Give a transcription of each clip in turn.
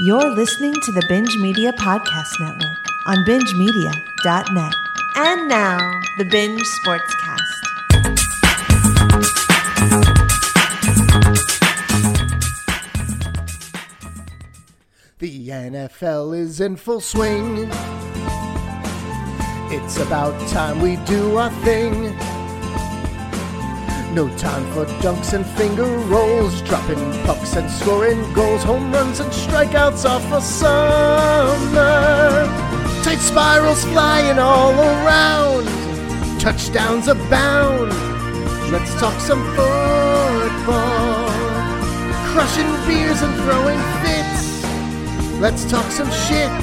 You're listening to the Binge Media Podcast Network on bingemedia.net. And now, the Binge Sportscast. The NFL is in full swing. It's about time we do our thing. No time for dunks and finger rolls, dropping pucks and scoring goals, home runs and strikeouts are for summer. Tight spirals flying all around, touchdowns abound. Let's talk some football, crushing beers and throwing fits. Let's talk some shit.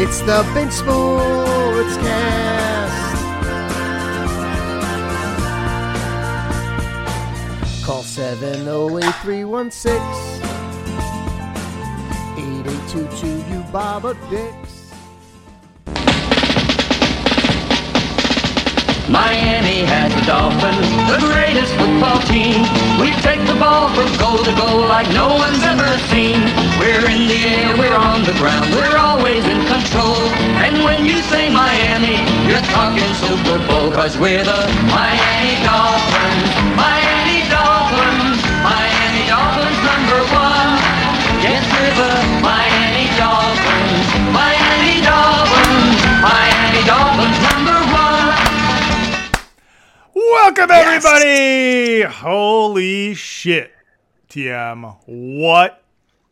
It's the Binge Sportscast. Call 708-316 8822 you Baba Dix. Miami has the Dolphins, the greatest football team. We take the ball from goal to goal like no one's ever seen. We're in the air, we're on the ground, we're always in control. And when you say Miami, you're talking Super Bowl, cause we're the Miami Dolphins. Miami Dolphins, Miami Dolphins number one. Yes, we're Miami Dolphins. Miami Dolphins, Miami Dolphins number one. Welcome everybody! Holy shit, TM! What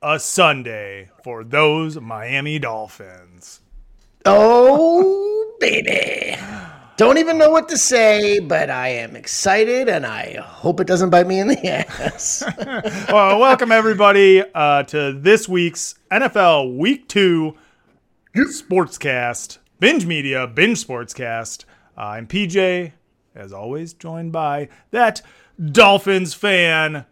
a Sunday for those Miami Dolphins. Oh, baby. Don't even know what to say, but I am excited and I hope it doesn't bite me in the ass. Well, welcome everybody uh, to this week's NFL Week Two Sportscast, Binge Media, Binge Sportscast. Uh, I'm PJ, as always, joined by that Dolphins fan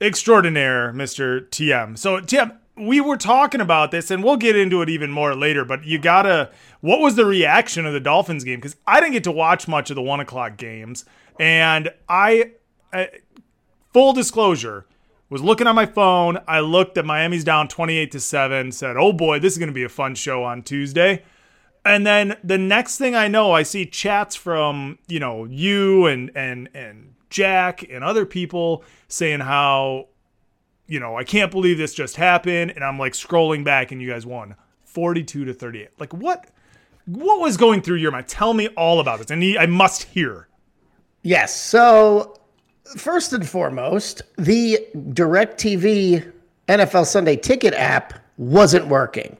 extraordinaire, Mr. TM. So, TM, we were talking about this, and we'll get into it even more later. But you gotta, what was the reaction of the Dolphins game? Because I didn't get to watch much of the one o'clock games, and I, I full disclosure, was looking on my phone. I looked at Miami's down 28 to 7, said, "Oh boy, this is going to be a fun show on Tuesday." And then the next thing I know, I see chats from, you know, you and and and Jack and other people saying how you know, I can't believe this just happened and I'm like scrolling back and you guys won 42 to 38. Like what what was going through your mind? Tell me all about this. And I must hear. yes, so first and foremost, the DirecTV NFL Sunday Ticket app wasn't working.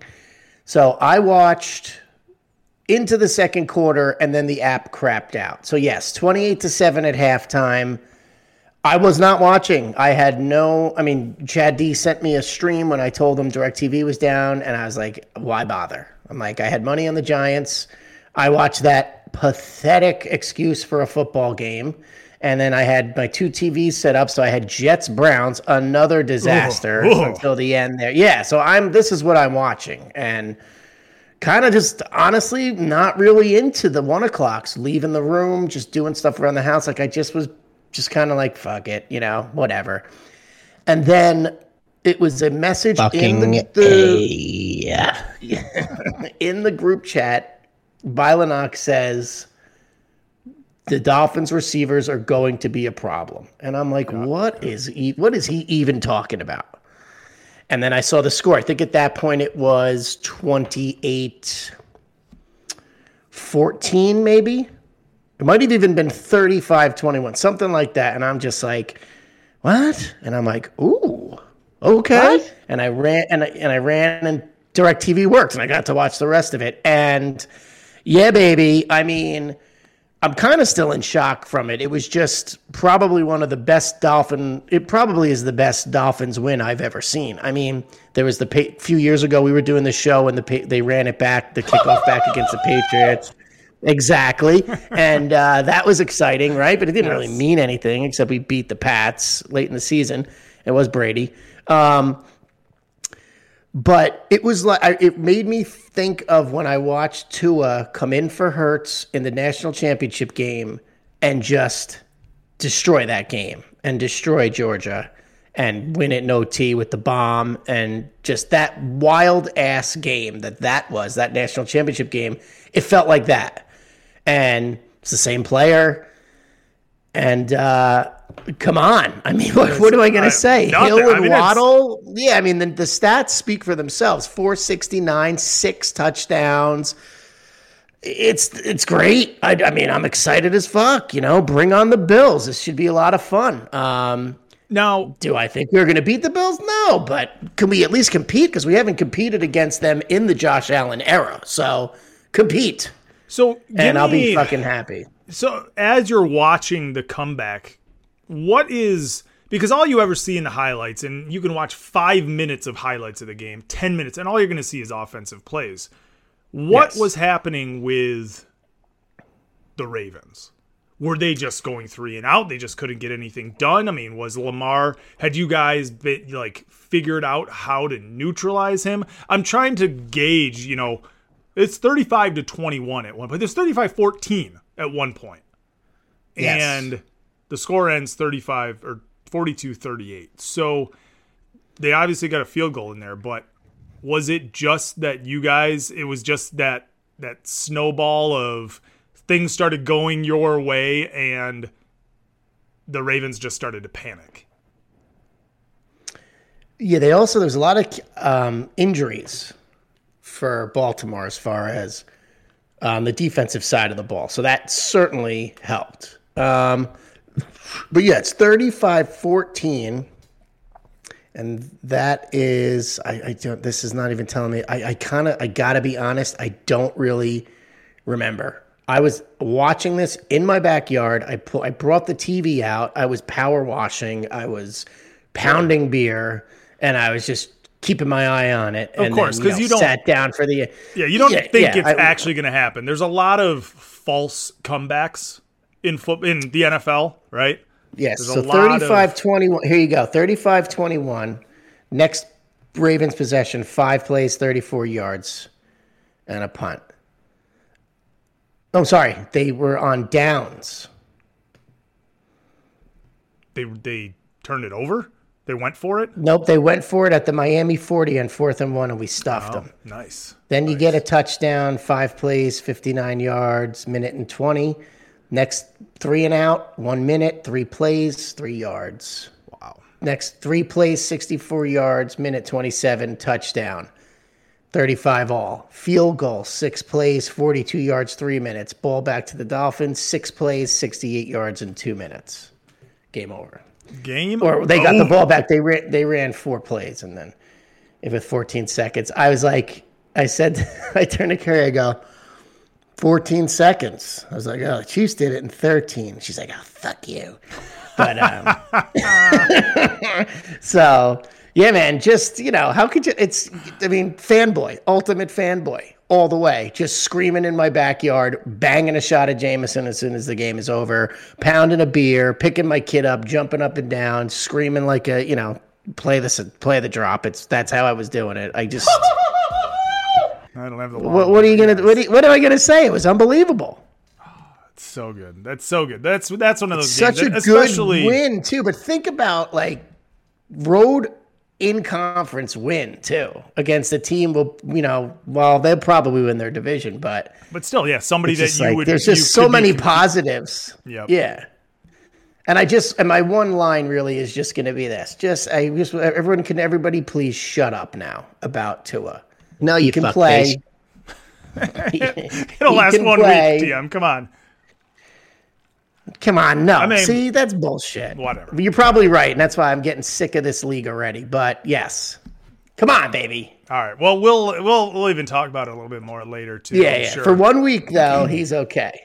So I watched into the second quarter and then the app crapped out. So yes, 28 to 7 at halftime. I was not watching. I had no I mean, Chad D sent me a stream when I told him DirecTV was down and I was like, why bother? I'm like, I had money on the Giants. I watched that pathetic excuse for a football game. And then I had my two TVs set up, so I had Jets Browns, another disaster Ooh. until the end there. Yeah, so I'm this is what I'm watching. And kind of just honestly not really into the one o'clocks, leaving the room, just doing stuff around the house. Like I just was just kind of like, fuck it, you know, whatever. And then it was a message in the, the yeah. in the group chat. Bylonock says the Dolphins receivers are going to be a problem, and I'm like, what is he, what is he even talking about? And then I saw the score. I think at that point it was 28 14, maybe. It might have even been 35 21, something like that. And I'm just like, what? And I'm like, ooh, okay. And I ran and I, and I ran and DirecTV worked and I got to watch the rest of it. And yeah, baby. I mean, I'm kind of still in shock from it. It was just probably one of the best Dolphin. It probably is the best Dolphins win I've ever seen. I mean, there was the pa- few years ago we were doing the show and the pa- they ran it back, the kickoff back against the Patriots. Exactly, and uh, that was exciting, right? But it didn't really mean anything except we beat the Pats late in the season. It was Brady. Um, but it was like I- it made me think of when I watched Tua come in for Hurts in the national championship game and just destroy that game and destroy Georgia. and win it in OT with the bomb and just that wild ass game that that was that national championship game. It felt like that, and it's the same player. And uh, come on, I mean, what, what am I going to say? nothing. Hill I and mean, it's- Waddle. Yeah, I mean the, the stats speak for themselves. Four sixty nine, six touchdowns it's it's great. I, I mean, I'm excited as fuck. You know, bring on the Bills. This should be a lot of fun. Um, Now, do I think we're going to beat the Bills? No, but can we at least compete? Because we haven't competed against them in the Josh Allen era. So compete, so and I'll be fucking happy. So as you're watching the comeback, what is because all you ever see in the highlights, and you can watch five minutes of highlights of the game, ten minutes, and all you're going to see is offensive plays. What Yes. was happening with the Ravens? Were they just going three and out? They just couldn't get anything done. I mean, was Lamar? Had you guys been, like figured out how to neutralize him? I'm trying to gauge. You know, it's 35 to 21 at one point. There's 35-14 at one point. Yes. and the score ends 35 or 42-38. So they obviously got a field goal in there, but was it just that you guys it was just that that snowball of things started going your way and the Ravens just started to panic. Yeah, they also there's a lot of um, injuries for Baltimore as far as um, the defensive side of the ball. So that certainly helped. Um, but yeah, it's 35 14. And that is, I, I don't, this is not even telling me. I, I kind of, I gotta be honest, I don't really remember. I was watching this in my backyard. I I brought the TV out. I was power washing. I was pounding beer, and I was just keeping my eye on it. Of course, then, 'cause know, you don't- sat down for the. Yeah, you don't Yeah, think yeah, it's I- actually going to happen. There's a lot of false comebacks in in the NFL, right? Yes. There's So lot of- 35 21. Here you go. 35 21. Next Ravens possession, five plays, 34 yards, and a punt. Oh, sorry. They were on downs. They they turned it over. They went for it. Nope. They went for it at the Miami 40 on fourth and one, and we stuffed Oh, them. nice. Then you get a touchdown, five plays, 59 yards, minute and 20. Next three and out, one minute, three plays, three yards. Wow. Next three plays, 64 yards, minute 27, touchdown. 35 all. Field goal, six plays, 42 yards, three minutes. Ball back to the Dolphins, six plays, 68 yards in two minutes. Game over. Game Or they got the ball back. They ran, they ran four plays and then it was 14 seconds. I was like, I said, I turned to Carrie, I go, 14 seconds. I was like, oh, the Chiefs did it in 13. She's like, oh, fuck you. But, um, so yeah, man, just, you know, how could you, it's, I mean, fanboy, ultimate fanboy all the way, just screaming in my backyard, banging a shot of Jameson as soon as the game is over, pounding a beer, picking my kid up, jumping up and down, screaming like a, you know, play this, play the drop. It's, that's how I was doing it. I just, I don't have the. what, what are you going to, what, do you- what am I to say? It was unbelievable. Oh, it's so good. That's so good. That's that's one of those such a games, that- especially good win too. But think about like road in conference win too against a team. Will you know? Well, they'll probably win their division, but But still, yeah, somebody that you like would. there's just so many positives. yeah Yeah. And I just and my one line really is just going to be this: just I just everyone can everybody please shut up now about Tua. No, you can play. It'll last one play. week, DM. Come on. Come on, no. I mean- See, that's bullshit. Whatever. You're probably right, and that's why I'm getting sick of this league already. But yes, come on, baby. All right. Well, we'll we'll we'll even talk about it a little bit more later too. Yeah, I'm yeah. Sure. For one week though, mm-hmm. he's okay.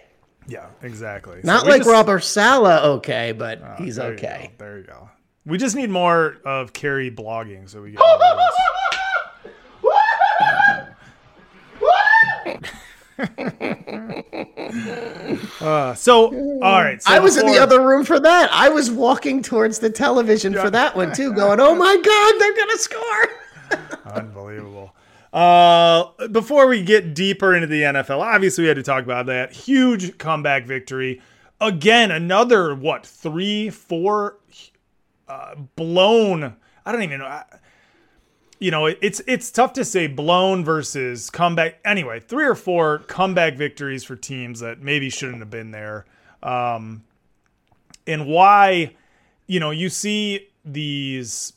Yeah, exactly. Not So we like just- Robert Saleh, okay, but ah, he's there you okay. go, there you go. We just need more of Carrie blogging so we get. more of this. Uh, so, all right. So I was in the other room for that. I was walking towards the television for that one too, going, "Oh my god, they're gonna score!" Unbelievable. Uh, before we get deeper into the NFL, obviously we had to talk about that huge comeback victory. Again, another what three, four uh, blown. I don't even know. I, you know, it's it's tough to say blown versus comeback. Anyway, three or four comeback victories for teams that maybe shouldn't have been there, um, and why, you know, you see these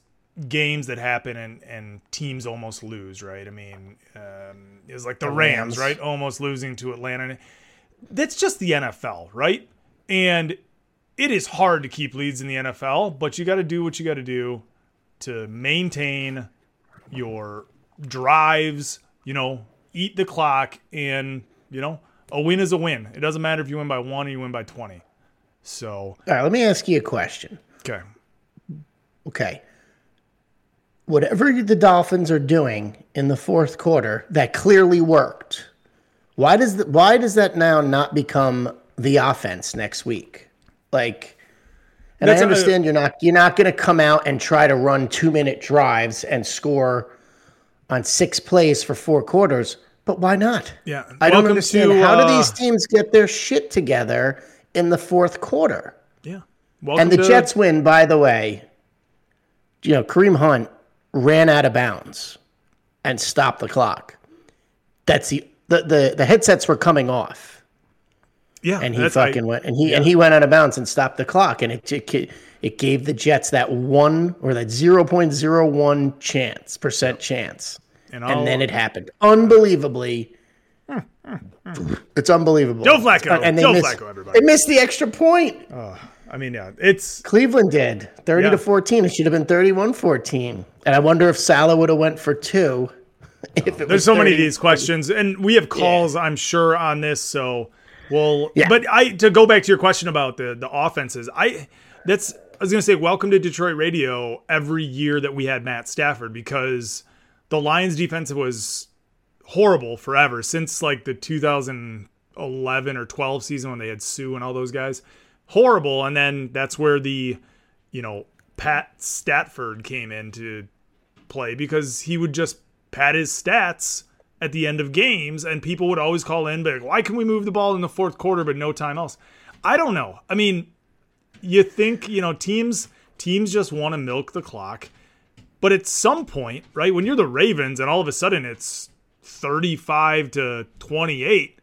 games that happen and and teams almost lose, right? I mean, um, it was like the, The Rams, Rams. right, almost losing to Atlanta. That's just the NFL, right? And it is hard to keep leads in the NFL, but you got to do what you got to do to maintain your drives, you know, eat the clock, and, you know, a win is a win. It doesn't matter if you win by one or you win by 20. So, All right, let me ask you a question. okay. Okay. Whatever the Dolphins are doing in the fourth quarter that clearly worked, why does the, why does that now not become the offense next week? Like, and That's I a- understand you're not you're not going to come out and try to run two minute drives and score on six plays for four quarters, but why not? Yeah. I don't understand to, how do uh, these teams get their shit together in the fourth quarter? Yeah. Welcome And the to- Jets win, by the way. You know, Kareem Hunt ran out of bounds and stopped the clock. That's the the the, the headsets were coming off, Yeah. and he that's- I- fucking went and he and he went out of bounds and stopped the clock, and it it, it gave the Jets that one or that zero point zero one chance percent chance, and, and then it happened unbelievably. It's unbelievable. Joe Flacco. and they Joe missed, Flacco, everybody. They missed the extra point. I mean, yeah, it's Cleveland did 30 Yeah. to 14. It should have been 31 14. And I wonder if Saleh would have went for two. If it there's so many of these questions, and we have calls, I'm sure, on this. So we'll. Yeah. But I to go back to your question about the the offenses. I that's I was gonna say welcome to Detroit radio every year that we had Matt Stafford because the Lions defense was horrible forever since like the 2011 or 12 season when they had Suh and all those guys. Horrible, and then that's where the you know Pat Statford came in to play because he would just pat his stats at the end of games and people would always call in but why can we move the ball in the fourth quarter but no time else i don't know i mean you think you know teams teams just want to milk the clock but at some point right when you're the ravens and all of a sudden it's 35 to 28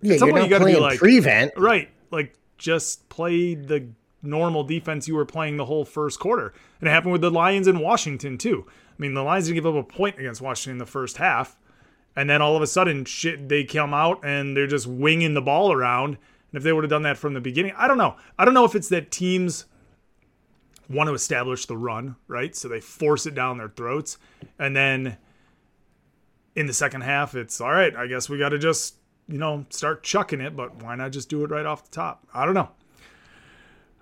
Yeah, you're not you playing like- prevent. Right. Like just play the normal defense you were playing the whole first quarter. And it happened with the Lions in Washington too. I mean, the Lions didn't give up a point against Washington in the first half. And then all of a sudden shit they come out and they're just winging the ball around. And if they would have done that from the beginning, I don't know. I don't know if it's that teams want to establish the run, right? So they force it down their throats. And then in the second half, it's all right, I guess we got to just, you know, start chucking it, but why not just do it right off the top? I don't know.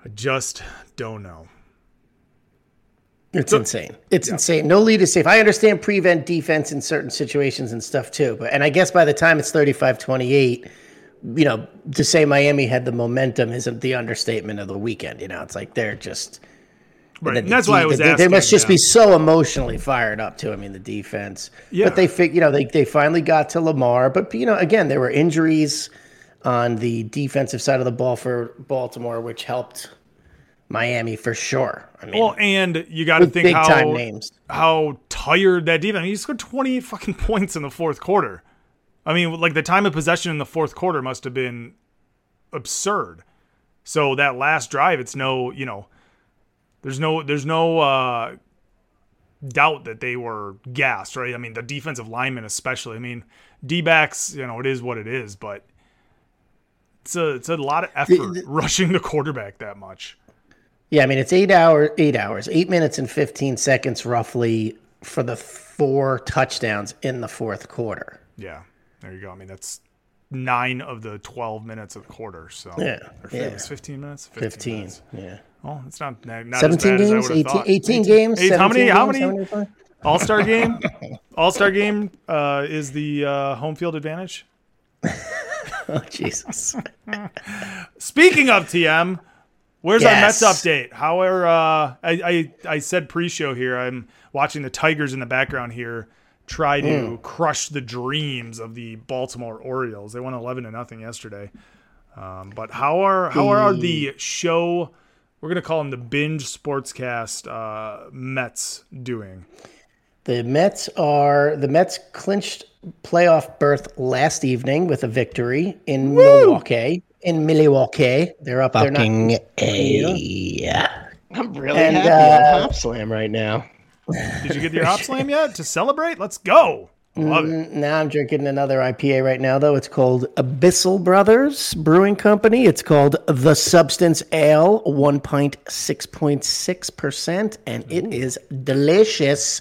I just don't know. It's insane. It's insane. No lead is safe. I understand prevent defense in certain situations and stuff too. But and I guess by the time it's 35-28, you know, to say Miami had the momentum isn't the understatement of the weekend. You know, it's like they're just Right. the And that's why I was they, asking. they must just yeah. be so emotionally fired up too. I mean, the defense. Yeah. But they fig, you know, they they finally got to Lamar. But you know, again, there were injuries on the defensive side of the ball for Baltimore, which helped Miami for sure. I mean, Well, and you got to think big how time names. how tired that defense. I mean, he scored twenty fucking points in the fourth quarter. I mean, like the time of possession in the fourth quarter must have been absurd. So that last drive, it's no, you know, there's no, there's no uh, doubt that they were gassed, right? I mean, the defensive linemen, especially. I mean, D backs, you know, it is what it is, but it's a, it's a lot of effort rushing the quarterback that much. Yeah, I mean it's eight hours, eight hours, eight minutes and fifteen seconds roughly for the four touchdowns in the fourth quarter. Yeah, there you go. I mean, that's nine of the 12 minutes of the quarter. So Yeah, Or yeah. 15 minutes? 15. Fifteen. minutes. Yeah. Oh, it's not, not Seventeen bad as I games, would have 18, 18 games. Eight- how many? 17 How many? many? All Star game? All Star game uh, is the uh, home field advantage. Oh Jesus! Speaking of TM, where's our Mets update? How are uh, I, I I said pre-show here? I'm watching the Tigers in the background here try to Hmm. crush the dreams of the Baltimore Orioles. They won 11 to nothing yesterday. Um, but how are how are the show we're gonna call them the binge sportscast uh, Mets doing? The Mets are the Mets clinched playoff berth last evening with a victory in Milwaukee. In Milwaukee, they're up. They're not. Fucking A. I'm really And, happy uh, on Hopslam right now. Did you get your hop slam yet to celebrate? Let's go. Love it. Now I'm drinking another IPA right now, though. It's called a Bissell Brothers Brewing Company. It's called The Substance Ale, one pint, six point six percent, and it is delicious.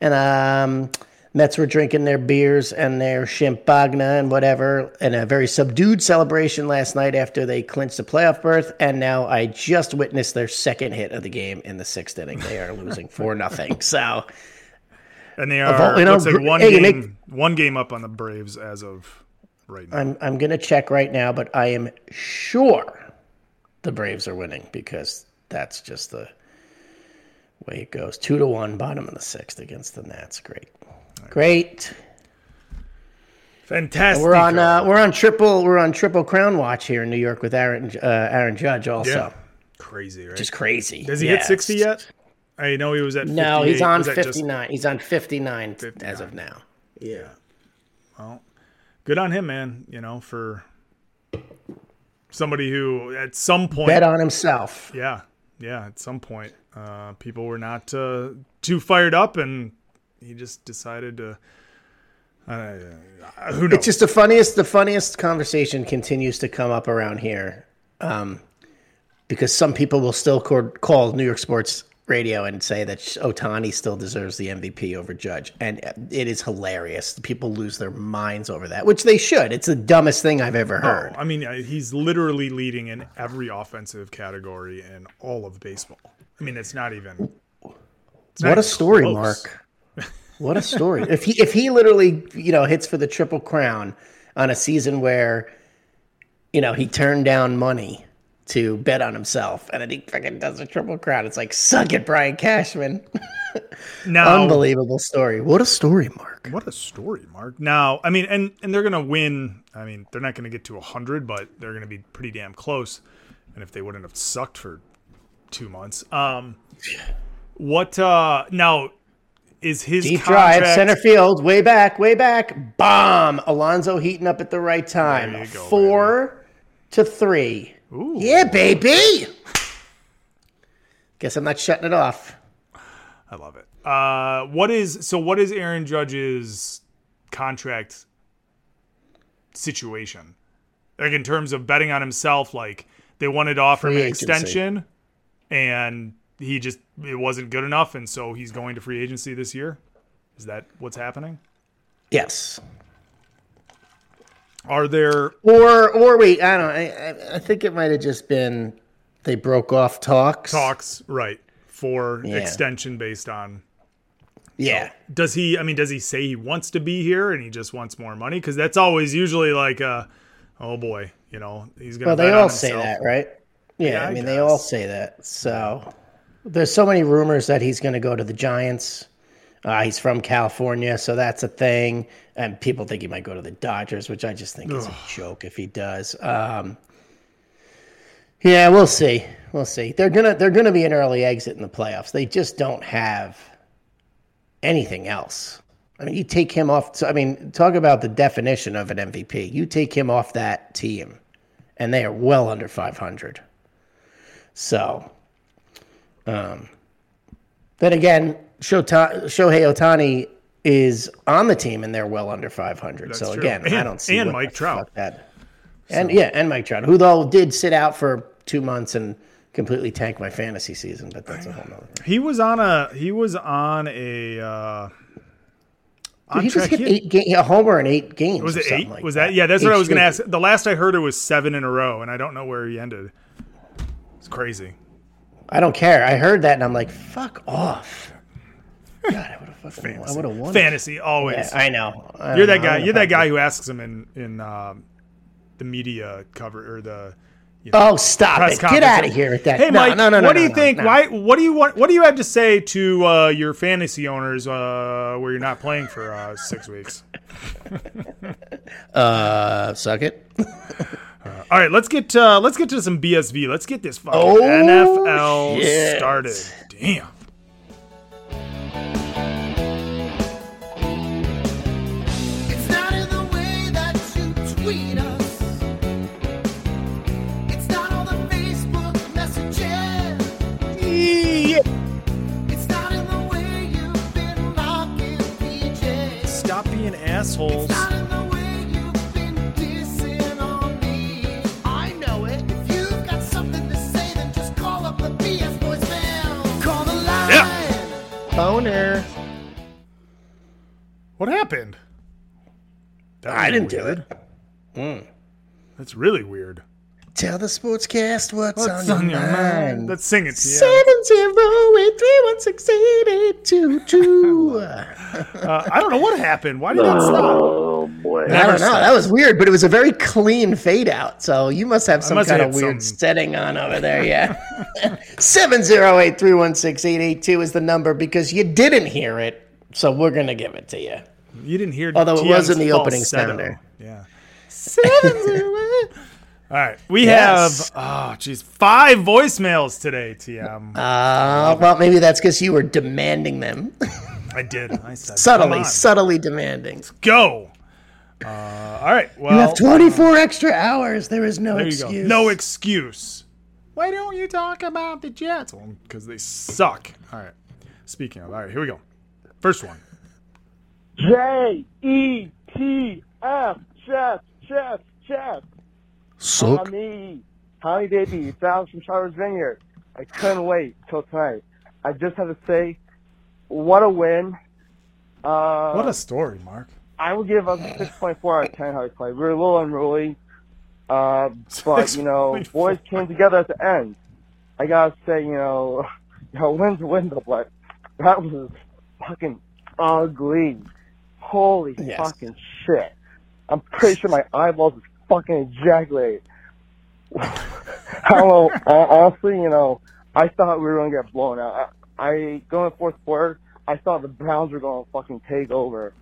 And um, Mets were drinking their beers and their Champagne and whatever, and a very subdued celebration last night after they clinched the playoff berth. And now I just witnessed their second hit of the game in the sixth inning. They are losing four nothing. So. And they are you know, like one hey, game make- one game up on the Braves as of right now. I'm I'm gonna check right now, but I am sure the Braves are winning because that's just the way it goes. Two to one, bottom of the sixth against the Nats. Great, great. Fantastic. We're on uh, we're on triple we're on triple crown watch here in New York with Aaron uh, Aaron Judge also. yeah. Crazy, right? Just crazy. Does he Yeah, hit 60 yet? I know he was at No, he's on Was that just- 59. He's on 59, as of now. Yeah. Well, good on him, man. You know, for somebody who at some point, Bet on himself. yeah, yeah, at some point, uh, people were not uh, too fired up, and he just decided to. Uh, who knows? It's just the funniest. The funniest conversation continues to come up around here, um, because some people will still call, call New York sports radio and say that Ohtani still deserves the MVP over Judge, and it is hilarious. People lose their minds over that, which they should. It's the dumbest thing I've ever heard. I mean, he's literally leading in every offensive category in all of baseball. I mean, it's not even. it's not what a story, close. Mark. What a story. if he if he literally, you know, hits for the triple crown on a season where, you know, he turned down money to bet on himself and then he fucking does a triple crown. It's like suck it, Brian Cashman. Now, Unbelievable story. What a story, Mark. What a story, Mark. Now, I mean, and and they're gonna win. I mean, they're not gonna get to hundred, but they're gonna be pretty damn close. And if they wouldn't have sucked for two months, um, what? uh Now, is his Deep contract? drive, center field, way back, way back. Bomb. Alonso heating up at the right time. Go, Four to three. Ooh. Yeah, baby. Guess I'm not shutting it off. I love it. Uh, what is so? What is Aaron Judge's contract situation? Like in terms of betting on himself, like they wanted to offer him an agency. extension, and he just it wasn't good enough, and so he's going to free agency this year. Is that what's happening? Yes. Are there? Or or wait, I don't. I I, I think it might have just been they broke off talks. talks right for Yeah. extension based on Yeah. does he i mean does he say he wants to be here and he just wants more money because that's always usually like uh oh boy you know he's gonna Well, they bet on all say that, right? Yeah, Yeah, I I mean they all say that. So there's so many rumors that he's going to go to the Giants. Uh, he's from California, so that's a thing. And people think he might go to the Dodgers, which I just think is a joke if he does. Um, yeah, we'll see. We'll see. They're gonna they're gonna be an early exit in the playoffs. They just don't have anything else. I mean, you take him off. So, I mean, talk about the definition of an MVP. You take him off that team, and they are well under 500. So, um, then again, Shota- Shohei Ohtani is on the team, and they're well under 500. so true. again, I don't see and Mike Trout. That, and yeah, and Mike Trout, who though did sit out for two months and completely tank my fantasy season, but that's a whole nother. he was on a he was on a uh He just hit eight ga- a homer in eight games. was it eight like was that yeah that's what i was gonna ask the last i heard it was seven in a row and i don't know where he ended it's crazy I don't care. I heard that and I'm like, fuck off. God, I would have fucking, I would have won. fantasy always Yeah, I know. I You're that know. Guy. You're that guy who asks him in in um, the media cover or the Oh, stop it! Get out of here with that. Hey, no, Mike. no, no, no. what do you no, think? no. Why? What do you want? What do you have to say to uh, your fantasy owners uh, where you're not playing for uh, six weeks? Uh, suck it. All right, let's get uh, let's get to some BSV. Let's get this fucking Oh, NFL shit. started. Damn. It's not in Boner. What happened? That I didn't do weird. it. That's really weird. Tell the sportscast what's, What's on, your mind. Let's sing it. Yeah. Seven zero eight three one six eight eight two two. Uh, I don't know what happened. Why did that stop? Oh boy. I don't know. That was weird, but it was a very clean fade out. So you must have some must kind have of weird some- setting on over there. Yeah. Seven zero eight three one six eight eight two is the number because you didn't hear it. So we're gonna give it to you. You didn't hear. It. Although it was TM's in the opening falsetto. sounder. Yeah. Seven zero eight. All right, we Yes. have oh geez, five voicemails today. TM. Uh, well, maybe that's because you were demanding them I did. I said come subtly, on, subtly demanding. go. Uh, all right. Well, You have 24 extra hours. There is no there you excuse. go. No excuse. Why don't you talk about the Jets? Well, because they suck. All right. Speaking of, all right, here we go. First one. J E T F Jeff Jeff Jeff Suck. Tommy Tommy baby it's Alex from Shoppers Vineyard. I couldn't wait till tonight. I just have to say, what a win. Uh, What a story, Mark. I would give us a six point four out of ten how we played. We were a little unruly, uh, but you know, boys came together at the end. I gotta say, you know, you know, win's win, but that was fucking ugly. Holy Yes. fucking shit! I'm pretty sure my eyeballs is fucking ejaculated. I don't know. Honestly, you know, I thought we were gonna get blown out. I, I going fourth quarter. I thought the Browns were gonna fucking take over.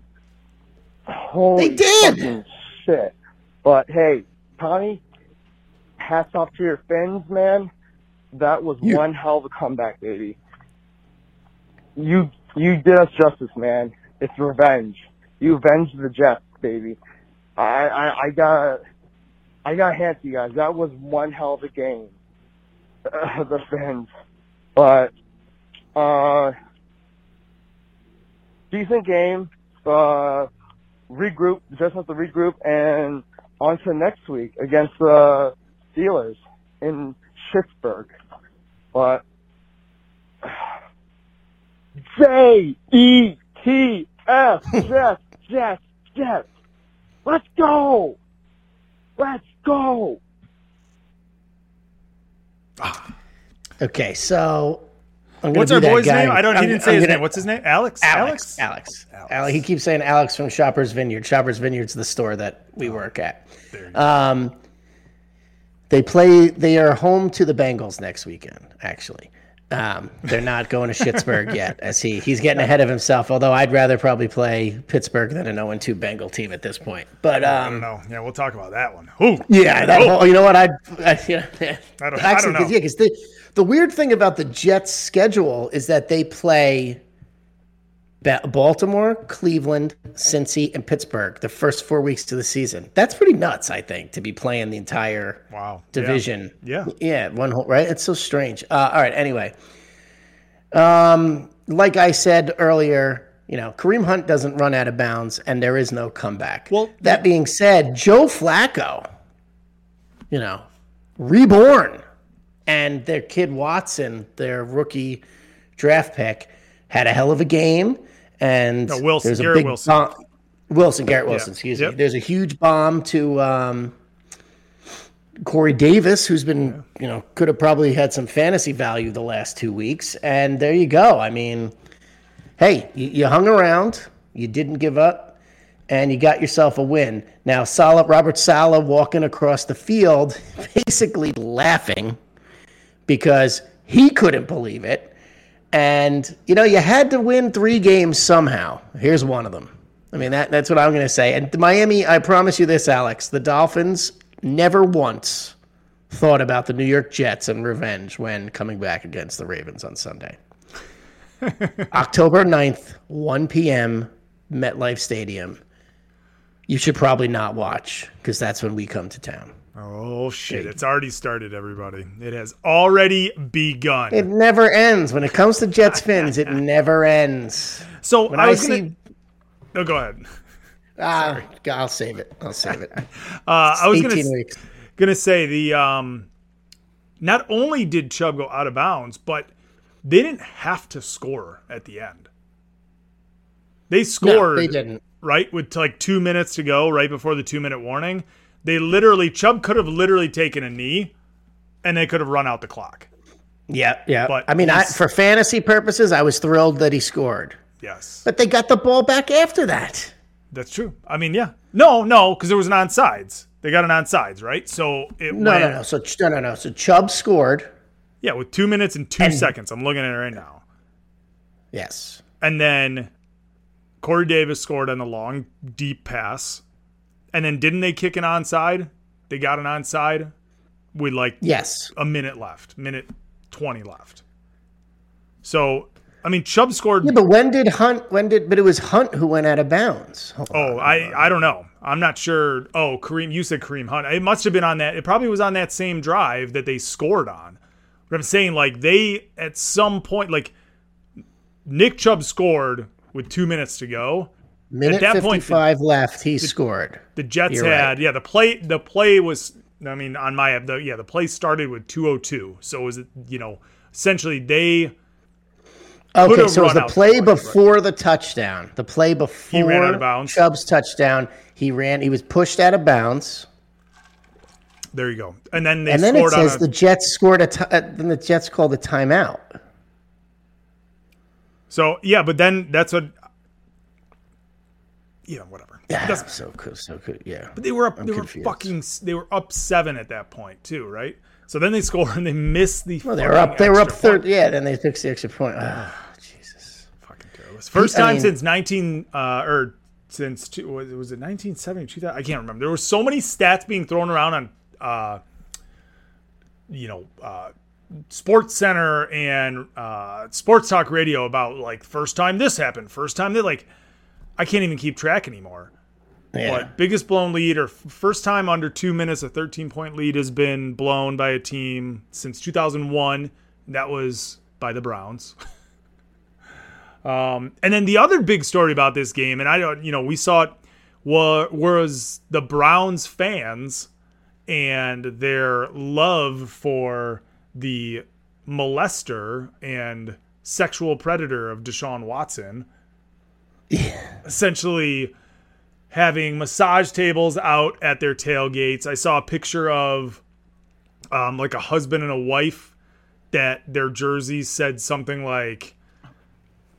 Holy They did! shit! But hey, Tommy, hats off to your fins, man. That was You- one hell of a comeback, baby. You you did us justice, man. It's revenge. You avenged the Jets, baby. I I, I got I got to hand to you guys. That was one hell of a game. the fans, but uh, decent game. Uh, regroup. Just have to regroup and on to next week against the Steelers in Pittsburgh. But J E T F Jeff. Let's go. Let's go. Ah. Okay, so What's our boy's guy. name? I don't. I'm- he didn't say I'm his gonna- name. What's his name? Alex. Alex. Alex. Alex. He keeps saying Alex from Shoppers Vineyard. Shoppers Vineyard's the store that we work at. Um, they play. They are home to the Bengals next weekend. Actually, um, they're not going to Schittsburg yet. As he he's getting ahead of himself. Although I'd rather probably play Pittsburgh than an 0 2 Bengal team at this point. But I don't um, know. Yeah, we'll talk about that one. Ooh. yeah, that Oh. whole, you know what? I'd, I, yeah, I don't- I actually, don't know. cause, yeah, 'cause the, weird thing about the Jets' schedule is that they play Baltimore, Cleveland, Cincy, and Pittsburgh the first four weeks to the season. That's pretty nuts, I think, to be playing the entire Wow. division. Yeah. Yeah, one whole right. It's so strange. Uh, all right. Anyway, um, like I said earlier, you know, Kareem Hunt doesn't run out of bounds, and there is no comeback. Well, that being said, Joe Flacco, you know, reborn, and their kid Watson, their rookie draft pick, had a hell of a game. And No, Wilson, there's a Garrett big Wilson. bomb- Wilson, Garrett Wilson, Yeah. excuse Yep. me. There's a huge bomb to um, Corey Davis, who's been, you know, could have probably had some fantasy value the last two weeks. And there you go. I mean, hey, you, you hung around, you didn't give up, and you got yourself a win. Now, Saleh, Robert Saleh walking across the field, basically laughing because he couldn't believe it. And, you know, you had to win three games somehow. Here's one of them. I mean, that, that's what I'm going to say. And Miami, I promise you this, Alex, the Dolphins never once thought about the New York Jets and revenge when coming back against the Ravens on Sunday. October 9th, 1 p.m., MetLife Stadium. You should probably not watch because that's when we come to town. Oh shit! It's already started, everybody. It has already begun. It never ends. When it comes to Jets fans, it never ends. so When I I, was see, gonna. Oh, go ahead. ah, I'll save it. I'll save it. Uh, I was gonna weeks. gonna say the um, not only did Chubb go out of bounds, but they didn't have to score at the end. They No, scored they didn't. right with like two minutes to go, right before the two minute warning. They literally Chubb could have literally taken a knee, and they could have run out the clock. Yeah, yeah. But I mean, I, for fantasy purposes, I was thrilled that he scored. Yes, But they got the ball back after that. that's true. I mean, yeah, no, no, because there was an onside. They got an onside, right? So it No, went, no, no. So no, no, no. So Chubb scored. yeah, with two minutes and two seconds. I'm looking at it right now. Yes. And then Corey Davis scored on the long, deep pass. And then didn't they kick an onside? They got an onside with like Yes. a minute left, minute 20 left. So, I mean, Chubb scored. Yeah, but when did Hunt? When did? But it was Hunt who went out of bounds. Hold oh, on. I, I don't know. I'm not sure. Oh, Kareem, you said Kareem Hunt. It must have been on that. It probably was on that same drive that they scored on. But I'm saying, like, they, at some point, like, Nick Chubb scored with two minutes to go. Minute at that point, fifty-five left. He scored. The Jets You're had right. yeah the play the play was I mean on my the yeah the play started with 202 so was it you know essentially they Okay, so it was the play the before the touchdown. The play before ran out of bounds. Chubb's touchdown. He ran. He was pushed out of bounds, there you go and then they and then it says a, the Jets scored a. T- uh, then the Jets called a timeout. so yeah but then that's what yeah whatever Yeah, It so cool, so good. Yeah, but they were up I'm they were confused. fucking they were up seven at that point too right so then they score and they miss the well, they were up. They were up third. Yeah, then they took the extra point. Ah, Jesus. fucking careless. First I time mean- since 19 uh or since two, was was it 1970 2000 I can't remember. There were so many stats being thrown around on uh you know uh Sports Center and uh Sports Talk Radio about like first time this happened, first time they like I can't even keep track anymore. Yeah. What biggest blown lead or first time under 2 minutes a 13 point lead has been blown by a team since 2001. That was by the Browns. Um, and then the other big story about this game, and I don't, you know, we saw it wa- was the Browns fans and their love for the molester and sexual predator of Deshaun Watson. Essentially having massage tables out at their tailgates. I saw a picture of um, like a husband and a wife that their jerseys said something like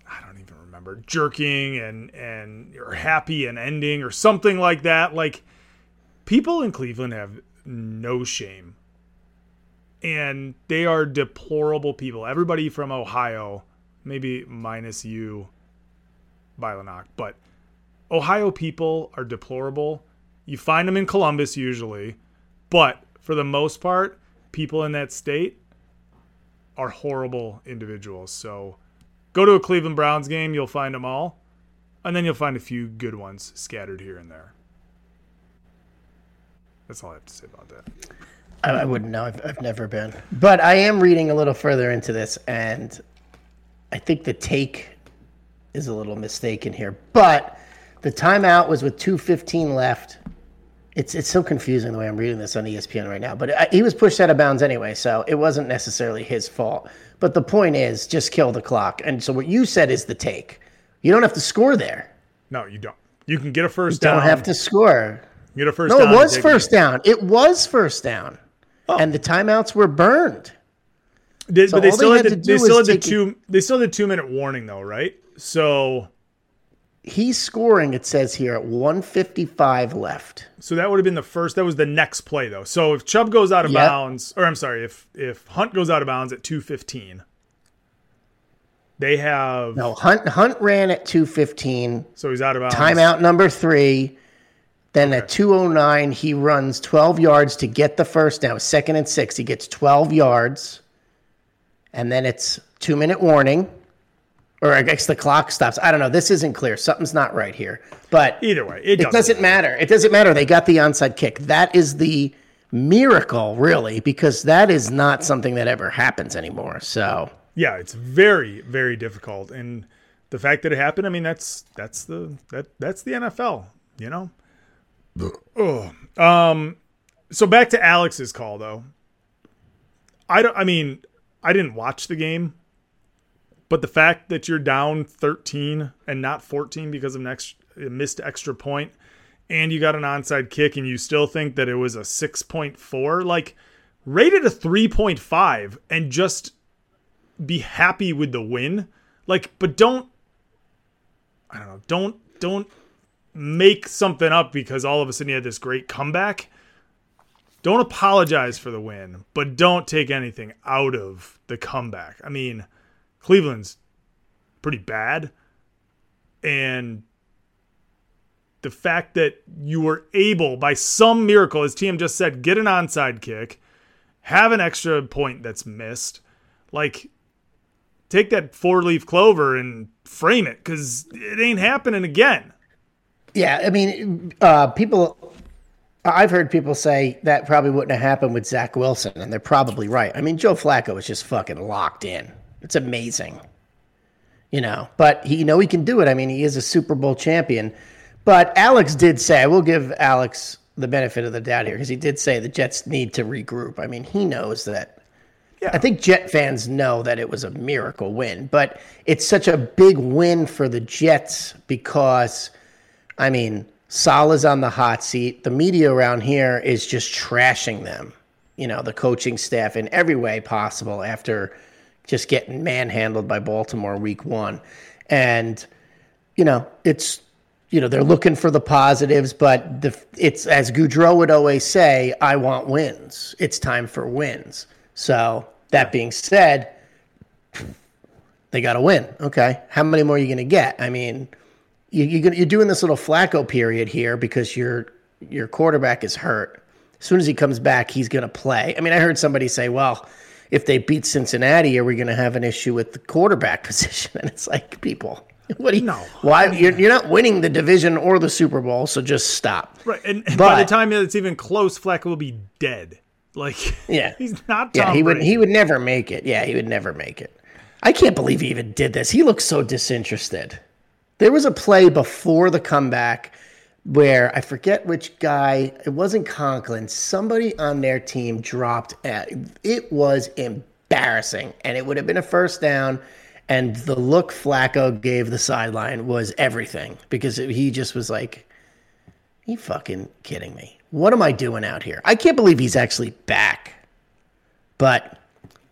I don't even remember jerking and and or happy and ending or something like that. Like people in Cleveland have no shame. And they are deplorable people. Everybody from Ohio, maybe minus you, Bylonock, but Ohio people are deplorable. You find them in Columbus usually, but for the most part, people in that state are horrible individuals. So go to a Cleveland Browns game, you'll find them all, and then you'll find a few good ones scattered here and there. That's all I have to say about that. I, I wouldn't know. I've, I've never been. But I am reading a little further into this, and I think the take is a little mistaken here. But the timeout was with 2.15 left. It's it's so confusing the way I'm reading this on ESPN right now. But I, he was pushed out of bounds anyway, so it wasn't necessarily his fault. But the point is, just kill the clock. And so what you said is the take. You don't have to score there. No, you don't. You can get a first You down. don't have to score. get a first No, it was first down. It was first down. Oh. And the timeouts were burned. They, So but they still they had, had the, to they still had the two. They still had the two minute warning though, right? So He's scoring, it says here, at 155 left. So that would have been the first. That was the next play though. So if Chubb goes out of Yep. bounds, or I'm sorry, if if Hunt goes out of bounds at 215, they have No, Hunt Hunt ran at 215. so he's out of bounds. Timeout number three. Then at 209, he runs 12 yards to get the first down. Second and six, he gets 12 yards. And then it's two minute warning. Or I guess the clock stops. I don't know. This isn't clear. Something's not right here. But Either way, it it doesn't doesn't matter. It doesn't matter. They got the onside kick. That is the miracle, really, because that is not something that ever happens anymore. So yeah, it's very very difficult, and the fact that it happened, I mean, that's that's the that that's the NFL, you know. Oh, um, so back to Alex's call though. I don't. I mean, I didn't watch the game, but the fact that you're down 13 and not 14 because of an missed extra point, and you got an onside kick, and you still think that it was a 6.4, like rated a 3.5, and just be happy with the win. Like, but don't I don't know, don't don't make something up because all of a sudden you had this great comeback. Don't apologize for the win, but don't take anything out of the comeback. I mean, Cleveland's pretty bad. And the fact that you were able, by some miracle, as TM just said, get an onside kick, have an extra point that's missed, like take that four leaf clover and frame it because it ain't happening again. Yeah, I mean, uh, people. I've heard people say that probably wouldn't have happened with Zach Wilson, and they're probably right. I mean, Joe Flacco is just fucking locked in. It's amazing, you know. But he, you know, he can do it. I mean, he is a Super Bowl champion. But Alex did say, I will give Alex the benefit of the doubt here because he did say the Jets need to regroup. I mean, he knows that. Yeah. I think Jet fans know that it was a miracle win, but it's such a big win for the Jets because, I mean, Saleh's on the hot seat. The media around here is just trashing them, you know, the coaching staff in every way possible after just getting manhandled by Baltimore week one. And, you know, it's, you know, they're looking for the positives, but the, it's, as Goudreau would always say, I want wins. It's time for wins. So, that being said, they got to win. Okay. How many more are you going to get? I mean, you, you're doing this little Flacco period here because your your quarterback is hurt. As soon as he comes back, he's going to play. I mean, I heard somebody say, well, if they beat Cincinnati, are we going to have an issue with the quarterback position? And it's like, people, what do you No. Why you're, you're not winning the division or the Super Bowl, so just stop. Right. And, and by the But- time it's even close, Flacco will be dead. Like, Yeah. he's not Tom Yeah, he would he would never make it. Yeah, he would never make it. I can't believe he even did this. He looks so disinterested. There was a play before the comeback where I forget which guy, it wasn't Conklin, somebody on their team dropped at it was embarrassing and it would have been a first down and the look Flacco gave the sideline was everything because he just was like you fucking kidding me? What am I doing out here? I can't believe he's actually back. But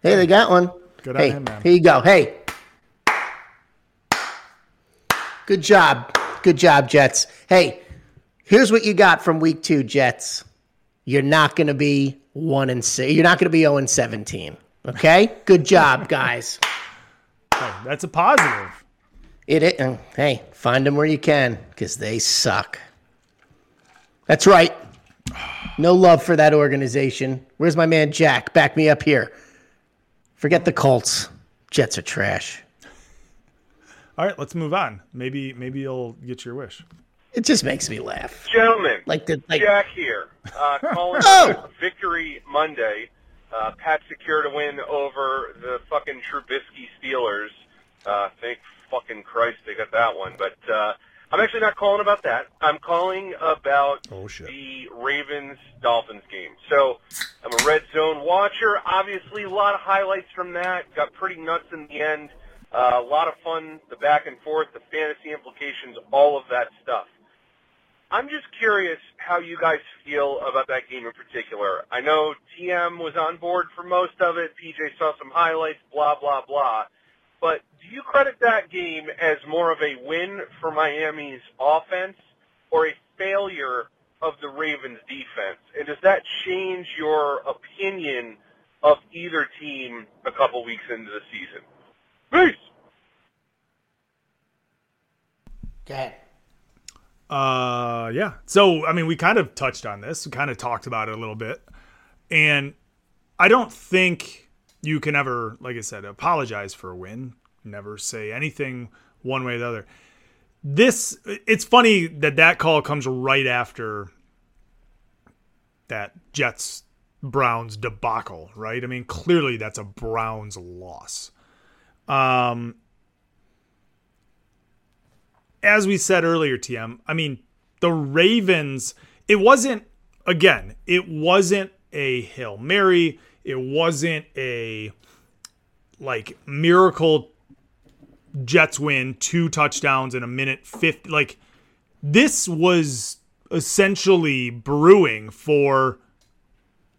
hey, they got one. Good on hey, him, man. here you go. Hey, good job, good job, Jets. Hey, here's what you got from week two, Jets. You're not going to be one and six. You're not going to be zero and seventeen. Okay, good job, guys. Hey, that's a positive. It, it uh, hey, find them where you can because they suck. That's right. No love for that organization. Where's my man Jack? Back me up here. Forget the Colts. Jets are trash. All right, let's move on. Maybe maybe you'll get your wish. It just makes me laugh. Gentlemen, Like the like. Jack here, uh, calling Oh! Victory Monday. Uh, Pat secured a win over the fucking Trubisky Steelers. Uh, thank fucking Christ they got that one. But uh, I'm actually not calling about that. I'm calling about Oh, the Ravens Dolphins game. So I'm a red zone watcher. Obviously, a lot of highlights from that. Got pretty nuts in the end. Uh, a lot of fun. The back and forth, the fantasy implications, all of that stuff. I'm just curious how you guys feel about that game in particular. I know TM was on board for most of it. PJ saw some highlights, blah, blah, blah. But do you credit that game as more of a win for Miami's offense or a failure of the Ravens defense? And does that change your opinion of either team a couple weeks into the season? Peace! Okay. Uh, yeah. So, I mean, we kind of touched on this. We kind of talked about it a little bit. And I don't think you can ever, like I said, apologize for a win. Never say anything one way or the other. This, it's funny that that call comes right after that Jets Browns debacle, right? I mean, clearly that's a Browns loss. Um, as we said earlier, TM, I mean, the Ravens, it wasn't, again, it wasn't a Hail Mary. It wasn't a like miracle Jets win, two touchdowns in a minute 50. Like, this was essentially brewing for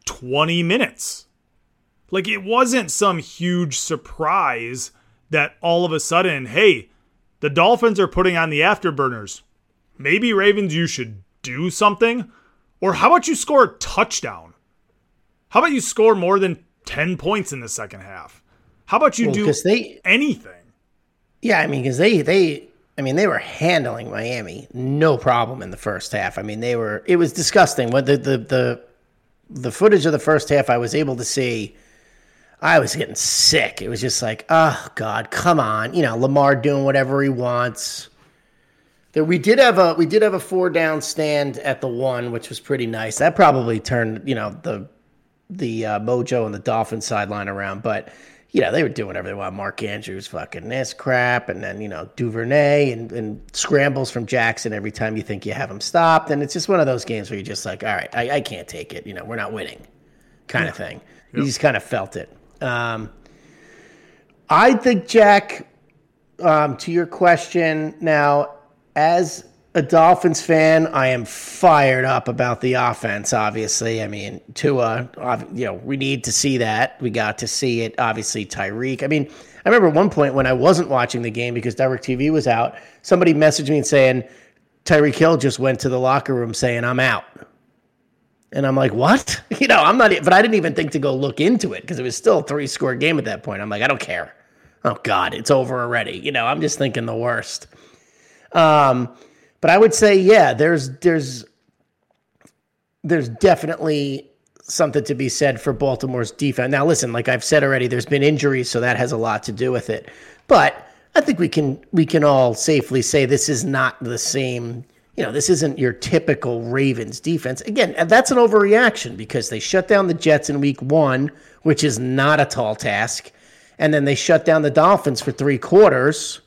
20 minutes. Like, it wasn't some huge surprise that all of a sudden, hey, the Dolphins are putting on the afterburners. Maybe Ravens, you should do something. Or how about you score a touchdown? How about you score more than 10 points in the second half? How about you Well, do they- anything? Yeah, I mean, because they they I mean they were handling Miami no problem in the first half. I mean they were it was disgusting. What the the the the footage of the first half I was able to see. I was getting sick. It was just like, oh God, come on! You know, Lamar doing whatever he wants. There, we did have a we did have a four down stand at the one, which was pretty nice. That probably turned you know the the uh, mojo and the Dolphins sideline around, but you know they were doing whatever they want. Mark Andrews, fucking this crap, and then you know Duvernay and, and scrambles from Jackson every time you think you have him stopped, and it's just one of those games where you're just like, all right, I, I can't take it. You know, we're not winning, kind of thing. You just kind of felt it. Um, I think Jack, um, to your question now, as a Dolphins fan, I am fired up about the offense. Obviously, I mean, Tua. You know, we need to see that. We got to see it. Obviously, Tyreek. I mean, I remember one point when I wasn't watching the game because DirecTV was out. Somebody messaged me saying Tyreek Hill just went to the locker room saying I'm out. And I'm like, what? You know, I'm not, but I didn't even think to go look into it because it was still a three score game at that point. I'm like, I don't care. Oh, God, it's over already. You know, I'm just thinking the worst. Um, but I would say, yeah, there's, there's, there's definitely something to be said for Baltimore's defense. Now, listen, like I've said already, there's been injuries, so that has a lot to do with it. But I think we can we can all safely say this is not the same. You know, this isn't your typical Ravens defense. Again, that's an overreaction because they shut down the Jets in Week One, which is not a tall task, and then they shut down the Dolphins for three quarters.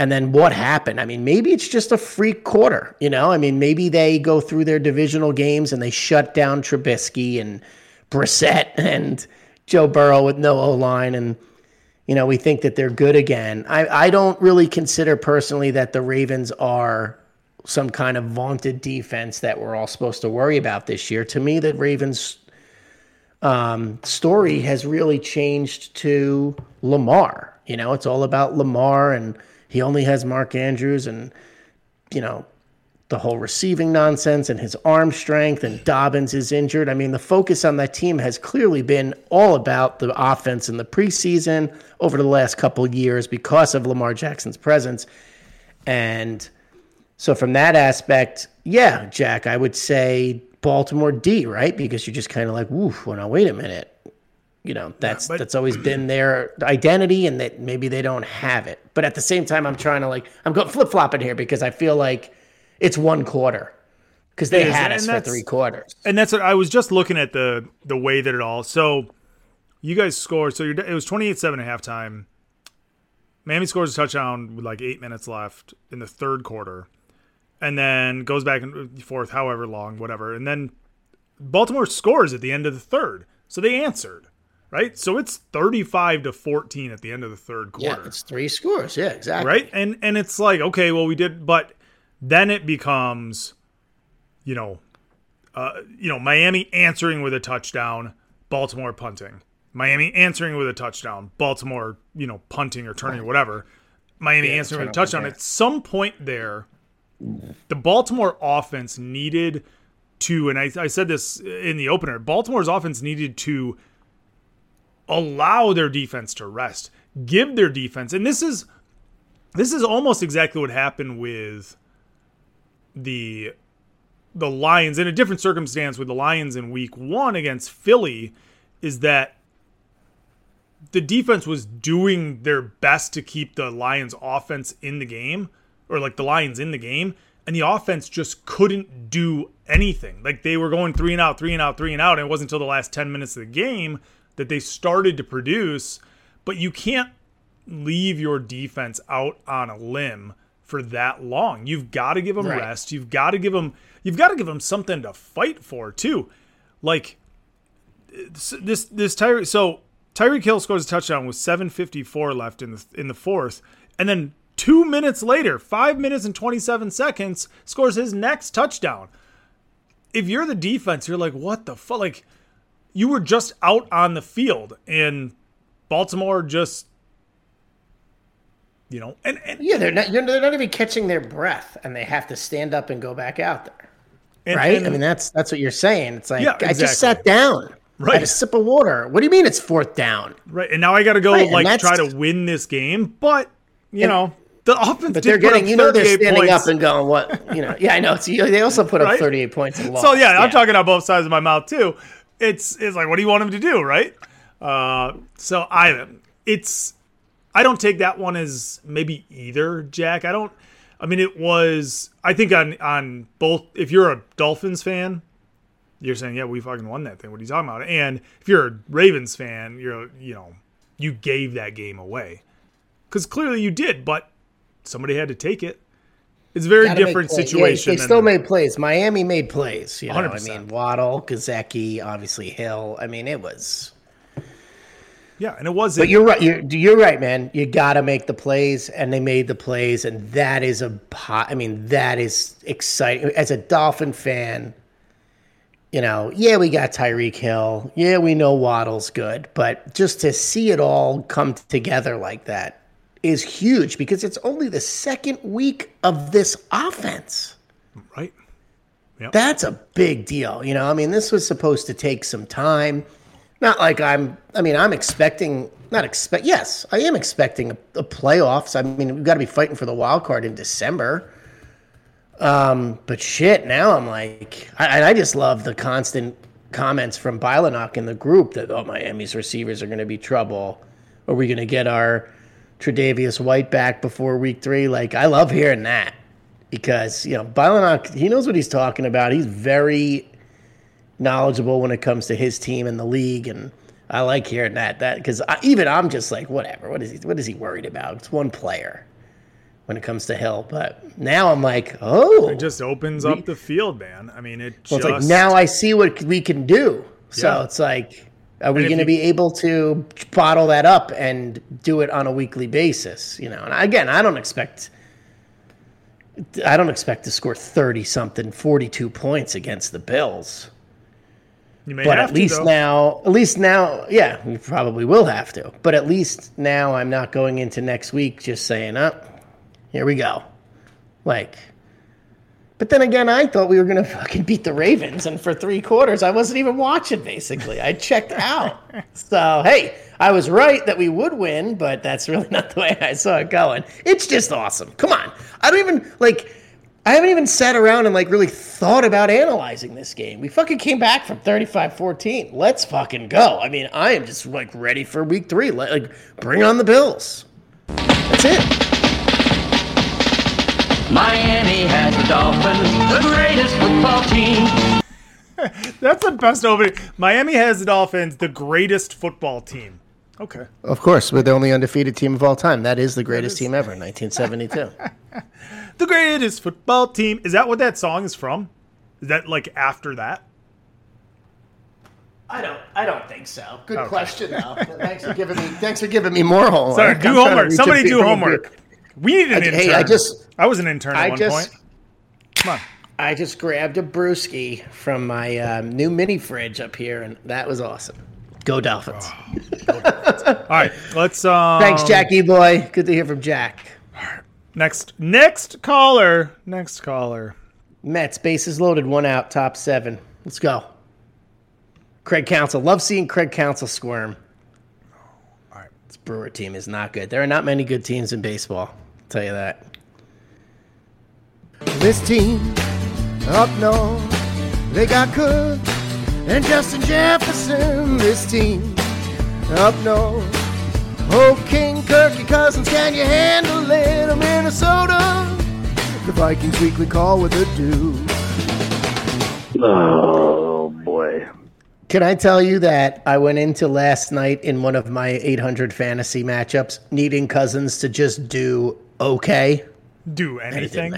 And then what happened? I mean, maybe it's just a freak quarter, you know? I mean, maybe they go through their divisional games and they shut down Trubisky and Brissett and Joe Burrow with no O line, and you know we think that they're good again. I I don't really consider personally that the Ravens are some kind of vaunted defense that we're all supposed to worry about this year. To me, the Ravens um, story has really changed to Lamar. You know, it's all about Lamar, and he only has Mark Andrews, and you know the whole receiving nonsense and his arm strength, and Dobbins is injured. I mean, the focus on that team has clearly been all about the offense in the preseason over the last couple years because of Lamar Jackson's presence, and so from that aspect, yeah, Jack, I would say Baltimore D, right? Because you're just kind of like, woof, well, now wait a minute. You know, that's but- that's always been their identity and that maybe they don't have it. But at the same time, I'm trying to like I'm going flip flopping here because I feel like it's one quarter. Because they is, had us for three quarters. And that's what I was just looking at the the way that it all. So you guys scored. So you're, it was 28-7 at halftime. Miami scores a touchdown with like eight minutes left in the third quarter, and then goes back and forth, however long, whatever. And then Baltimore scores at the end of the third, so they answered, right? So it's thirty-five to fourteen at the end of the third quarter. Yeah, it's three scores. Yeah, exactly. right and and it's like okay well we did but then it becomes you know uh you know miami answering with a touchdown baltimore punting miami answering with a touchdown baltimore you know punting or turning or whatever miami answering with a touchdown at some point there the baltimore offense needed to and I, I said this in the opener baltimore's offense needed to allow their defense to rest give their defense and this is this is almost exactly what happened with the the Lions in a different circumstance with the Lions in week 1 against Philly is that the defense was doing their best to keep the Lions offense in the game or like the Lions in the game and the offense just couldn't do anything. Like they were going 3 and out, 3 and out, 3 and out and it wasn't until the last 10 minutes of the game that they started to produce, but you can't leave your defense out on a limb for that long. You've got to give them Right. rest. You've got to give them you've got to give them something to fight for too. Like this this, this Tyreek so Tyreek Hill scores a touchdown with 7:54 left in the in the fourth, and then two minutes later, five minutes and 27 seconds, scores his next touchdown. If you're the defense, you're like, what the fuck? Like, you were just out on the field, and Baltimore just, you know, and, and, Yeah, they're not they're not even catching their breath, and they have to stand up and go back out there. and right? and- I mean, that's that's what you're saying. It's like Yeah, I just sat down. I Right. had a sip of water. What do you mean it's fourth down? right, and now I got to go Right, like try to win this game, but you know, the offense. But they're getting, you know, they're standing points. up and going, what? You know, yeah, I know. It's, they also put up Right? 38 points and lost. So yeah, I'm talking out both sides of my mouth too. It's it's like, what do you want them to do, right? Uh, so I, it's, I don't take that one as maybe either, Jack. I don't. I mean, it was. I think on on both. If you're a Dolphins fan, you're saying, yeah, we fucking won that thing. What are you talking about? And if you're a Ravens fan, you're you know, you gave that game away because clearly you did, but somebody had to take it. It's a very different situation. Yeah, they still made plays. Miami made plays. You know, I 100%. mean, Waddle, Gesicki, obviously Hill. I mean, it was. yeah, and it was. But you're right. You're, you're right, man. You got to make the plays, and they made the plays, and that is a. pot. I mean, that is exciting. As a Dolphin fan, you know, yeah, we got Tyreek Hill. Yeah, we know Waddle's good, but just to see it all come together like that is huge because it's only the second week of this offense. right. That's a big deal. You know, I mean, this was supposed to take some time. Not like I'm, I mean, I'm expecting, not expect, yes, I am expecting a, a playoffs. I mean, we've got to be fighting for the wild card in December. Um, but shit, now I'm like, I, I just love the constant comments from Bilenok in the group that, oh, Miami's receivers are going to be trouble. Are we going to get our Tredavious White back before week three? Like, I love hearing that because you know Bilenok, he knows what he's talking about. He's very knowledgeable when it comes to his team and the league, and I like hearing that. That because even I'm just like, whatever. What is he? What is he worried about? It's one player when it comes to Hill, but now I'm like, oh, It just opens up the field, man. I mean, it well, just it's like now I see what we can do. So Yeah. it's like, are we going to be able to bottle that up and do it on a weekly basis? You know, and again, I don't expect. I don't expect to score thirty something, forty-two points against the Bills. you may But have at least to, now, at least now, yeah, we probably will have to. But at least now, I'm not going into next week just saying, "Up, here we go." Like, but then again, I thought we were gonna fucking beat the Ravens, and for three quarters, I wasn't even watching. Basically, I checked out. so hey, I was right that we would win, but that's really not the way I saw it going. It's just awesome. Come on, I don't even like. I haven't even sat around and like really thought about analyzing this game. We fucking came back from 35-14. Let's fucking go. I mean, I am just like ready for week three. Like, bring on the Bills. That's it. Miami has the Dolphins, the greatest football team. That's the best opening. Miami has the Dolphins, the greatest football team. Okay. Of course, we're the only undefeated team of all time. That is the greatest team ever, 1972. The greatest football team. Is that what that song is from? Is that like after that? I don't. I don't think so. Good Okay. question, though. thanks for giving me. Thanks for giving me more homework. Sorry, do homework. Somebody do big- homework. We need an I- intern. hey, I just- I was an intern at I one just- point. Come on. I just grabbed a brewski from my um, new mini fridge up here, and that was awesome. Go Dolphins! All right, let's. Um, Thanks, Jackie boy. Good to hear from Jack. Next, next caller. Next caller. Mets bases loaded, one out, top seven. Let's go. Craig Counsell. Love seeing Craig Counsell squirm. All right. This Brewer team is not good. There are not many good teams in baseball. I'll tell you that. This team Up north, they got Cook and Justin Jefferson. This team up north. Oh, King Kirky Cousins, can you handle it? Minnesota, the Vikings weekly call with a do. Oh boy. Can I tell you that I went into last night in one of my 800 fantasy matchups needing Cousins to just do okay? Do anything?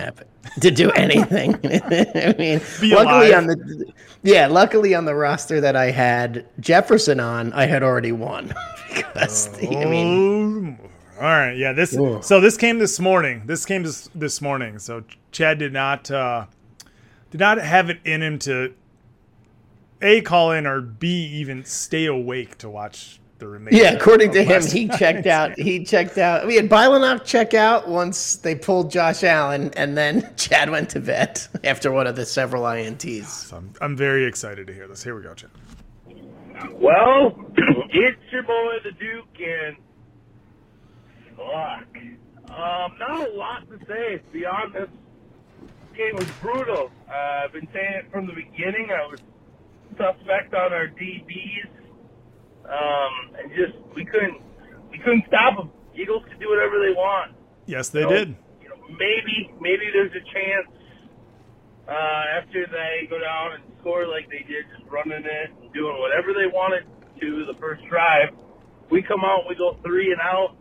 To do anything. I mean, Be luckily alive. on the yeah, luckily on the roster that I had Jefferson on, I had already won because I mean, Oh, all right. Yeah. This. So this came this morning. This came this this morning. So Chad did not uh, did not have it in him to a call in or b even stay awake to watch the remainder. yeah. According to him, he night's checked out. game. He checked out. We had Bylanoff check out once they pulled Josh Allen, and then Chad went to bed after one of the several ints. So I'm, I'm very excited to hear this. Here we go, Chad. Well, it's your boy the Duke, and fuck. Um, not a lot to say. To be honest, this game was brutal. Uh, I've been saying it from the beginning. I was suspect on our DBs, um, and just we couldn't we couldn't stop them. Eagles could do whatever they want. Yes, they So, did. You know, maybe maybe there's a chance uh, after they go down and score like they did, just running it and doing whatever they wanted to the first drive. We come out, we go three and out,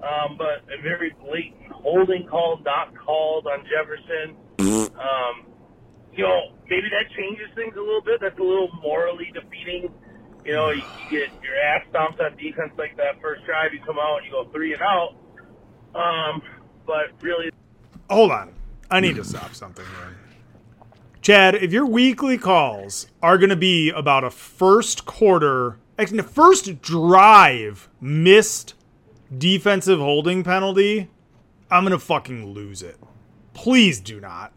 um, but a very blatant holding call not called on Jefferson. Um, you know, maybe that changes things a little bit. That's a little morally defeating. You know, you, you get your ass stomped on defense like that first drive. You come out and you go three and out. Um, but really, Hold on. I need to stop something here. Chad, if your weekly calls are going to be about a first quarter, actually, the first drive missed defensive holding penalty, I'm going to fucking lose it. Please do not.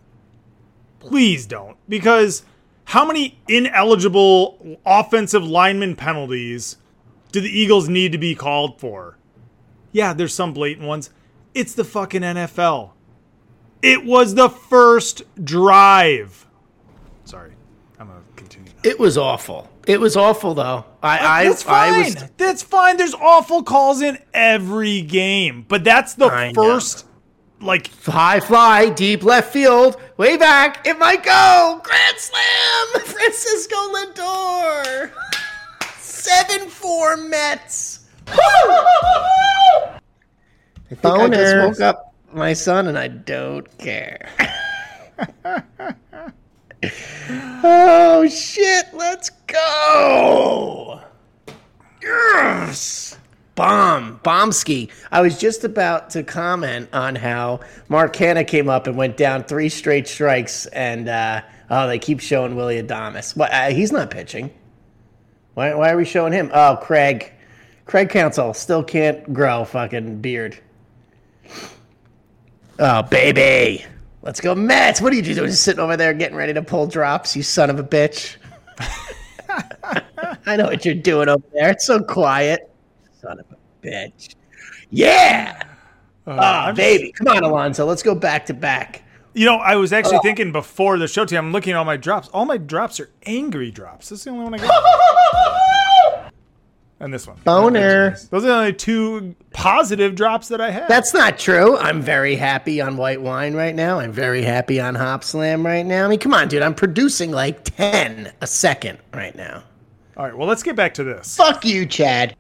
Please don't. Because how many ineligible offensive lineman penalties do the Eagles need to be called for? Yeah, there's some blatant ones. It's the fucking NFL. It was the first drive. Sorry. I'm going to continue. now. It was awful. It was awful though. I, I, That's fine. I was That's fine. There's awful calls in every game, but that's the I know. First like high fly, deep left field, way back. It might go. Grand slam. Francisco Lindor. Seven four Mets. I think I just Boner. woke up my son and I don't care. oh shit! Let's go. Yes. Bomb, Bombski. I was just about to comment on how Mark Canha came up and went down three straight strikes, and uh, oh, they keep showing Willy Adames. What? Uh, he's not pitching. Why, why are we showing him? Oh, Craig. Craig Counsell still can't grow fucking beard. Oh, baby. Let's go, Mets. What are you doing? Just sitting over there getting ready to pull drops, you son of a bitch. I know what you're doing over there. It's so quiet. Son of a bitch. Yeah. Ah, baby. Come on, Alonso. Let's go back to back. you know, I was Oh. actually thinking before the show today, I'm looking at all my drops. All my drops are angry drops. This is the only one I got. and this one. Boner. Those are the only two positive drops that I have. That's not true. I'm very happy on white wine right now. I'm very happy on Hopslam right now. I mean, come on, dude. I'm producing like 10 a second right now. all right, well, let's get back to this. Fuck you, Chad.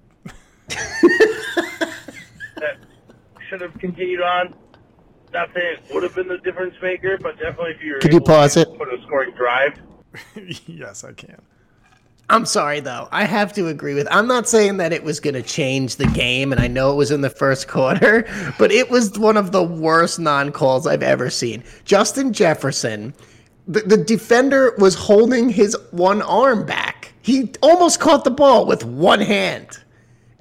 That should have continued on. Not that it would have been the difference maker, but definitely if you were Could you able to pause it? put a scoring drive. yes, I can. I'm sorry though. I have to agree with. I'm not saying that it was going to change the game, and I know it was in the first quarter, but it was one of the worst non-calls I've ever seen. Justin Jefferson, the, the defender was holding his one arm back. He almost caught the ball with one hand,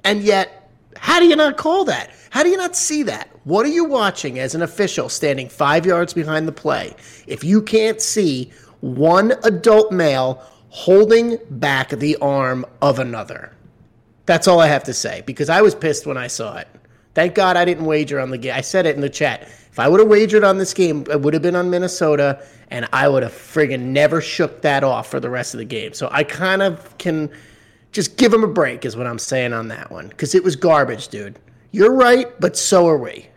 and yet, how do you not call that? How do you not see that? What are you watching as an official standing five yards behind the play if you can't see one adult male holding back the arm of another? That's all I have to say because I was pissed when I saw it. Thank God I didn't wager on the game. I said it in the chat. If I would have wagered on this game, it would have been on Minnesota, and I would have friggin' never shook that off for the rest of the game. So I kind of can just give them a break, is what I'm saying on that one, because it was garbage, dude. You're right, but so are we.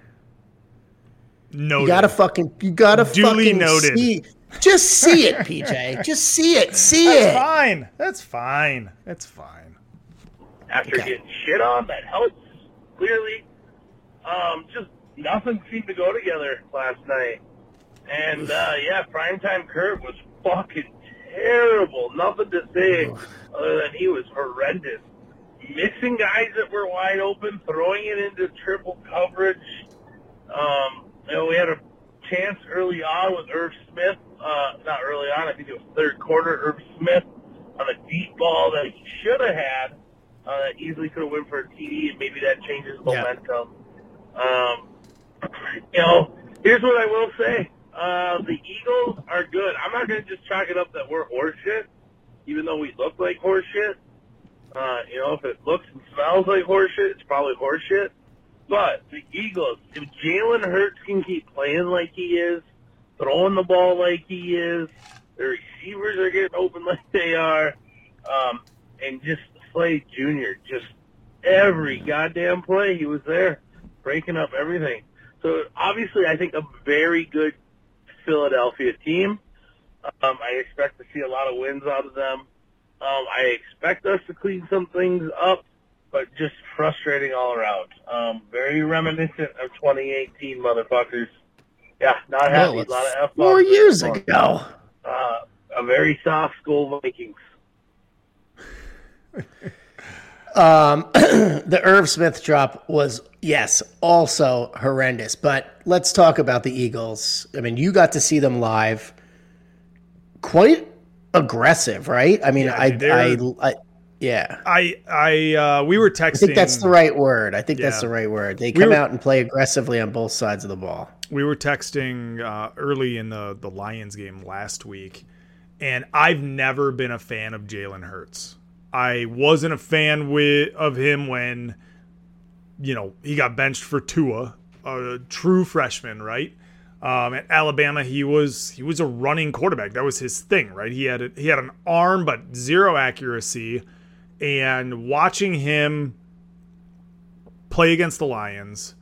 No, You gotta fucking, you gotta Duly fucking noted. see. Just see it, PJ. Just see it. See That's it. fine. That's fine. That's fine. after Okay. getting shit on. That helps clearly. Um, just nothing seemed to go together last night. And uh, yeah, primetime Kurt was fucking terrible. Nothing to say other than he was horrendous. Missing guys that were wide open, throwing it into triple coverage. Um, you know, we had a chance early on with Irv Smith. Uh, not early on, I think it was third quarter. Irv Smith on a deep ball that he should have had. Uh, that easily could have went for a TD, and maybe that changes Yeah. momentum. Um, you know, here's what I will say: uh, the Eagles are good. I'm not going to just chalk it up that we're horseshit, even though we look like horseshit. Uh, you know, if it looks and smells like horseshit, it's probably horseshit. But the Eagles, if Jalen Hurts can keep playing like he is, throwing the ball like he is, the receivers are getting open like they are, um, and just Slay Jr. just every goddamn play he was there, breaking up everything. So obviously, I think a very good Philadelphia team. Um, I expect to see a lot of wins out of them. Um, I expect us to clean some things up, but just frustrating all around. Um, very reminiscent of 2018, motherfuckers. Yeah, not happy. Well, a lot of F four years ago. Uh, a very soft school Vikings. Um, the Irv Smith drop was yes, also horrendous. But let's talk about the Eagles. I mean, you got to see them live. Quite aggressive, right? I mean, Yeah, I, I, I, yeah. I I uh, we were texting. I think that's the right word. I think that's the right word. They We come were- out and play aggressively on both sides of the ball. we were texting uh, early in the the Lions game last week, and I've never been a fan of Jalen Hurts. I wasn't a fan with of him when, you know, he got benched for Tua, a true freshman, right? Um, at Alabama, he was he was a running quarterback. That was his thing, right? He had a, he had an arm but zero accuracy, and watching him play against the Lions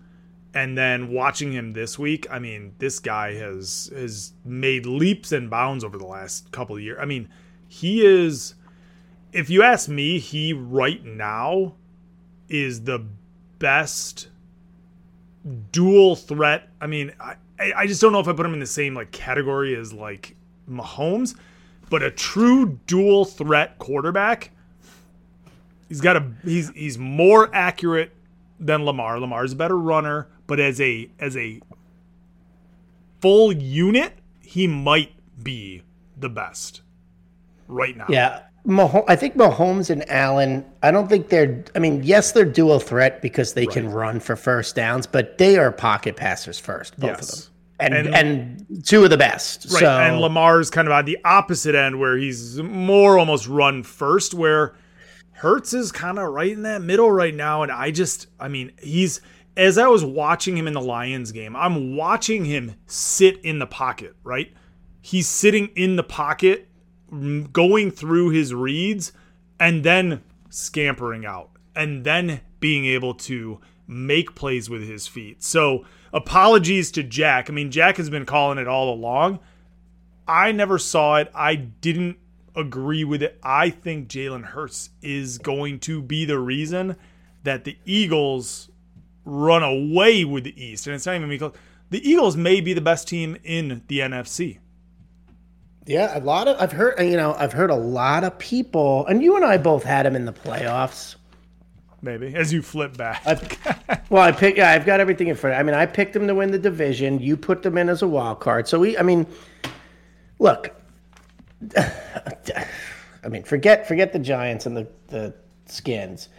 and then watching him this week, I mean, this guy has has made leaps and bounds over the last couple of years. I mean, he is if you ask me, he right now is the best dual threat. I mean, I I I just don't know if I put him in the same like category as like Mahomes, but a true dual threat quarterback. He's got a he's he's more accurate than Lamar. Lamar's a better runner, but as a as a full unit, he might be the best right now. Yeah. Mah- I think Mahomes and Allen, I don't think they're, I mean, yes, they're dual threat because they can run for first downs, but they are pocket passers first, both Yes. of them. And, And- and, two of the best. Right. So, and Lamar's kind of on the opposite end where he's more almost run first, where Hurts is kind of right in that middle right now. And I just, I mean, he's, as I was watching him in the Lions game, I'm watching him sit in the pocket, right? He's sitting in the pocket, going through his reads, and then scampering out, and then being able to make plays with his feet. So, apologies to Jack. I mean, Jack has been calling it all along. I never saw it. I didn't agree with it. I think Jalen Hurts is going to be the reason that the Eagles run away with the East. And it's not even because the Eagles may be the best team in the NFC. Yeah, a lot of, I've heard, you know, I've heard a lot of people, and you and I both had him in the playoffs. Maybe as you flip back. I, well, I pick. Yeah, I've got everything in front. Of you. I mean, I picked them to win the division. You put them in as a wild card. So we. I mean, look. I mean, forget forget the Giants and the the Skins.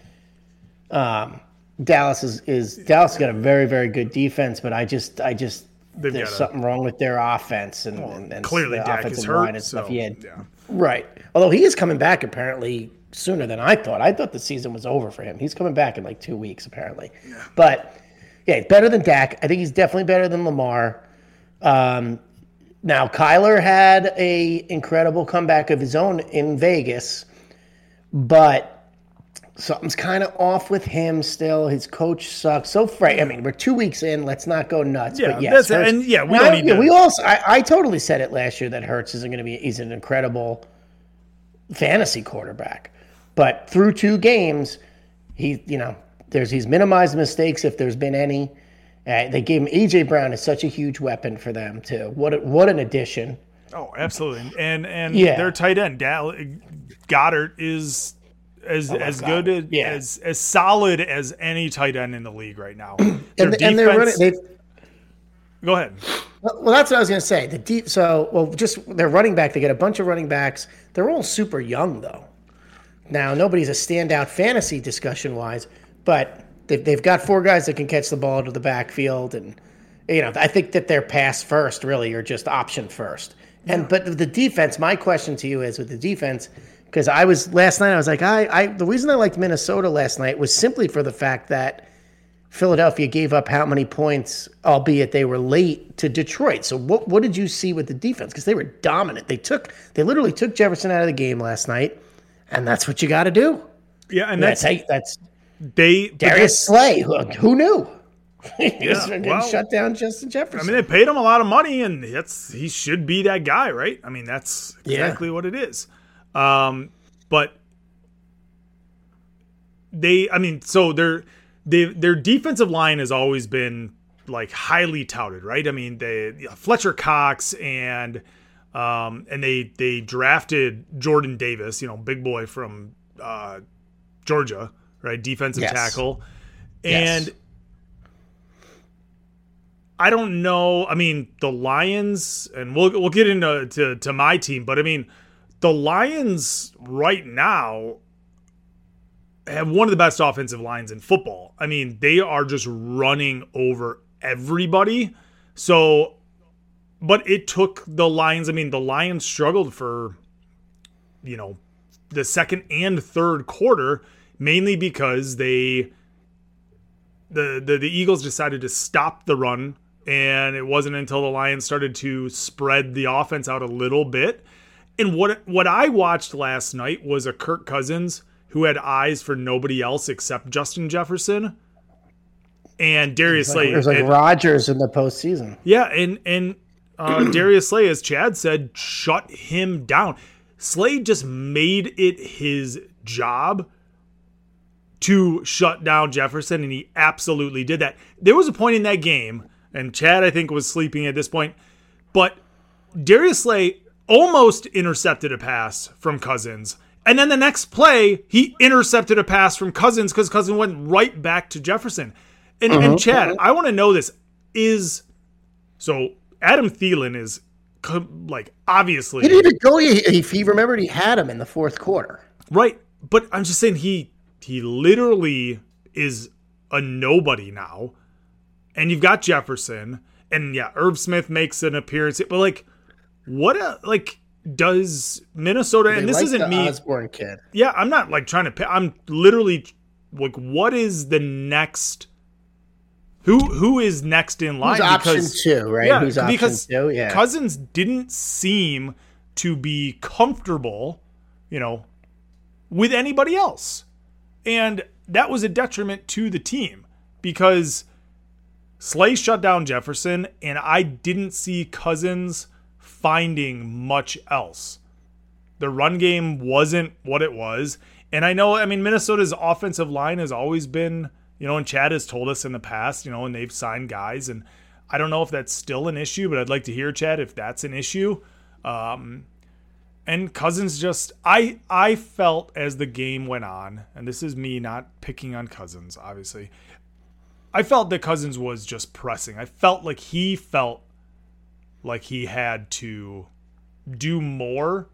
Um, Dallas is is Dallas got a very very good defense, but I just I just They've there's got a- something wrong with their offense and, and, and clearly the Dak is offensive hurt, line and stuff. so, Yeah, yeah. right. Although he is coming back apparently sooner than I thought. I thought the season was over for him. He's coming back in like two weeks apparently. But Yeah, better than Dak. I think he's definitely better than Lamar. Um, now Kyler had a incredible comeback of his own in Vegas, but something's kind of off with him still. His coach sucks. So Frank, I mean, we're two weeks in. Let's not go nuts. Yeah, but yes, that's- Hurts- and yeah, we Now, don't need yeah, to- We also, I, I totally said it last year that Hurts isn't going to be. He's an incredible fantasy quarterback, but through two games, he, you know, there's he's minimized mistakes if there's been any. Uh, they gave him AJ Brown is such a huge weapon for them too. What a, what an addition. Oh, absolutely. And and Yeah. their tight end Dal- Goedert is as oh as good as, Yeah. as as solid as any tight end in the league right now. Their And, and they're running. defense- They've go ahead. Well, that's what I was going to say. The deep, so well, just they're running back. They get a bunch of running backs. They're all super young, though. Now, nobody's a standout fantasy discussion wise, but they've, they've got four guys that can catch the ball to the backfield, and you know, I think that they're pass first, really, or just option first. And but the defense. My question to you is with the defense, because I was last night. I was like, I, I the reason I liked Minnesota last night was simply for the fact that Philadelphia gave up how many points, albeit they were late to Detroit. So what what did you see with the defense? Because they were dominant. They took they literally took Jefferson out of the game last night, and that's what you got to do. Yeah, and That's that's that's they Darius Slay. Who, who knew? Yeah, well, shut down Justin Jefferson. I mean, they paid him a lot of money, and that's he should be that guy, right? I mean, that's Yeah. exactly what it is. Um, but they, I mean, so their they, their defensive line has always been like highly touted, right? I mean, they Fletcher Cox and um, and they they drafted Jordan Davis, you know, big boy from uh, Georgia, right? Defensive Yes. tackle, Yes. and I don't know. I mean, the Lions, and we'll we'll get into to, to my team, but I mean, the Lions right now have one of the best offensive lines in football. I mean, they are just running over everybody. So, but it took the Lions. I mean, the Lions struggled for, you know, the second and third quarter, mainly because they the, the the Eagles decided to stop the run, and it wasn't until the Lions started to spread the offense out a little bit. And what what I watched last night was a Kirk Cousins who had eyes for nobody else except Justin Jefferson and Darius Slay. it was like And- Rodgers in the postseason. yeah, and and uh, Darius Slay, as Chad said, shut him down. Slay just made it his job to shut down Jefferson, and he absolutely did that. There was a point in that game, and Chad, I think, was sleeping at this point, but Darius Slay almost intercepted a pass from Cousins. And then the next play, he intercepted a pass from Cousins because Cousins went right back to Jefferson. And, and mm-hmm. Chad, mm-hmm. I want to know this is so Adam Thielen is like obviously He didn't even go. He, he, he remembered he had him in the fourth quarter. Right, but I'm just saying he he literally is a nobody now, and you've got Jefferson, and yeah, Irv Smith makes an appearance, but like, what a like does Minnesota? They And this like isn't me. Osborn kid. Yeah, I'm not like trying to. I'm literally like, what is the next? Who who is next in line? Who's option Because- two, right? Yeah, Who's option because two? Yeah. Cousins didn't seem to be comfortable, you know, with anybody else. And that was a detriment to the team because Slay shut down Jefferson, and I didn't see Cousins finding much else. The run game wasn't what it was. And I know, I mean, Minnesota's offensive line has always been, you know, and Chad has told us in the past, you know, and they've signed guys. And I don't know if that's still an issue, but I'd like to hear, Chad, if that's an issue. Um, and Cousins just I I felt as the game went on, and this is me not picking on Cousins, obviously. I felt that Cousins was just pressing. I felt like he felt like he had to do more.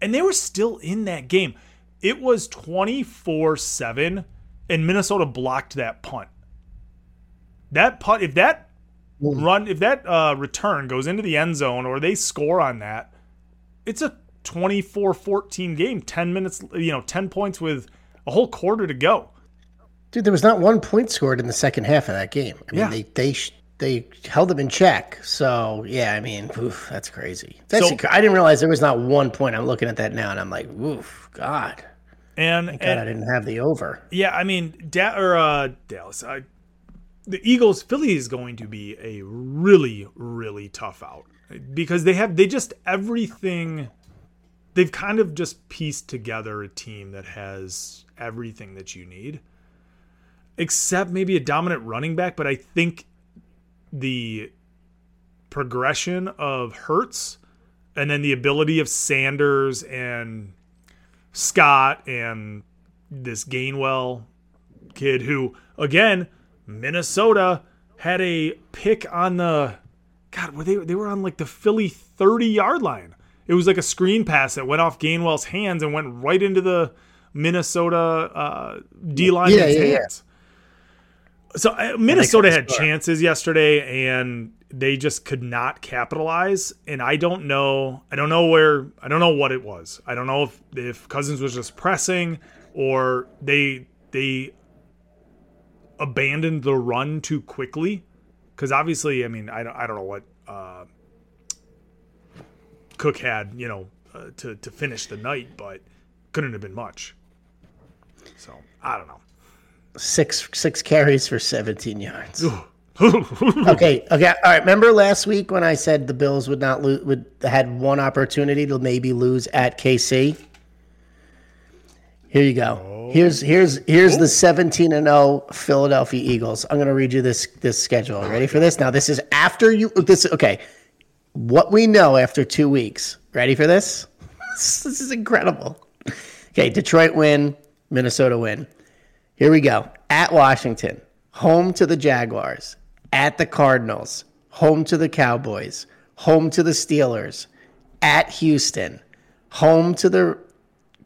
And they were still in that game. It was 24-7 and Minnesota blocked that punt. That punt if that run if that uh, return goes into the end zone or they score on that, it's a 24-14 game 10 minutes you know 10 points with a whole quarter to go Dude, there was not one point scored in the second half of that game. I mean, Yeah. they they they held them in check. So yeah, I mean, oof, that's crazy. That's So- I didn't realize there was not one point. I'm looking at that now, and I'm like, oof, God, And, God, and I didn't have the over. Yeah, I mean, da- or uh, Dallas. I, the Eagles, Philly is going to be a really, really tough out because they have they just everything. They've kind of just pieced together a team that has everything that you need, except maybe a dominant running back. But I think the progression of Hurts and then the ability of Sanders and Scott and this Gainwell kid who again Minnesota had a pick on the God were they they were on like the Philly 30 yard line. It was like a screen pass that went off Gainwell's hands and went right into the Minnesota uh, D lineman's Yeah, yeah, yeah. So uh, Minnesota had score. chances yesterday, and they just could not capitalize. And I don't know. I don't know where. I don't know what it was. I don't know if if Cousins was just pressing or they they abandoned the run too quickly. Because obviously, I mean, I don't. I don't know what uh, Cook had, you know, uh, to to finish the night, but couldn't have been much. So I don't know. Six six carries for 17 yards. okay, okay, all right. Remember last week when I said the Bills would not lose, would had one opportunity to maybe lose at KC. Here you go. Oh. Here's here's here's the 17 and 0 Philadelphia Eagles. I'm going to read you this this schedule. Oh, Ready for this? Now this is after you this okay. What we know after 2 weeks. Ready for this? This is incredible. Okay, Detroit win, Minnesota win. Here we go. At Washington, home to the Jaguars, at the Cardinals, home to the Cowboys, home to the Steelers, at Houston, home to the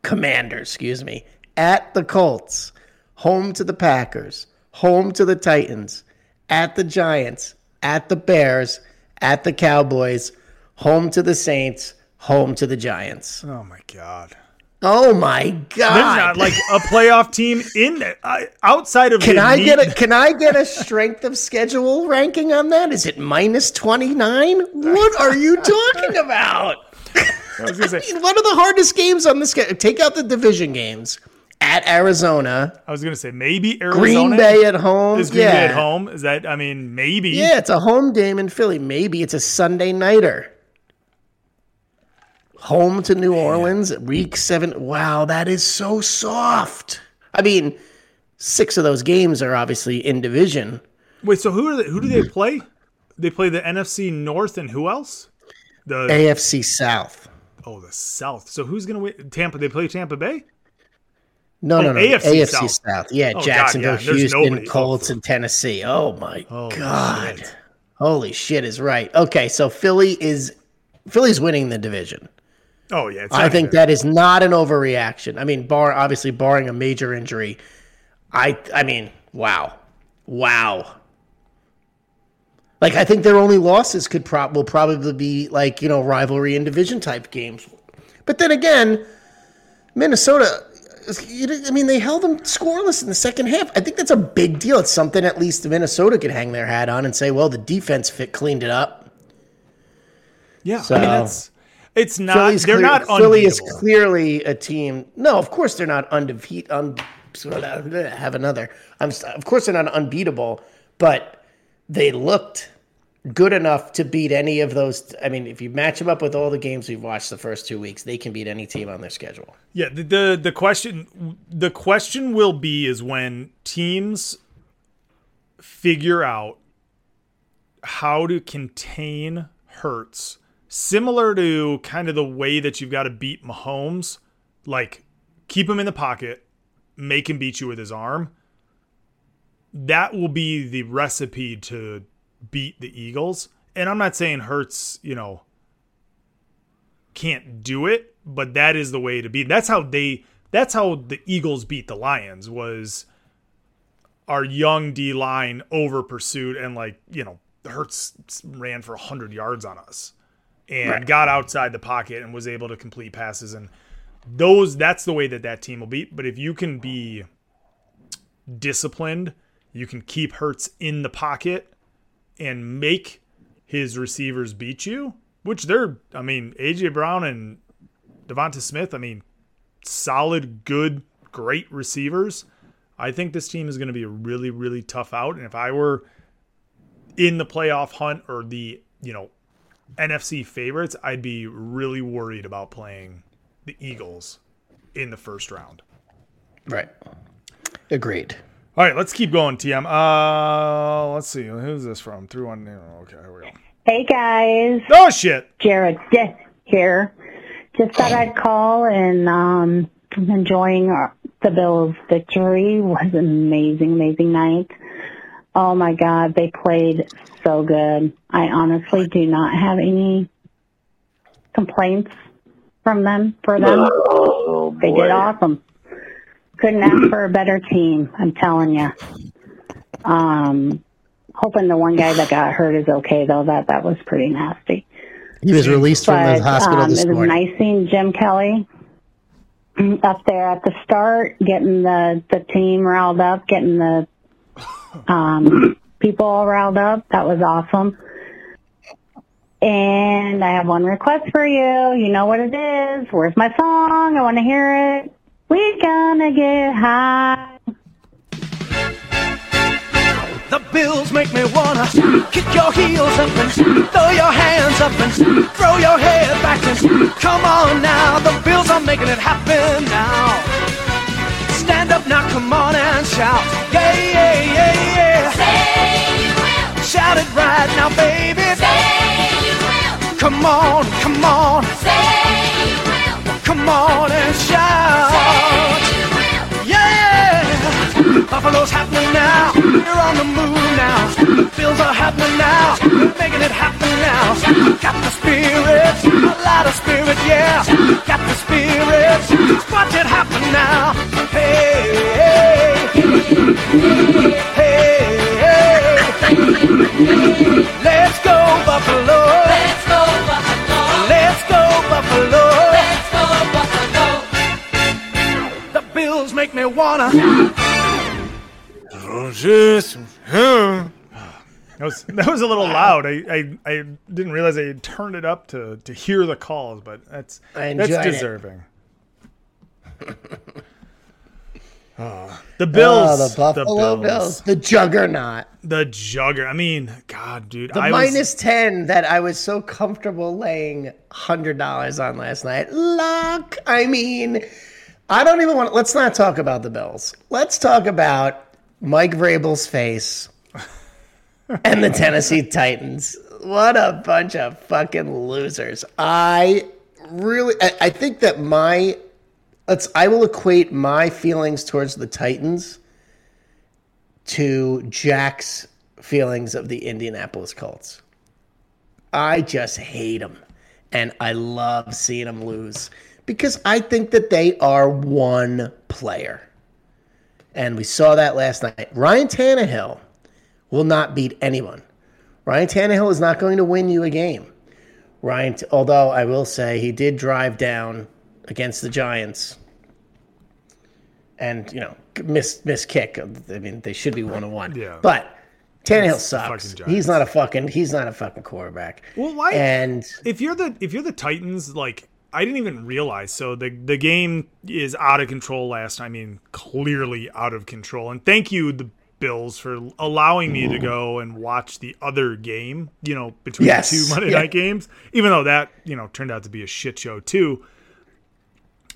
Commanders, excuse me, at the Colts, home to the Packers, home to the Titans, at the Giants, at the Bears, at the Cowboys, home to the Saints, home to the Giants. Oh my god. Oh my God! There's not like a playoff team in there uh, outside of. Can the I get a can I get a strength of schedule ranking on that? Is it minus twenty nine? What are you talking about? I was gonna say. What are the hardest games on the schedule? Take out the division games at Arizona, I was gonna say maybe Arizona. Green Bay at home. Is Green yeah. Bay at home? Is that? I mean, maybe. Yeah, it's a home game in Philly. Maybe it's a Sunday nighter. Home to New Orleans, week seven. Wow, that is so soft. I mean, six of those games are obviously in division. Wait. So who are they, who do they play? They play the NFC North and who else? The AFC South. oh the South. So who's gonna win? Tampa. They play Tampa Bay. No, Oh, no, no. AFC AFC, South. South. Yeah, Oh, God, Jacksonville, yeah, Houston. Oh, Colts, and Tennessee. Oh my oh, Holy God. shit. Holy shit is right. Okay, so Philly is Philly's winning the division. Oh yeah. It's I think even- that is not an overreaction. I mean, bar obviously barring a major injury. I I mean, wow. Wow. Like I think their only losses could prob will probably be like, you know, rivalry and division type games. But then again, Minnesota I mean, they held them scoreless in the second half. I think that's a big deal. It's something at least Minnesota could hang their hat on and say, well, the defense fit cleaned it up. Yeah. So- I mean, that's. It's not. Philly's they're clear- not Philly is clearly a team. No, of course they're not undefeated. Un, uh, have another. I'm. Of course they're not unbeatable, but they looked good enough to beat any of those. I mean, if you match them up with all the games we've watched the first two weeks, they can beat any team on their schedule. Yeah, the, the the question the question will be is when teams figure out how to contain Hurts, similar to kind of the way that you've got to beat Mahomes, like keep him in the pocket, make him beat you with his arm. That will be the recipe to beat the Eagles. And I'm not saying Hurts, you know, can't do it, but that is the way to beat. That's how they. That's how the Eagles beat the Lions. Was our young D line over pursued and like you know Hurts ran for hundred yards on us and Right. got outside the pocket and was able to complete passes and those. That's the way that that team will beat. But if you can be disciplined, you can keep Hurts in the pocket and make his receivers beat you, which they're, I mean, AJ Brown and Devonta Smith, I mean, solid, good, great receivers. I think this team is going to be a really, really tough out. And if I were in the playoff hunt or the, you know, NFC favorites, I'd be really worried about playing the Eagles in the first round. Right. Agreed. All right, let's keep going, TM. Uh, let's see. Who's this from? Through one. Okay, here we go. Hey guys, Oh, shit. Jared Dick here. Just thought I'd call and um, I'm enjoying our, the Bills' victory. It was an amazing, amazing night. Oh my God, they played so good. I honestly do not have any complaints from them for them. they did awesome. Couldn't ask for a better team. I'm telling you. Um, hoping the one guy that got hurt is okay though. That that was pretty nasty. He was released from But the hospital um, this it was morning. nice seeing Jim Kelly up there at the start, getting the the team riled up, getting the um, people all riled up. That was awesome. And I have one request for you. You know what it is. Where's my song? I want to hear it. We're gonna get high. The bills make me wanna kick your heels up and throw your hands up and throw your head back and come on now. The bills are making it happen now. Stand up now, come on and shout. Yeah, yeah, yeah, yeah. Say you will. Shout it right now, baby. Say you will. Come on, come on. Say you will. Come on and shout. Say you will. Yeah. Buffalo's happening now. You're on the move now. Bills are happening now. We're making it happen now. Got the spirit, a lot of spirit, yeah. Got the spirit. Watch it happen now. Hey, hey, hey, hey. Let's go Buffalo. Let's go Buffalo. Let's go Buffalo. Let's go Buffalo. The Bills make me wanna. Oh, that was that was a little loud. I, I, I didn't realize I had turned it up to, to hear the calls, but that's I that's enjoyed it. Oh, the Bills, Oh, the Buffalo Bills. The juggernaut. the jugger. I mean, God, dude, The I was, minus 10 that I was so comfortable laying $100 on last night. Luck. I mean, I don't even want let's not talk about the Bills. Let's talk about Mike Vrabel's face and the Tennessee Titans. What a bunch of fucking losers. I really I, I think that my let's I will equate my feelings towards the Titans to Jack's feelings of the Indianapolis Colts. I just hate them. And I love seeing them lose because I think that they are one player. And we saw that last night. Ryan Tannehill will not beat anyone. Ryan Tannehill is not going to win you a game. Ryan, although I will say he did drive down against the Giants and, you know, miss miss kick. Uh, I mean, they should be one on one. Yeah. But Tannehill It's sucks. He's not a fucking he's not a fucking quarterback. Well, why? And if you're the if you're the Titans, like I didn't even realize. So the the game is out of control. Last, I mean, clearly out of control. And thank you, the Bills, for allowing me to go and watch the other game. You know, between Yes. the two Monday Yeah. night games, even though that you know turned out to be a shit show too.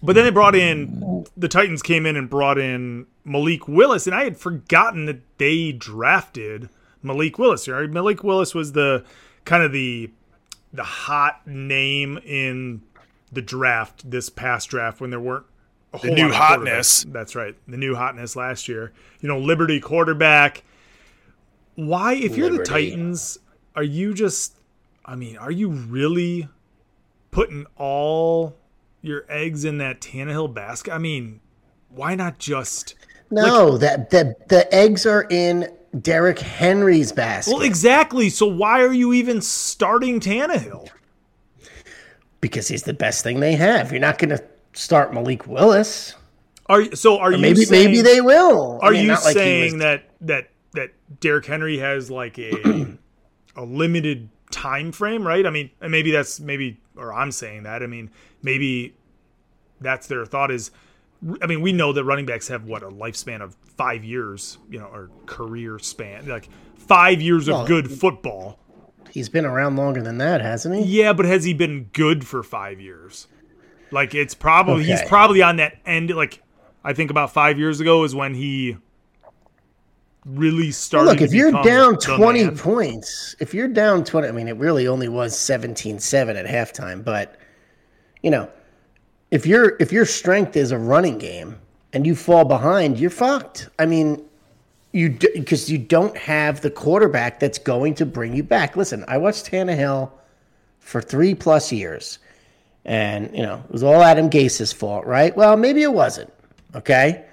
But then they brought in the Titans came in and brought in Malik Willis, and I had forgotten that they drafted Malik Willis. Right? Malik Willis was the kind of the the hot name in the draft this past draft when there weren't a whole new lot of hotness. That's right, the new hotness last year. You know, Liberty quarterback. Why, if you're the Titans, are you just? I mean, are you really putting all your eggs in that Tannehill basket? I mean, why not just? no, that the the eggs are in Derrick Henry's basket Well, exactly. So why are you even starting Tannehill? because he's the best thing they have. You're not going to start Malik Willis. Are you, so? Are Or you maybe saying, maybe they will. I Are mean, you not like saying was- that that that Derrick Henry has like a a limited time frame, right? I mean, and maybe that's maybe, or I'm saying that. I mean, maybe that's their thought is. I mean, we know that running backs have what a lifespan of five years, you know, or career span, like five years of good football. He's been around longer than that, hasn't he? Yeah, but has he been good for five years? Like it's probably he's probably on that end. Like I think about five years ago is when he really Well, started. look, if you're down 20 man. points, if you're down 20, I mean, it really only was 17 7 at halftime, but, you know, if your if your strength is a running game and you fall behind, you're fucked. I mean, you because you don't have the quarterback that's going to bring you back. Listen, I watched Tannehill for three plus years, and you know it was all Adam Gase's fault, right? Well, maybe it wasn't. Okay,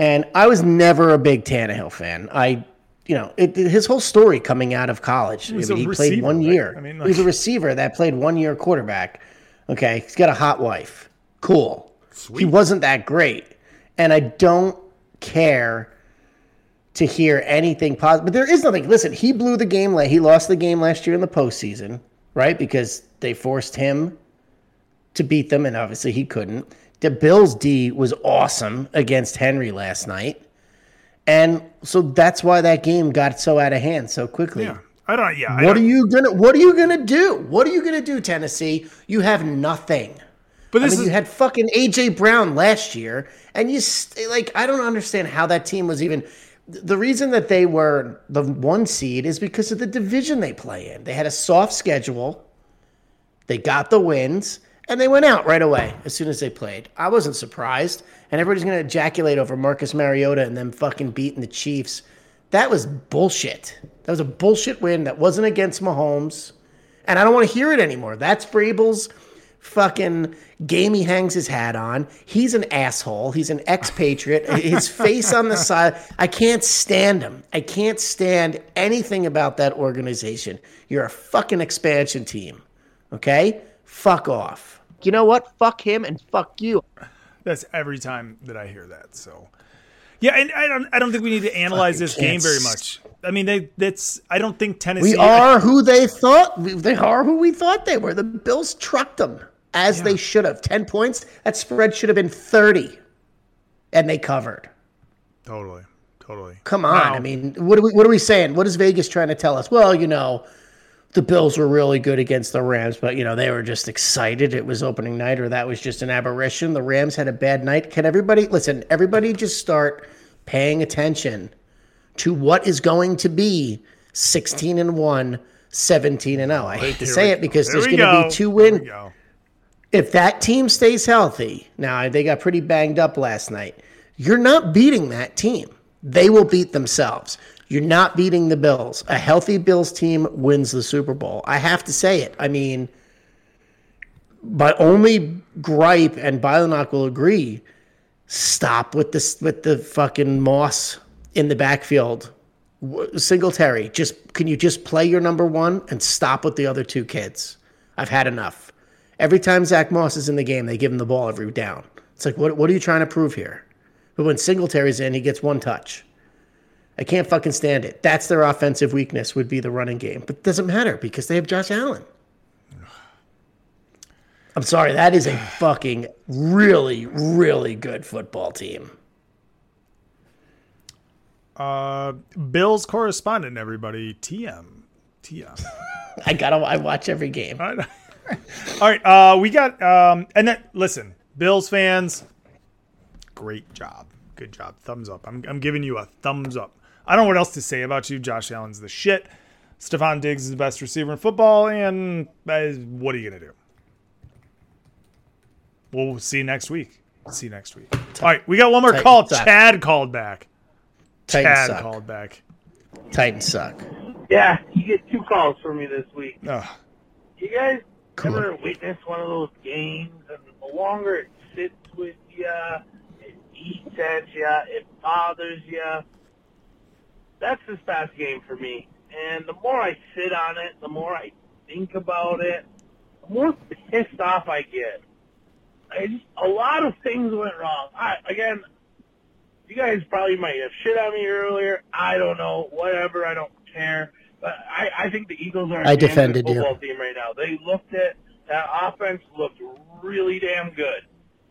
and I was never a big Tannehill fan. I, you know, it, his whole story coming out of college. He I mean, he played receiver, one right? year. I mean, he was a receiver that played one year quarterback. Okay, he's got a hot wife. Cool. Sweet. He wasn't that great, and I don't care to hear anything positive. But there is nothing. Listen, he blew the game. He lost the game last year in the postseason, right? Because they forced him to beat them, and obviously he couldn't. The Bills D was awesome against Henry last night, and so that's why that game got so out of hand so quickly. Yeah, I don't. Yeah, What don't- are you gonna What are you gonna do? What are you gonna do, Tennessee? You have nothing. But I this mean, is you had fucking AJ Brown last year, and you st- like I don't understand how that team was even. The reason that they were the one seed is because of the division they play in. They had a soft schedule. They got the wins, and they went out right away as soon as they played. I wasn't surprised, and everybody's gonna ejaculate over Marcus Mariota and them fucking beating the Chiefs. That was bullshit. That was a bullshit win. That wasn't against Mahomes, and I don't want to hear it anymore. That's Vrabel's fucking game he hangs his hat on. He's an asshole. He's an expatriate. his face on the side. I can't stand him. I can't stand anything about that organization. You're a fucking expansion team. Okay? Fuck off. You know what? Fuck him and fuck you. That's every time that I hear that. So, yeah, and I don't. I don't think we need to analyze Fucking this game very much. I mean, they. That's. I don't think Tennessee. We are who they thought. we- They are who we thought they were. The Bills trucked them as they should have. 10 points. That spread should have been 30. And they covered. Totally. Totally. Come on. Now- I mean, what are we what are we saying? What is Vegas trying to tell us? Well, you know, the Bills were really good against the Rams, but you know, they were just excited. It was opening night or that was just an aberration. The Rams had a bad night. Can everybody listen, everybody just start paying attention to what is going to be 16 and 1, 17 and 0. I hate to Here say it because there there's going to be two win if that team stays healthy, now they got pretty banged up last night. You're not beating that team. They will beat themselves. You're not beating the Bills. A healthy Bills team wins the Super Bowl. I have to say it. I mean, my only gripe, and Bilonock will agree, stop with this with the fucking Moss in the backfield. Singletary, just can you just play your number one and stop with the other two kids? I've had enough. Every time Zach Moss is in the game, they give him the ball every down. It's like, what, what are you trying to prove here? But when Singletary's in, he gets one touch. I can't fucking stand it. That's their offensive weakness would be the running game. But it doesn't matter because they have Josh Allen. I'm sorry, that is a fucking really, really good football team. Uh, Bills correspondent, everybody. TM. TM. I gotta I watch every game. All right. All right. Uh, we got um, and then listen, Bills fans, great job, good job, thumbs up. I'm I'm giving you a thumbs up. I don't know what else to say about you. Josh Allen's the shit. Stefon Diggs is the best receiver in football, and uh, what are you gonna do? We'll see you next week. See you next week. All right, we got one more Titans call. suck. Chad called back. Titans Chad suck. called back. Titans suck. Yeah, you get two calls from me this week. Ugh. You guys Come ever witness one of those games, and the longer it sits with you, it eats at you, it bothers you. That's this past game for me. And the more I sit on it, the more I think about it, the more pissed off I get. I just, a lot of things went wrong. I, again, You guys probably might have shit on me earlier. I don't know. Whatever. I don't care. But I, I think the Eagles are a I damn good defended you. football team right now. They looked at that offense looked really damn good.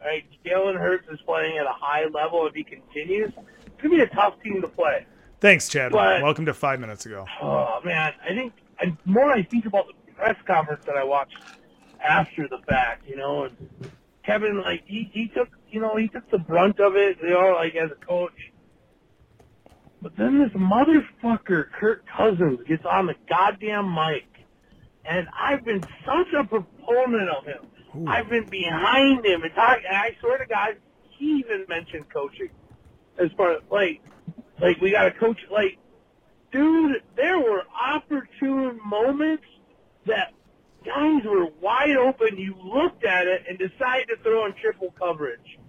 All right, Jalen Hurts is playing at a high level. If he continues, it's gonna be a tough team to play. Thanks, Chad. But- Welcome to five minutes ago. Oh man, I think and more I think about the press conference that I watched after the fact, you know, and Kevin like he, he took you know, he took the brunt of it, you know, like as a coach. But then this motherfucker Kirk Cousins gets on the goddamn mic and I've been such a proponent of him. I've been behind him and talk and I swear to God, he even mentioned coaching. As far as like like we gotta coach like dude, there were opportune moments that guys were wide open. You looked at it and decided to throw in triple coverage.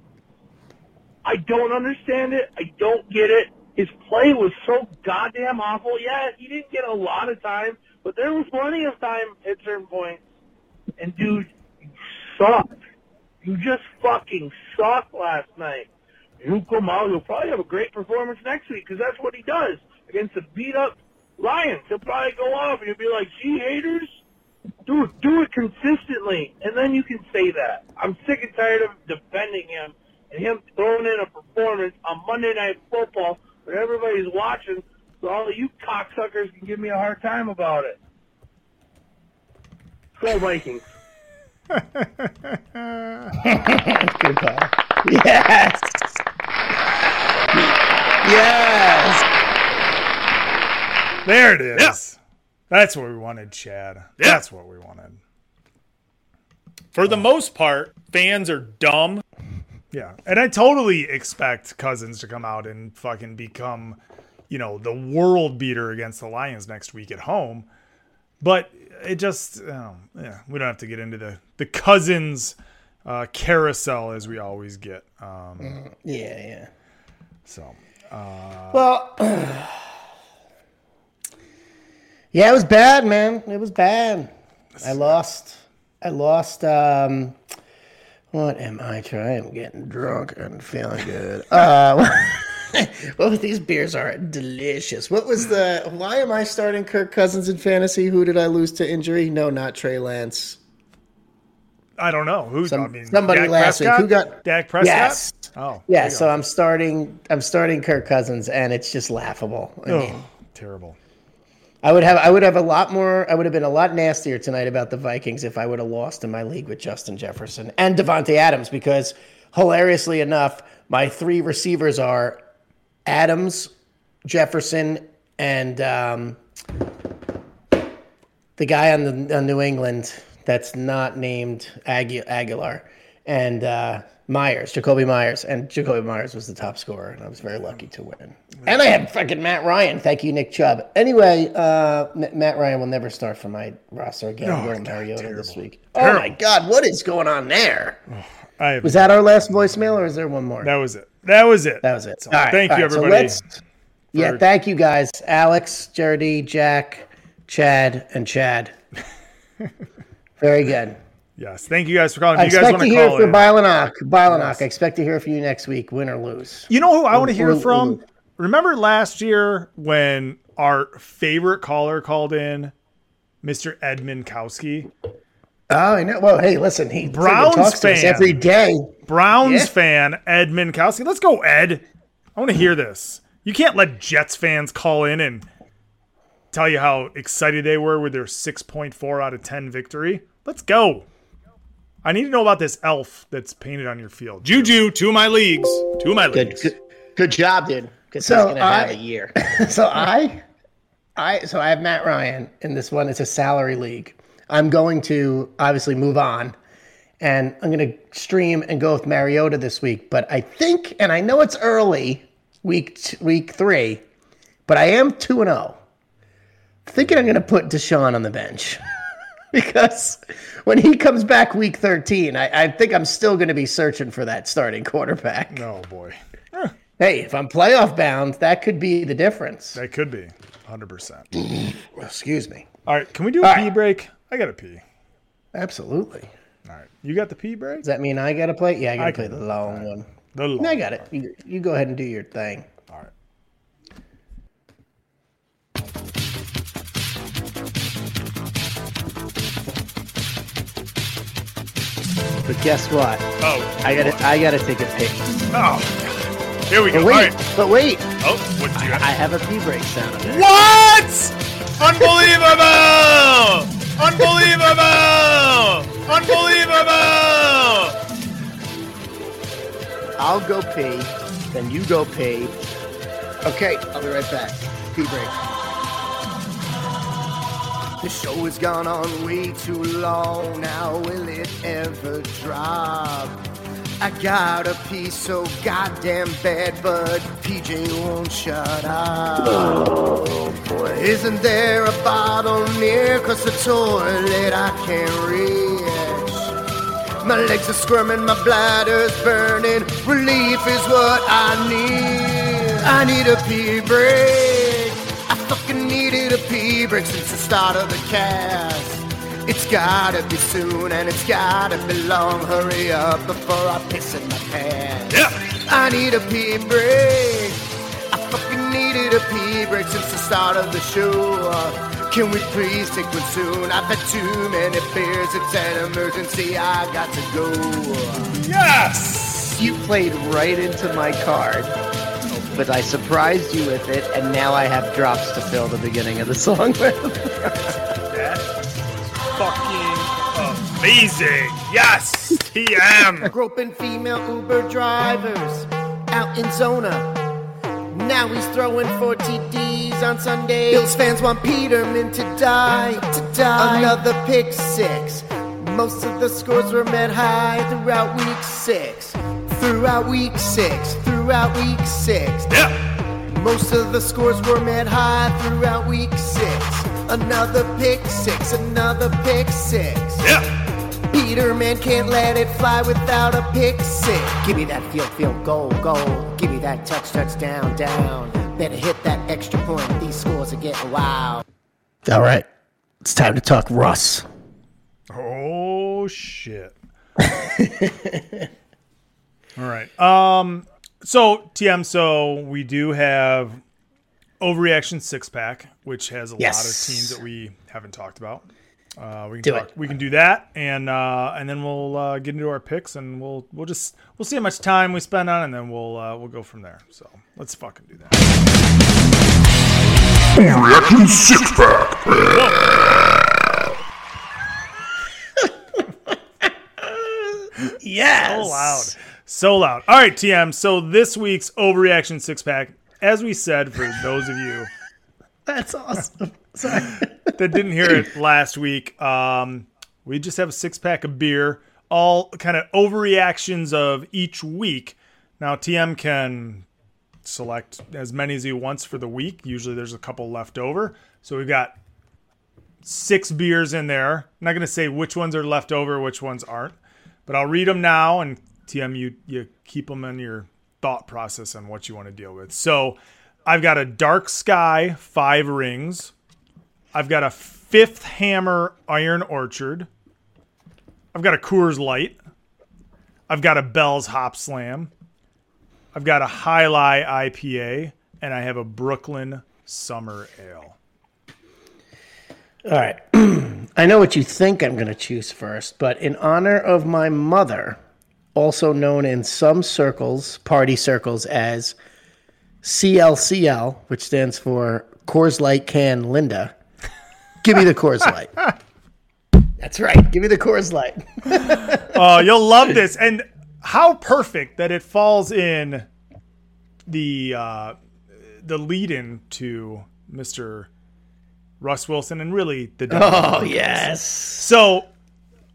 I don't understand it. I don't get it. His play was so goddamn awful. Yeah, he didn't get a lot of time, but there was plenty of time at certain points. And dude, you sucked. You just fucking sucked last night. He'll come out. He'll probably have a great performance next week because that's what he does against the beat up Lions. He'll probably go off and he'll be like, gee, haters, do do it consistently, and then you can say that." I'm sick and tired of defending him and him throwing in a performance on Monday Night Football when everybody's watching, so all of you cocksuckers can give me a hard time about it. Go Vikings. Yes. Yes. There it is. That's what we wanted, Chad. That's what we wanted. For the most part, fans are dumb. Yeah. And I totally expect Cousins to come out and fucking become, you know, the world beater against the Lions next week at home. But it just, oh, yeah, we don't have to get into the, the Cousins uh, carousel as we always get. Um, Yeah, yeah. so, uh, Well, yeah, it was bad, man. It was bad. I lost. I lost. Um, what am I trying? I'm getting drunk and feeling good. Uh, well, these beers are delicious. What was the? Why am I starting Kirk Cousins in fantasy? Who did I lose to injury? No, not Trey Lance. I don't know. Who's Some- I mean, somebody Dak last Prescott? week. Who got Dak Prescott? Yes. Oh, Yeah, so I'm starting. I'm starting Kirk Cousins, and it's just laughable. I go. mean, Oh, terrible. I would have I would have a lot more I would have been a lot nastier tonight about the Vikings if I would have lost in my league with Justin Jefferson and Davante Adams because hilariously enough, my three receivers are Adams, Jefferson, and um, the guy on the on New England that's not named Agu- Agholor and uh, Meyers, Jakobi Meyers, and Jakobi Meyers was the top scorer, and I was very lucky to win. And I had fucking Matt Ryan. Thank you, Nick Chubb. Anyway, uh, M- Matt Ryan will never start for my roster again. Oh, God, Mariota this terrible. week. Oh my God, what is going on there? I Was that our last voicemail, or is there one more? that was it. That was it. That was it. All right, thank all you, right, so everybody. let's- yeah, thank you guys, Alex, Jerdy, Jack, Chad, and Chad. Very good. Yes, thank you guys for calling. I you expect want to hear call from in? Bylanock. Bylanock, I expect to hear from you next week, win or lose. You know who I want to hear from? Remember last year when our favorite caller called in, Mr. Edmund Kowski? Oh, I know. Well, hey, listen, he Browns talks to us fan. every day. Browns Yeah. fan Edmund Kowski. Let's go, Ed. I want to hear this. You can't let Jets fans call in and tell you how excited they were with their 6.4 out of 10 victory. Let's go. I need to know about this elf that's painted on your field. Juju, two of my leagues. Two of my Good, leagues. good, good job, dude. Because So he's gonna have I- a year. so I, I, so I have Matt Ryan in this one. It's a salary league. I'm going to obviously move on, and I'm going to stream and go with Mariota this week. But I think, and I know it's early, week t- week three, but I am two and zero. Thinking I'm going to put Deshaun on the bench because when he comes back week 13, I, I think I'm still going to be searching for that starting quarterback. Oh, boy. Hey, if I'm playoff bound, that could be the difference. That could be 100%. Excuse me. All right, can we do a All pee right. break? I got to pee. Absolutely. All right. You got the pee break? Does that mean I got to play? Yeah, I got to play the long one. The long I got it. You, you go ahead and do your thing. But guess what? Oh, I gotta I gotta take a pic. oh. Here we go. But wait, right. but wait. Oh, what do you I have a pee break sound. What? Unbelievable! Unbelievable! Unbelievable! I'll go pee, then you go pee. Okay, I'll be right back. Pee break. The show has gone on way too long now. Will it ever drop? I got a piece so goddamn bad, but PJ won't shut up. Oh boy. Isn't there a bottle near? Cause the toilet I can't reach. My legs are squirming, my bladder's burning. Relief is what I need. I need a pee break. I fucking needed a pee break since the start of the cast. It's gotta be soon and it's gotta be long. Hurry up before I piss in my pants. Yeah. I need a pee break. I fucking needed a pee break since the start of the show. Can we please take one soon? I've had too many beers. It's an emergency. I got to go. Yes! You played right into my card, but I surprised you with it, and now I have drops to fill the beginning of the song with. Fucking amazing. Yes! TM. Groping female Uber drivers out in Zona. Now he's throwing 4 TDs on Sunday. Bills fans want Peterman to die, to die. Another pick six. Most of the scores were met high throughout week six. Throughout week six. Throughout week six. Yeah. Most of the scores were met high throughout week six. Another pick six. Another pick six. Yeah. Peterman can't let it fly without a pick six. Give me that field, field, goal, goal. Give me that touch, touchdown, down. Better hit that extra point. These scores are getting wild. All right, it's time to talk Russ. Oh shit. All right. Um so TM so we do have overreaction six pack, which has a lot of teams that we haven't talked about. Uh, we can Do talk, it. we can do that and uh, and then we'll uh, get into our picks and we'll we'll just we'll see how much time we spend on it and then we'll uh, we'll go from there. So let's fucking do that. Overreaction six pack. Yes. So loud. So loud. All right, TM. So this week's overreaction six pack, as we said, for those of you That's awesome. Sorry. that didn't hear it last week, um, we just have a six pack of beer, all kind of overreactions of each week. Now, TM can select as many as he wants for the week. Usually there's a couple left over. So we've got six beers in there. I'm not going to say which ones are left over, which ones aren't, but I'll read them now. And TM, you, you keep them in your thought process on what you want to deal with. So I've got a Dark Sky Five Rings. I've got a Fifth Hammer Iron Orchard. I've got a Coors Light. I've got a Bell's Hopslam. I've got a High Lie IPA, and I have a Brooklyn Summer Ale. All right. I know what you think I'm going to choose first, but in honor of my mother, also known in some circles, party circles, as CLCL, which stands for Coors Light Can Linda, give me the Coors Light. That's right. Give me the Coors Light. Oh, you'll love this. And how perfect that it falls in the uh, the lead in to Mr. Russ Wilson and really the Oh, yes. So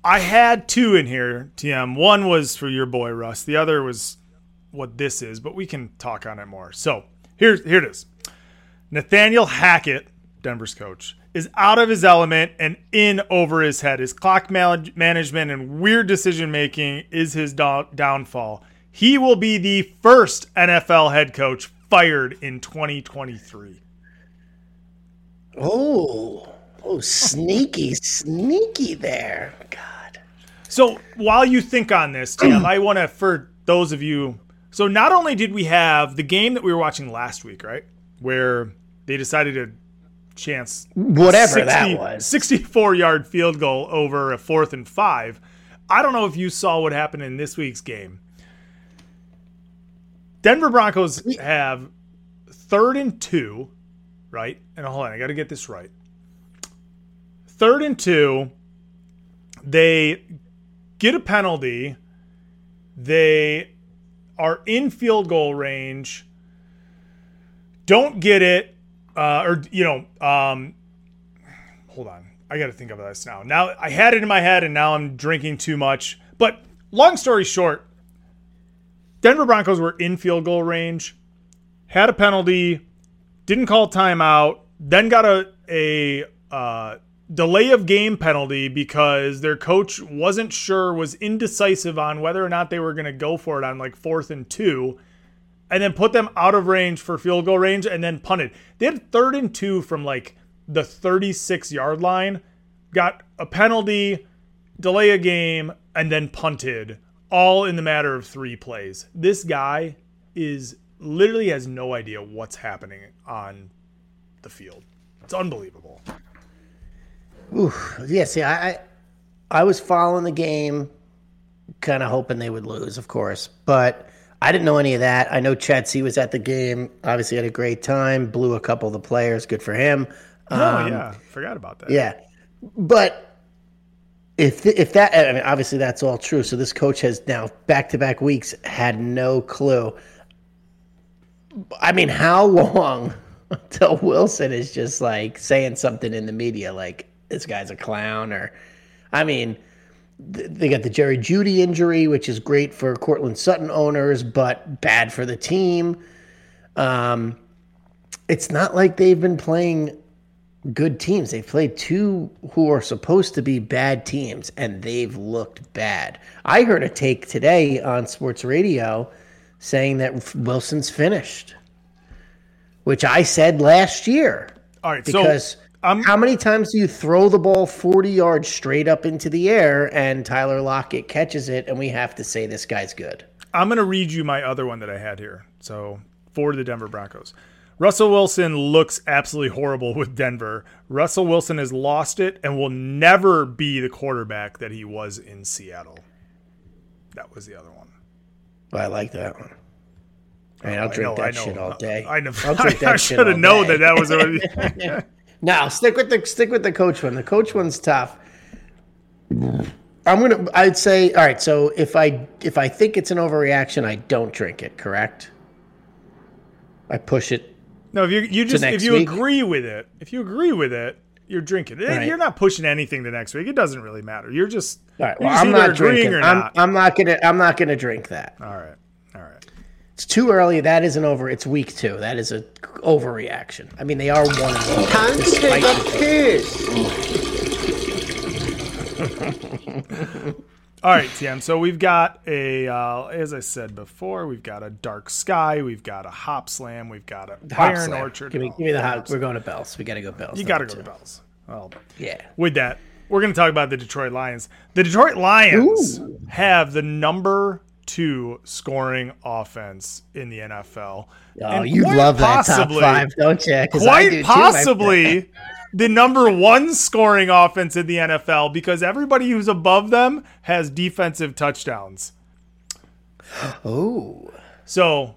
I had two in here, TM. One was for your boy Russ. The other was what this is, but we can talk on it more. So here's here it is. Nathaniel Hackett, Denver's coach, is out of his element and in over his head. His clock man- management and weird decision making is his do- downfall. He will be the first NFL head coach fired in 2023. Oh, oh, sneaky, sneaky there. God. So while you think on this, Tim, I want to, for those of you So not only did we have the game that we were watching last week, right, where they decided to chance Whatever that was. 64 yard field goal over a fourth and five. I don't know if you saw what happened in this week's game. Denver Broncos have third and two, right? And hold on, I got to get this right. Third and two, they get a penalty. They are in field goal range. Don't get it, uh, or you know, um, hold on. I got to think of this now. Now I had it in my head, and now I'm drinking too much. But long story short, Denver Broncos were in field goal range, had a penalty, didn't call timeout, then got a a uh, delay of game penalty because their coach wasn't sure, was indecisive on whether or not they were going to go for it on like fourth and two, and then put them out of range for field goal range and then punted. They had third and two from like the 36 yard line, got a penalty, delay a game, and then punted all in the matter of three plays. This guy is literally has no idea what's happening on the field. It's unbelievable. Ooh, yeah. See, I, I, I was following the game, kind of hoping they would lose, of course, but I didn't know any of that. I know Chetsy was at the game. Obviously, had a great time. Blew a couple of the players. Good for him. Oh Um, yeah, forgot about that. Yeah, but if if that, I mean, obviously that's all true. So this coach has now back to back weeks had no clue. I mean, how long until Wilson is just like saying something in the media like this guy's a clown or, I mean. th- They got the Jerry Jeudy injury, which is great for Courtland Sutton owners, but bad for the team. Um, it's not like they've been playing good teams. They've played two who are supposed to be bad teams, and they've looked bad. I heard a take today on sports radio saying that Wilson's finished, which I said last year. All right, so Because how many times do you throw the ball 40 yards straight up into the air and Tyler Lockett catches it, and we have to say this guy's good? I'm going to read you my other one that I had here. So for the Denver Broncos. Russell Wilson looks absolutely horrible with Denver. Russell Wilson has lost it and will never be the quarterback that he was in Seattle. That was the other one. I like that one. I mean, I'll drink know, I that know. shit all day. I know. I'll drink that I should have known that that was already. No, stick with the stick with the coach one. The coach one's tough. I'm gonna. I'd say. All right. So if I if I think it's an overreaction, I don't drink it. Correct. I push it. No, if you you just if you week? agree with it, if you agree with it, you're drinking. Right. You're not pushing anything the next week. It doesn't really matter. You're just All right. you're Well, just I'm not drinking. or I'm, not. I'm not gonna. I'm not gonna drink that. All right. All right. It's too early. That isn't over. It's week two. That is a overreaction. I mean, they are one. and one, Time to take a the- piss. All right, TM. So we've got a, uh, as I said before, we've got a dark sky, we've got a hop slam, we've got a Hop iron slam. orchard. Give me, give me the hot. We're going to Bells. We got to go Bells. You got to go to Bells. Well, Yeah. with that, we're going to talk about the Detroit Lions. The Detroit Lions have the number two scoring offense in the NFL. Oh, And you love that top possibly- five, don't you? Quite do too, possibly the number one scoring offense in the NFL because everybody who's above them has defensive touchdowns. Oh. So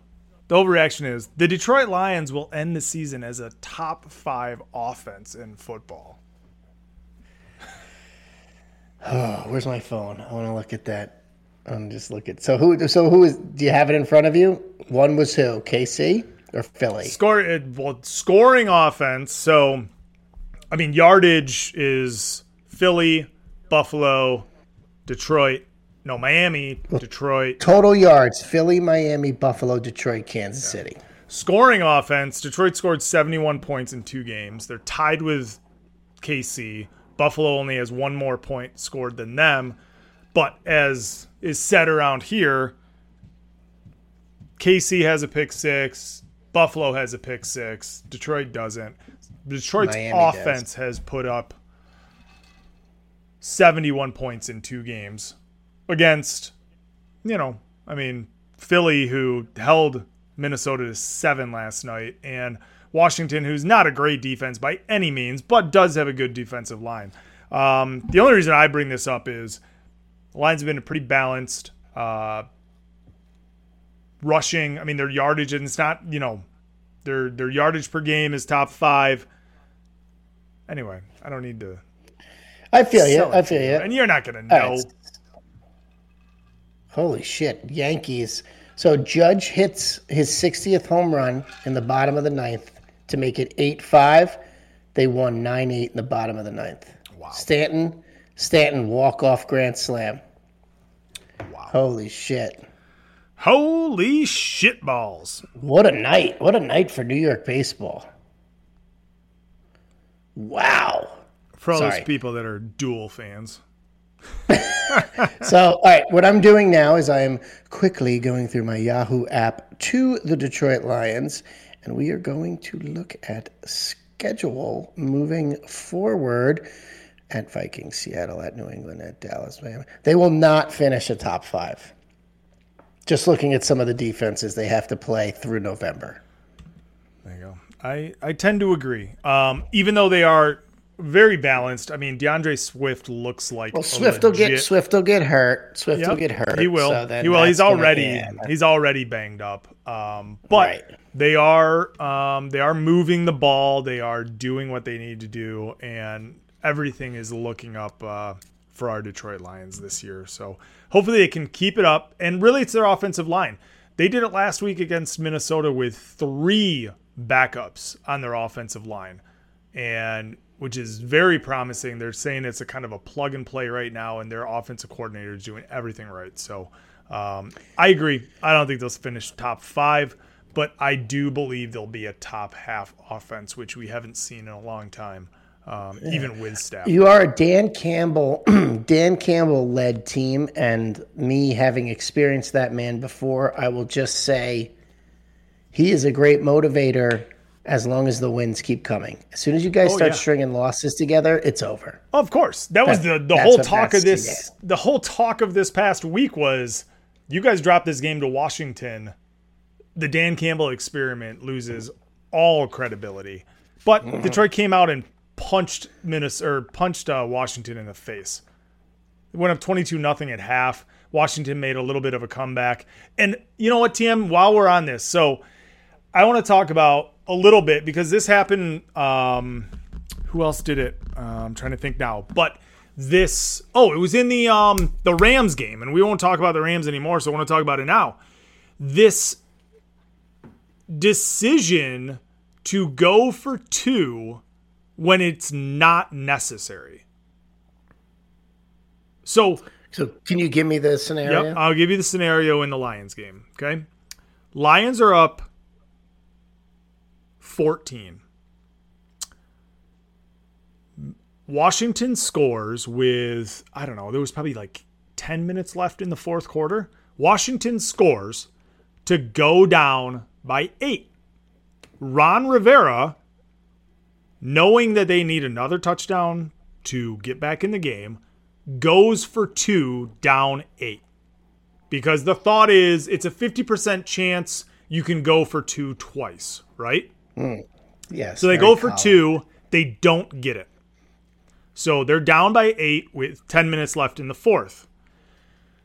the overreaction is the Detroit Lions will end the season as a top five offense in football. Oh, where's my phone? I want to look at that. I'm just look at. So who? So who is? Do you have it in front of you? One was who? KC or Philly? Score well, scoring offense. So, I mean, yardage is Philly, Buffalo, Detroit, no Miami, Detroit. Total yards: Philly, Miami, Buffalo, Detroit, Kansas City. Scoring offense, Detroit scored 71 points in two games. They're tied with KC. Buffalo only has one more point scored than them. But as is set around here, KC has a pick six, Buffalo has a pick six, Detroit doesn't. Detroit's Miami does. offense has put up 71 points in two games against, you know, I mean, Philly, who held Minnesota to seven last night, and Washington, who's not a great defense by any means, but does have a good defensive line. Um, the only reason I bring this up is the lines have been pretty balanced. Uh, rushing, I mean, their yardage, and it's not, you know, their their yardage per game is top five. Anyway, I don't need to. I feel you. I feel you. And you're not going to know. right. Holy shit, Yankees. So Judge hits his 60th home run in the bottom of the ninth to make it 8-5. They won 9-8 in the bottom of the ninth. Wow. Stanton, Stanton walk-off grand slam. Holy shit. Holy shit balls. What a night. What a night for New York baseball. Wow. For all Sorry. those people that are dual fans. So, all right, what I'm doing now is I am quickly going through my Yahoo app to the Detroit Lions, and we are going to look at schedule moving forward at Vikings, Seattle, at New England, at Dallas, Miami. They will not finish a top five. Just looking at some of the defenses they have to play through November. There you go. I, I tend to agree. Um, even though they are very balanced, I mean, DeAndre Swift looks like Well, Swift will get Swift will get hurt. Swift will get hurt. He will. so he will. He's already yeah, he's already banged up. Um, but they are um, they are moving the ball. They are doing what they need to do, and everything is looking up uh, for our Detroit Lions this year. So hopefully they can keep it up. And really, it's their offensive line. They did it last week against Minnesota with three backups on their offensive line, and which is very promising. They're saying it's a kind of a plug and play right now, and their offensive coordinator is doing everything right. So um, I agree. I don't think they'll finish top five, but I do believe they'll be a top half offense, which we haven't seen in a long time, um, even with staff. You are a Dan Campbell, Dan Campbell led team, and me having experienced that man before, I will just say he is a great motivator as long as the wins keep coming. As soon as you guys Oh, start yeah. stringing losses together, it's over. Of course, that was the the whole talk of this. The whole talk of this past week was you guys dropped this game to Washington. The Dan Campbell experiment loses all credibility. But Mm-hmm. Detroit came out and punched Minnesota or punched uh, Washington in the face. It went up twenty-two nothing at half. Washington made a little bit of a comeback. And you know what, TM? While we're on this, so I want to talk about a little bit because this happened. Um, who else did it? Uh, I'm trying to think now. But this, oh, it was in the um, the Rams game, and we won't talk about the Rams anymore. So I want to talk about it now. This decision to go for two when it's not necessary. So So, can you give me the scenario? Yep, I'll give you the scenario in the Lions game. Okay. Lions are up 14. Washington scores with, I don't know, there was probably like 10 minutes left in the fourth quarter. Washington scores to go down by eight. Ron Rivera, knowing that they need another touchdown to get back in the game, goes for two down eight. Because the thought is it's a 50% chance you can go for two twice, right? Mm. Yes. So they go for calm. two, they don't get it. So they're down by eight with 10 minutes left in the fourth.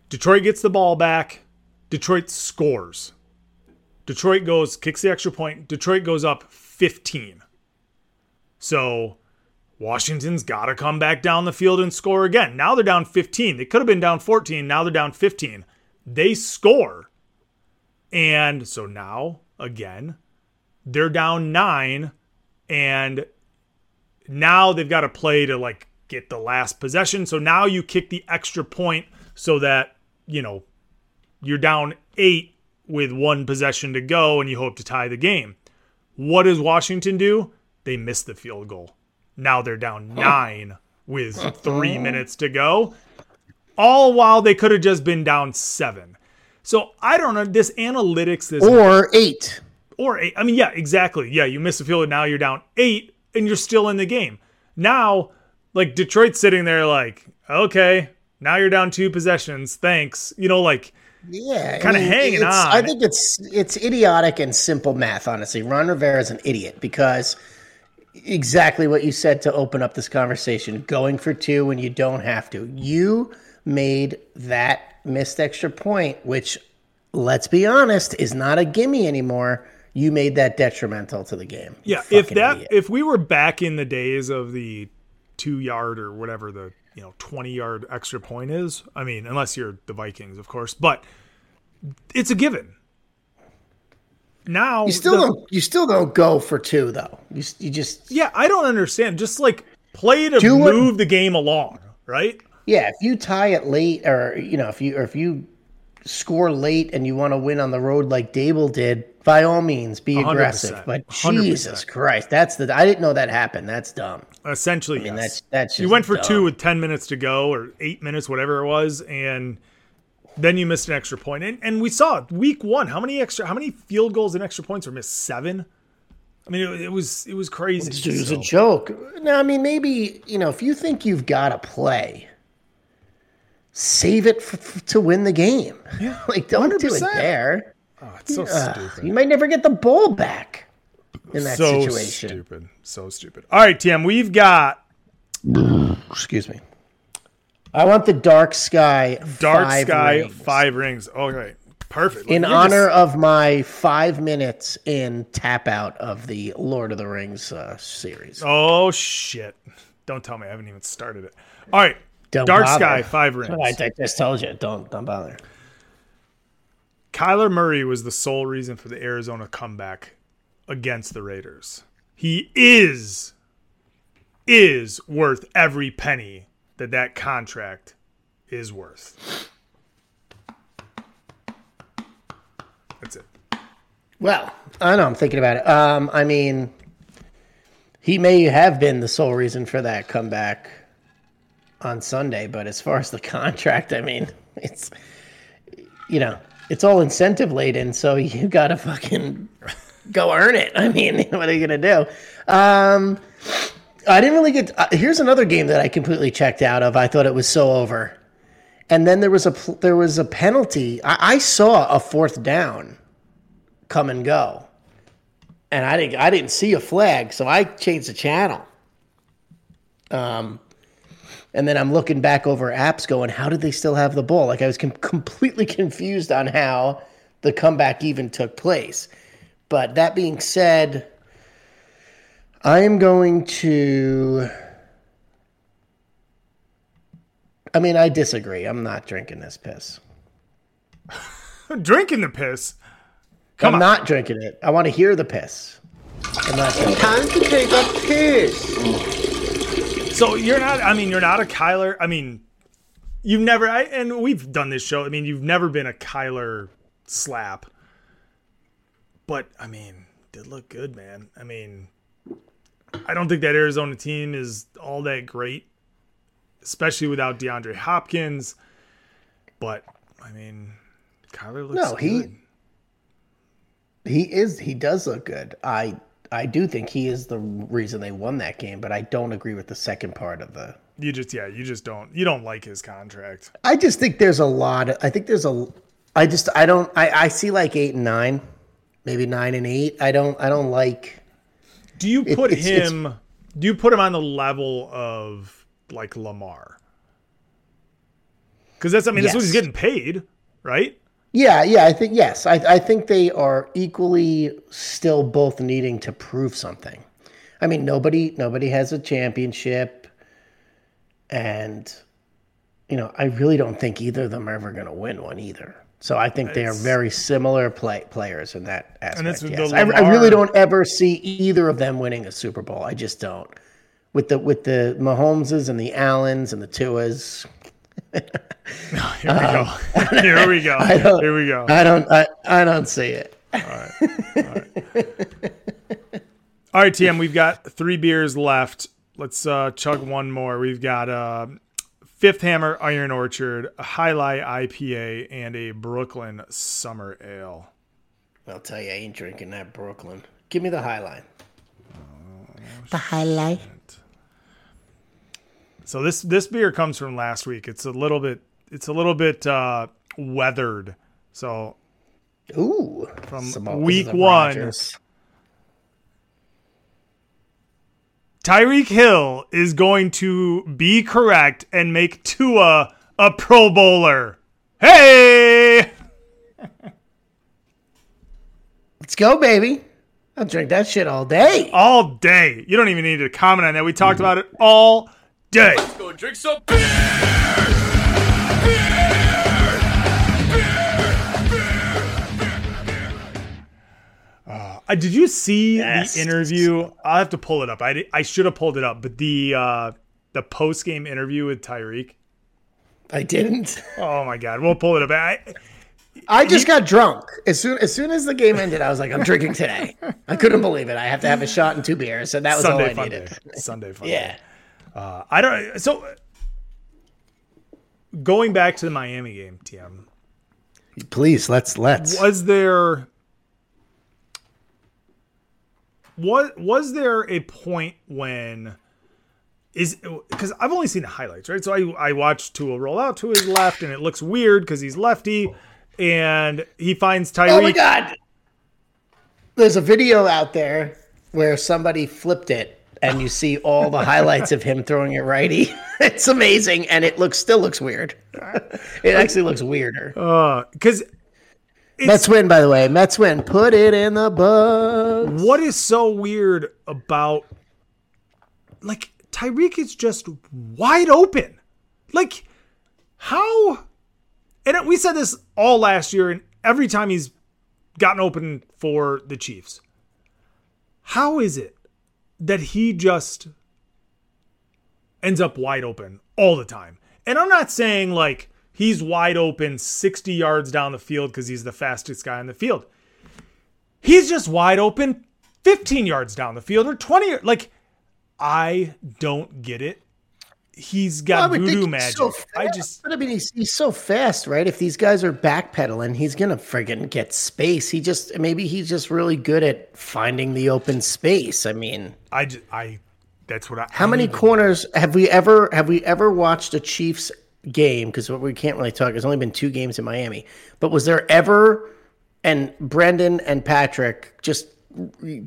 Detroit gets the ball back. Detroit scores. Detroit goes, kicks the extra point. Detroit goes up 15. So Washington's got to come back down the field and score again. Now they're down 15. They could have been down 14. Now they're down 15. They score. And so now, again, they're down nine. And now they've got to play to like get the last possession. So now you kick the extra point so that, you know, you're down eight with one possession to go and you hope to tie the game. What does Washington do? They miss the field goal. Now they're down nine with three oh. minutes to go. All while they could have just been down seven. So I don't know. This analytics, this Or eight. or eight. I mean, yeah, exactly. Yeah, you miss the field, and now you're down eight, and you're still in the game. Now, like Detroit's sitting there, like, okay, Now you're down two possessions. Thanks. You know, like Yeah, Kinda hanging on. I think it's it's idiotic and simple math. Honestly, Ron Rivera is an idiot because exactly what you said to open up this conversation: going for two when you don't have to. You made that missed extra point, which, let's be honest, is not a gimme anymore. You made that detrimental to the game. Yeah, if that idiot. if we were back in the days of the two yard or whatever the you know twenty yard extra point is, I mean, unless you're the Vikings, of course, but it's a given. Now you still the- don't you still don't go for two though. You you just yeah, I don't understand. Just like play to move the game along, right? Yeah, if you tie it late, or you know, if you or if you score late and you want to win on the road like Dable did, by all means, be 100%, aggressive. But 100%. Jesus Christ, that's the I didn't know that happened. That's dumb. Essentially, I mean, yes. that's that's you went for dumb. two with 10 minutes to go or eight minutes whatever it was and then you missed an extra point. And, and we saw it, week one how many extra how many field goals and extra points were missed? Seven? I mean it, it was it was crazy. It was a joke. No, I mean maybe you know if you think you've got to play, save it f- f- to win the game. Yeah, like don't do it there. oh, it's so Ugh, stupid. You might never get the ball back in that so situation. stupid. So stupid. All right tim we've got Excuse me. I want the dark sky. dark five sky rings. five rings Oh, all right perfect in honor just- of my five minutes in tap out of the Lord of the Rings uh, series. oh shit don't tell me i haven't even started it all right Don't dark bother. sky five rings I, I just told you, don't don't bother. Kyler Murray was the sole reason for the Arizona comeback against the Raiders. He is is worth every penny that that contract is worth. That's it. Well, I know I'm thinking about it. Um, I mean, he may have been the sole reason for that comeback on Sunday, but as far as the contract, I mean, it's you know, it's all incentive laden, so you gotta fucking go earn it. I mean, what are you gonna do? Um, I didn't really get. Uh, here's another game that I completely checked out of. I thought it was so over, and then there was a there was a penalty. I, I saw a fourth down come and go, and I didn't I didn't see a flag, so I changed the channel. Um, and then I'm looking back over apps, going, how did they still have the ball? Like I was com- completely confused on how the comeback even took place. But that being said, I am going to. I mean, I disagree. I'm not drinking this piss. Drinking the piss. Come I'm not drinking it. I want to hear the piss. I'm not drinking Time to take a piss. So you're not I mean you're not a Kyler I mean you've never I, and we've done this show. I mean you've never been a Kyler slap. But I mean, did look good, man. I mean, I don't think that Arizona team is all that great, especially without DeAndre Hopkins. But I mean, Kyler looks No, he- He is. He does look good. I I do think he is the reason they won that game, but I don't agree with the second part of the. You just yeah, you just don't you don't like his contract. I just think there's a lot. Of, I think there's a. I just I don't. I I see like eight and nine, maybe nine and eight. I don't. I don't like. Do you put it's- it's- him? do you put him on the level of like Lamar? Because that's I mean that's what he's getting paid, right? Yeah, yeah. I think yes. I I think they are equally still both needing to prove something. I mean, nobody nobody has a championship, and you know, I really don't think either of them are ever going to win one either. So I think they are very similar play, players in that aspect. yes. the I, I really don't ever see either of them winning a Super Bowl. I just don't. With the with the Mahomeses and the Allens and the Tuas. Here we go. Here we go. Um, I don't, Here we go. I don't. I, I don't see it. All right, TM, we've got three beers left. Let's uh, chug one more. We've got uh, Fifth Hammer Iron Orchard, a Highlight IPA, and a Brooklyn Summer Ale. I'll tell you, I ain't drinking that Brooklyn. Give me the Highline. The Highlight. So this this beer comes from last week. It's a little bit it's a little bit uh, weathered. So Ooh, from some- week one, Rogers. Tyreek Hill is going to be correct and make Tua a Pro Bowler. Hey! Let's go, baby. I'll drink that shit all day. All day. You don't even need to comment on that. We talked about it all day. Let's go drink some beer. Uh, did you see Yes. the interview? I'll have to pull it up. I, I should have pulled it up, but the uh, the post game interview with Tyreek. I didn't. Oh my god, we'll pull it up. I, I just got drunk as soon as soon as the game ended. I was like, I'm drinking today. I couldn't believe it. I have to have a shot and two beers, and that was Sunday all I fun needed. day. Sunday fun. Yeah. Uh, I don't. So going back to the Miami game, TM. Please let's let's. Was there what was there a point when is because I've only seen the highlights, right? So I I watched Tua roll out to his left, and it looks weird because he's lefty, and he finds Tyreek. Oh my god! There's a video out there where somebody flipped it, and you see all the highlights of him throwing it righty. it's amazing, and it looks still looks weird. it actually looks weirder. Uh, because Mets win, by the way. Mets win. Put it in the books. What is so weird about like Tyreek is just wide open. Like how and we said this all last year and every time he's gotten open for the Chiefs. How is it that he just ends up wide open all the time? And I'm not saying like he's wide open 60 yards down the field because he's the fastest guy on the field. He's just wide open 15 yards down the field or 20 like I don't get it. He's got think voodoo magic. so I just but I mean, he's, he's so fast, right? If these guys are backpedaling, he's gonna friggin' get space. He just maybe he's just really good at finding the open space. I mean, I just, I that's what I how I many corners have we ever have we ever watched a Chiefs game? Because what we can't really talk. There's only been two games in Miami, but was there ever? And Brendan and Patrick, just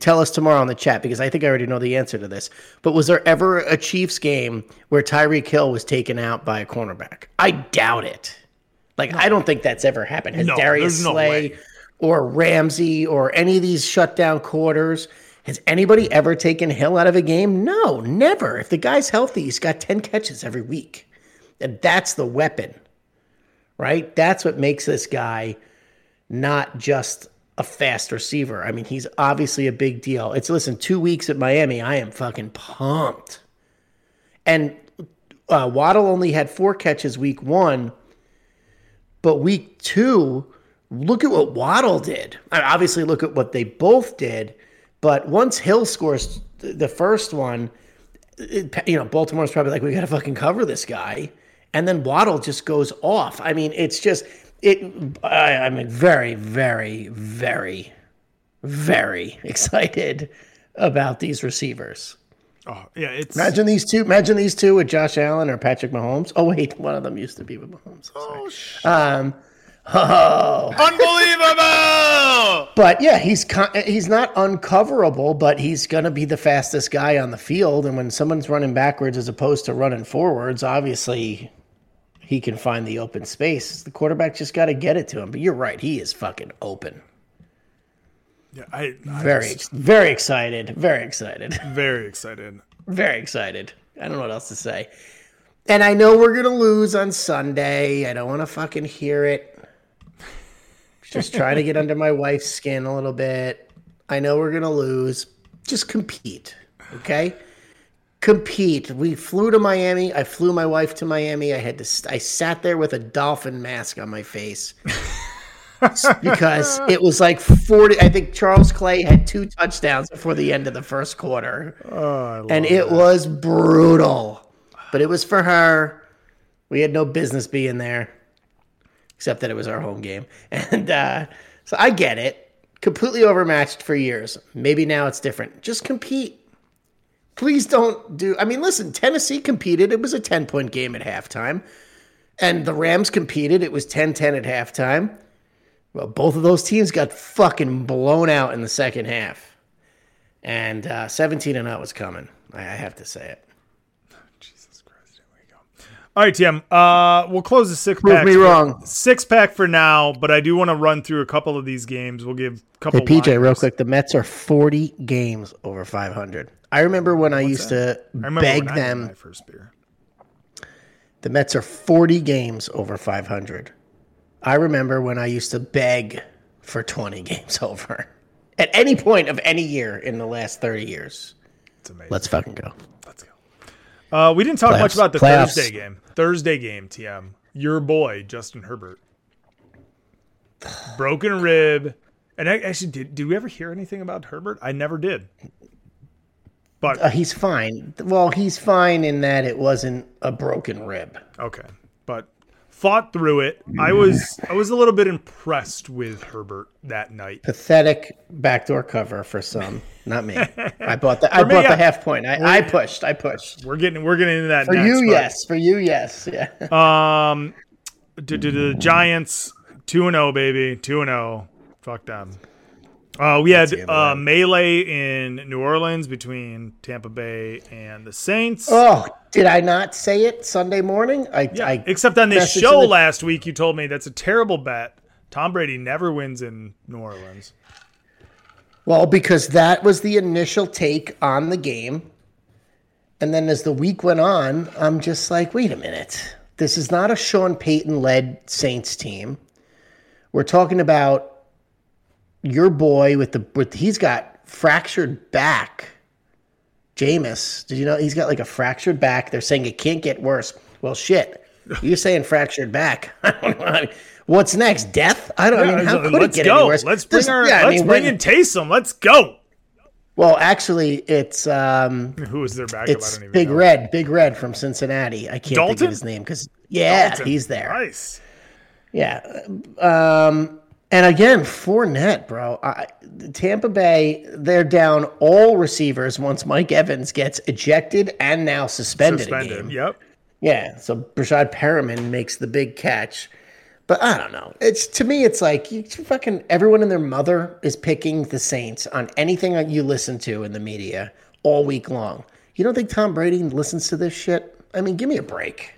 tell us tomorrow in the chat because I think I already know the answer to this. But was there ever a Chiefs game where Tyreek Hill was taken out by a cornerback? I doubt it. Like I don't think that's ever happened. Has No, Darius no Slay way. or Ramsey or any of these shutdown quarters has anybody ever taken Hill out of a game? No, never. If the guy's healthy, he's got 10 catches every week. And that's the weapon. Right? That's what makes this guy not just a fast receiver. I mean, he's obviously a big deal. It's listen, two weeks at Miami, I am fucking pumped. And uh, Waddle only had four catches week one, but week two, look at what Waddle did. I mean, obviously, look at what they both did. But once Hill scores the first one, it, you know, Baltimore's probably like, we got to fucking cover this guy. And then Waddle just goes off. I mean, it's just, it, I, I'm very, very, very, very excited about these receivers. Oh, yeah, it's Imagine these two. Imagine these two with Josh Allen or Patrick Mahomes. Oh wait, one of them used to be with Mahomes. Oh, um, oh, Unbelievable! but yeah, he's con- he's not uncoverable, but he's gonna be the fastest guy on the field. And when someone's running backwards as opposed to running forwards, obviously he can find the open space. The quarterback just got to get it to him. But you're right, he is fucking open. yeah, I, I Very, just- very excited. Very excited. very excited. Very excited. I don't know what else to say. And I know we're gonna lose on Sunday. I don't want to fucking hear it. Just trying to get under my wife's skin a little bit. I know we're gonna lose. Just compete, okay? Compete. We flew to Miami. I flew my wife to Miami. I had to. I sat there with a dolphin mask on my face because it was like forty. I think Charles Clay had two touchdowns before the end of the first quarter Oh, and it was brutal. But it was for her. We had no business being there, except that it was our home game. And uh, so I get it. Completely overmatched for years. Maybe now it's different. Just compete. Please don't do. I mean, listen, Tennessee competed. It was a 10 point game at halftime. And the Rams competed. It was 10 10 at halftime. Well, both of those teams got fucking blown out in the second half. And uh, 17 and out was coming. I, have to say it. Jesus Christ. There we go. All right, Tim. Uh, we'll close the six Prove pack. me for- wrong. Six pack for now, but I do want to run through a couple of these games. We'll give a couple. Hey, PJ, real quick. The Mets are 40 games over 500. I remember when I used to I remember beg them. my first beer. The Mets are 40 games over 500. I remember when I used to beg for 20 games over at any point of any year in the last 30 years. It's amazing. Let's fucking go. Let's go. Uh, we didn't talk much about the Playoffs. Thursday game. Thursday game, TM. Your boy Justin Herbert, broken rib. And I, actually, did did we ever hear anything about Herbert? I never did. But Uh, he's fine. Well, he's fine in that it wasn't a broken rib. Okay, but fought through it. I was I was a little bit impressed with Herbert that night. Pathetic backdoor cover for some, not me. I bought the I me, bought yeah. the half point. I, I pushed. I pushed. We're getting we're getting into that For next, you, but- yes. For you, yes. Yeah. Um, the Giants two and zero, baby, two and zero. Fuck them. Uh, we had uh, melee in New Orleans between Tampa Bay and the Saints. Oh, did I not say it Sunday morning? I, yeah. I Except on this show the- last week, you told me that's a terrible bet. Tom Brady never wins in New Orleans. Well, because that was the initial take on the game. And then as the week went on, I'm just like, wait a minute. This is not a Sean Payton led Saints team. We're talking about your boy with the with he's got fractured back. Jameis, did you know he's got like a fractured back? They're saying it can't get worse. Well, shit. You're saying fractured back. I don't know. What's next? Death? I don't. I Yeah, mean, how could it let's get go. any worse? Let's bring This- our yeah, let's mean, bring when- in Taysom. Let's go. well, actually, it's um, Who is their backup? I it's don't even Big know. Red, Big Red from Cincinnati. I can't think of his name because yeah, Dalton. he's there. Nice. Yeah, um, and again, Fournette, bro. I, Tampa Bay, they're down all receivers once Mike Evans gets ejected and now suspended. Suspended. Yep. Yeah, so Breshad Perriman makes the big catch. But I don't know. It's to me, it's like you fucking everyone and their mother is picking the Saints on anything that you listen to in the media all week long. You don't think Tom Brady listens to this shit? I mean, give me a break.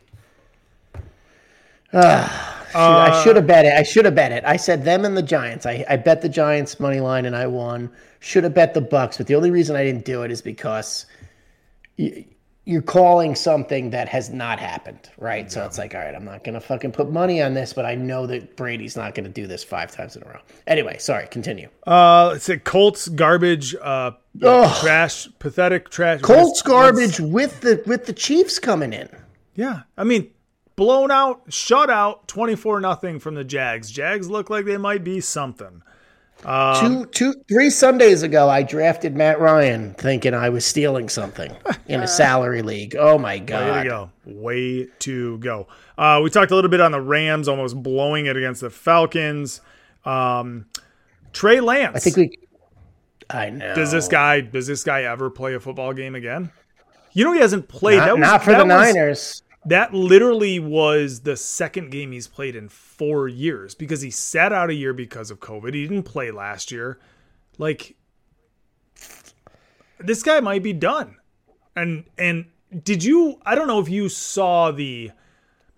Ah, shoot, I should have bet it. I should have bet it. I said them and the Giants. I, I bet the Giants money line and I won. Should have bet the Bucs, but the only reason I didn't do it is because you, you're calling something that has not happened, right? So it's like, all right, I'm not gonna fucking put money on this, but I know that Brady's not gonna do this five times in a row. Anyway, sorry, continue. Uh, it's a Colts garbage. Uh, Ugh. trash, pathetic trash. Colts garbage with the with the Chiefs coming in. Yeah, I mean, blown out, shut out, twenty four nothing from the Jags. Jags look like they might be something. Um, two, two, three Sundays ago, I drafted Matt Ryan thinking I was stealing something in a salary league. Oh my god! Way god! to go. Way to go. Uh, we talked a little bit on the Rams almost blowing it against the Falcons. Um, Trey Lance. I think we. I know. Does this guy does this guy ever play a football game again? You know he hasn't played. Not, that was, not for that the was- Niners. That literally was the second game he's played in four years because he sat out a year because of COVID. He didn't play last year. Like this guy might be done. And and did you? I don't know if you saw the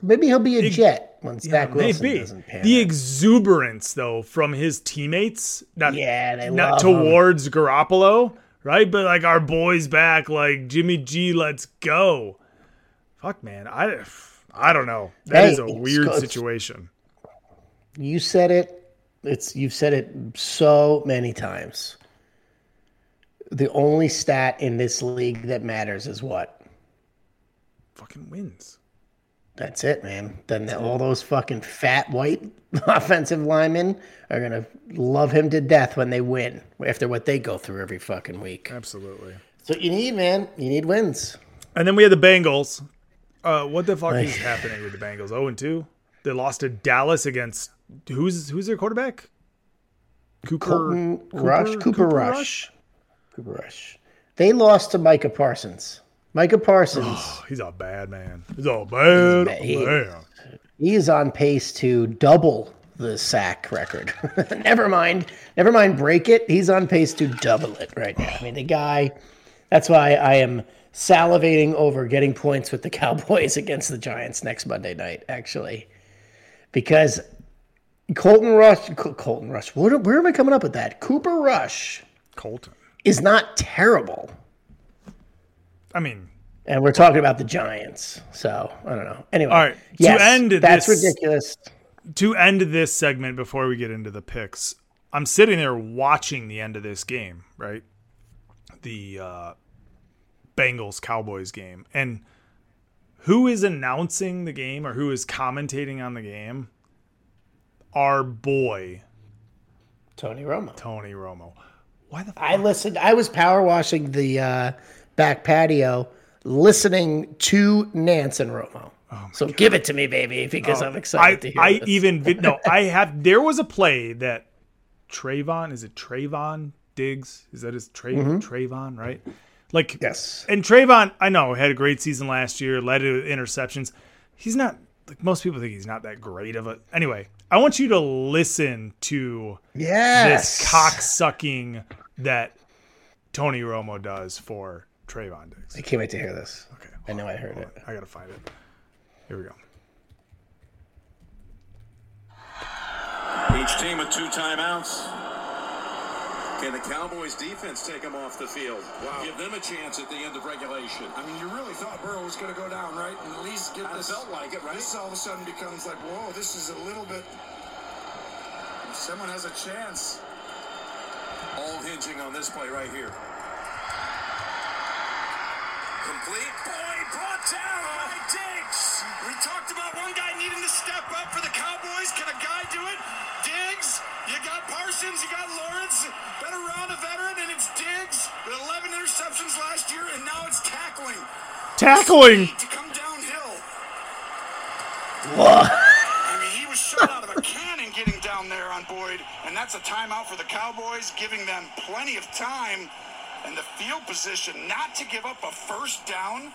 Maybe he'll be a Jet when Zach Wilson maybe doesn't pan. the exuberance though from his teammates. Not, Yeah, they not love him. towards Garoppolo, right? But like our boys back, like Jimmy G, let's go. Fuck man, I I don't know. That Hey, is a weird situation. You said it. It's you've said it so many times. The only stat in this league that matters is what? Fucking wins. That's it, man. Then all those fucking fat white offensive linemen are gonna love him to death when they win after what they go through every fucking week. Absolutely. So you need, man. You need wins. And then we had the Bengals. Uh, what the fuck Ay. is happening with the Bengals? 0 and 2. They lost to Dallas against who's who's their quarterback? Cooper Colton Cooper- Rush. Cooper, Rush. Rush? Cooper Rush. They lost to Micah Parsons. Micah Parsons. Oh, He's a bad man. He's a bad He- man. he is on pace to double the sack record. never mind, never mind, break it. He's on pace to double it right now. I mean, the guy. That's why I am salivating over getting points with the Cowboys against the Giants next Monday night. Actually, because Colton Rush, Col- Colton Rush. Where, where am I coming up with that? Cooper Rush Colton. is not terrible. I mean, And we're talking about the Giants, so I don't know. Anyway, All right, to yes, end that's this- ridiculous. to end this segment before we get into the picks, I'm sitting there watching the end of this game, right? The uh, Bengals Cowboys game. And who is announcing the game or who is commentating on the game? Our boy, Tony Romo. Tony Romo. Why the I listened. I was power washing the uh, back patio, listening to Nance and Romo. so give it to me, baby, because Oh, I'm excited I, to hear I this. even no, I have. There was a play that Trevon is it Trevon Diggs? Is that his Tray Mhm. Trevon right? Like yes, and Trevon, I know had a great season last year, led to interceptions. He's not like most people think he's not that great of a. Anyway, I want you to listen to Yes. this cock sucking that Tony Romo does for Trevon Diggs. I can't wait to hear this. Okay, I know I heard it. I gotta find it. Here we go. Each team with two timeouts. Can the Cowboys defense take them off the field? Give them a chance at the end of regulation. I mean, you really thought Burrow was going to go down, right? And at least get I this. felt like it, right? This all of a sudden becomes like, whoa, this is a little bit. Someone has a chance. All hinging on this play right here. Complete. Boy, brought down by Diggs. We talked about one guy needing to step up for the Cowboys. Can a guy do it? Diggs. You got Parsons. You got Lawrence. Better around a veteran, and it's Diggs with 11 interceptions last year, and now it's tackling. Tackling. To come downhill. What? I mean, he was shot out of a cannon getting down there on Boyd, and that's a timeout for the Cowboys, giving them plenty of time and the field position not to give up a first down.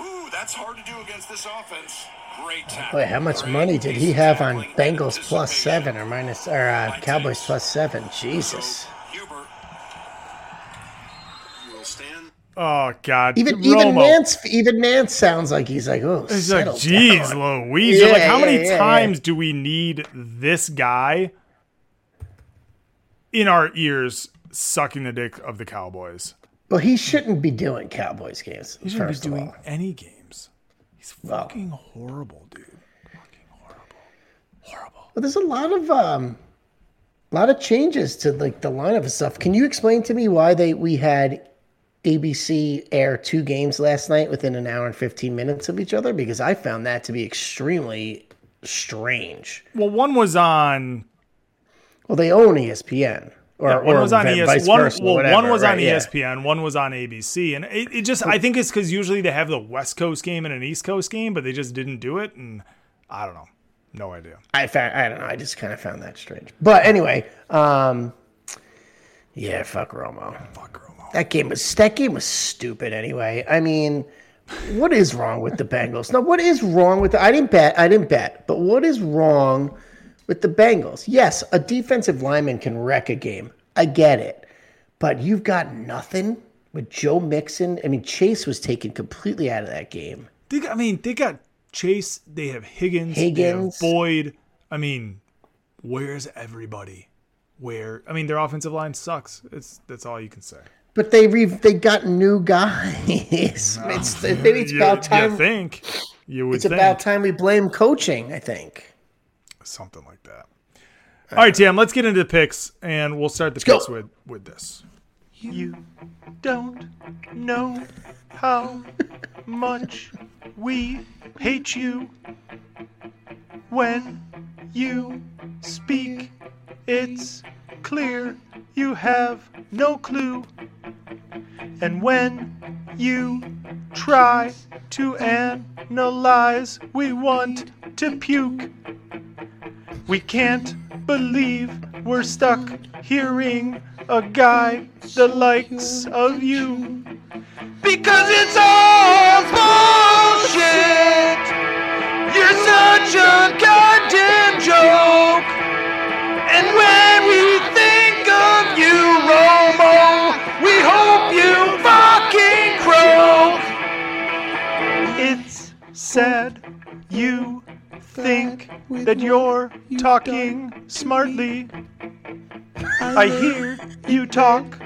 Ooh, that's hard to do against this offense. Great tackle. Boy, how much money did he have on Bengals plus seven or minus or uh, Cowboys plus seven? Jesus. Oh God! Even even Romo. Nance even Nance sounds like he's like oh. It's like, settle geez, down." Louise. You're like, Yeah, how many yeah, yeah, yeah. times do we need this guy in our ears sucking the dick of the Cowboys? Well, he shouldn't be doing Cowboys games. He shouldn't be doing any games. He's fucking horrible, dude. Horrible. Well, there's a lot of um, a lot of changes to like the lineup and stuff. Can you explain to me why they we had ABC air two games last night within an hour and 15 minutes of each other? Because I found that to be extremely strange. Well, one was on. Well, they own ESPN. Or, yeah, one or was on ES. One, versa, well, whatever, one was on right, yeah. ESPN. One was on ABC, and it, it just I think it's because usually they have the West Coast game and an East Coast game, but they just didn't do it, and I don't know, no idea. I found I don't know. I just kind of found that strange. But anyway, um, yeah, fuck Romo. Fuck Romo. That game was that game was stupid. Anyway, I mean, what is wrong with the Bengals? Now, what is wrong with? The, I didn't bet. I didn't bet. But what is wrong with the Bengals? Yes, a defensive lineman can wreck a game. I get it, but you've got nothing with Joe Mixon. I mean, Chase was taken completely out of that game. They got, I mean, they got Chase. They have Higgins. They Higgins. have Boyd. I mean, where's everybody? Where? I mean, their offensive line sucks. It's that's all you can say. But they re- they got new guys. it's maybe it's You- about time. You think? You would it's think about time we blame coaching. I think. Something like that. All right, Tim. Let's get into the picks, and we'll start the go. picks with with this. You don't know how much we hate you when you speak. It's clear you have no clue. And when you try to analyze, we want to puke. We can't believe we're stuck hearing a guy the likes of you because it's all bullshit. You're such a goddamn joke. And when we think of you, Romo, we hope you fucking croak. It's sad you think that you're talking smartly. I hear you talk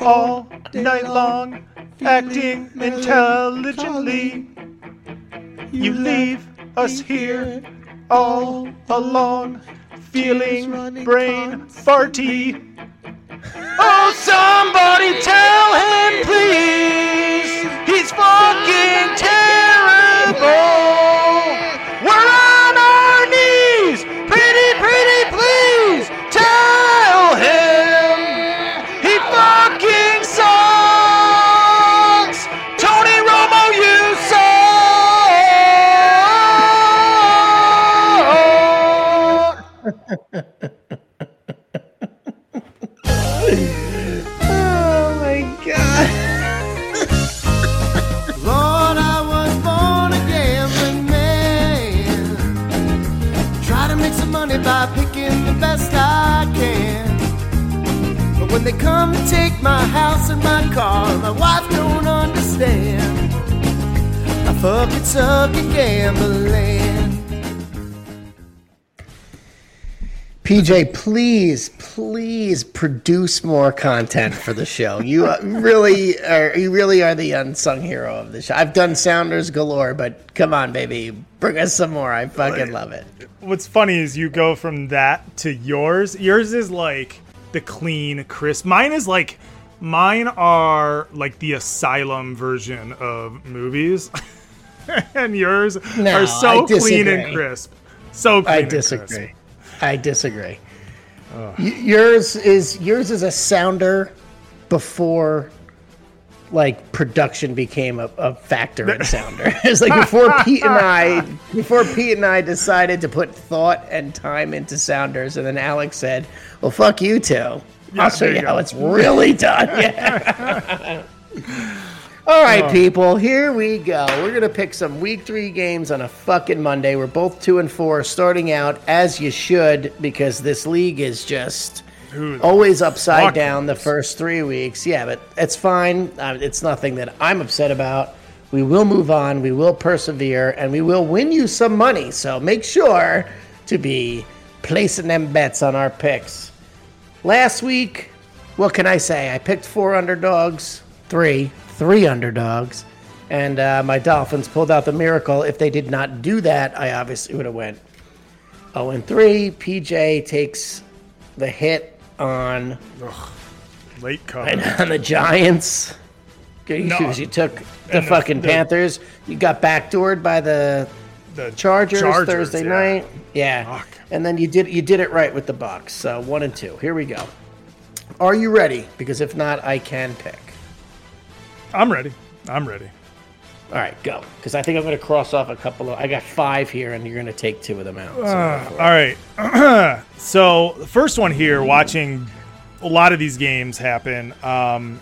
all night long, acting intelligently. You leave us here all alone, feeling brain farty. Oh, somebody tell him, please. He's fucking terrible. Make some money by picking the best I can. But when they come to take my house and my car, my wife don't understand. I fucking suck at gambling. PJ, please, please produce more content for the show. You really are. You really are the unsung hero of the show. I've done Sounders galore, but come on, baby, bring us some more. I fucking love it. What's funny is you go from that to yours. Yours is like the clean, crisp. Mine is like, mine are like the asylum version of movies, and yours No, are so clean and crisp. So clean I and disagree. I disagree. Y- yours is yours is a sounder before like production became a, a factor in sounder. it's like before Pete and I before Pete and I decided to put thought and time into sounders, and then Alex said, "Well, fuck you two. I'll show you you how it's really done." Yeah. All right, Oh. people, here we go. We're gonna pick some week three games on a fucking Monday. We're both two and four, starting out as you should, because this league is just the always upside down the first three weeks. Yeah, but it's fine. Uh, it's nothing that I'm upset about. We will move on. We will persevere, and we will win you some money. So make sure to be placing them bets on our picks. Last week, what can I say? I picked four underdogs, three, three underdogs, and uh, my Dolphins pulled out the miracle. If they did not do that, I obviously would have went 0 and 3. PJ takes the hit on Late cover. and on the Giants because No. you took the And fucking the- Panthers. You got backdoored by the The Chargers, Chargers, Thursday yeah. night. Yeah, Fuck. and then you did you did it right with the Bucs. So one and two. Here we go. Are you ready? Because if not, I can pick. I'm ready. I'm ready. All right, go. Because I think I'm going to cross off a couple of. I got five here, and you're going to take two of them out. So Uh, all right. so the first one here, watching a lot of these games happen. Um,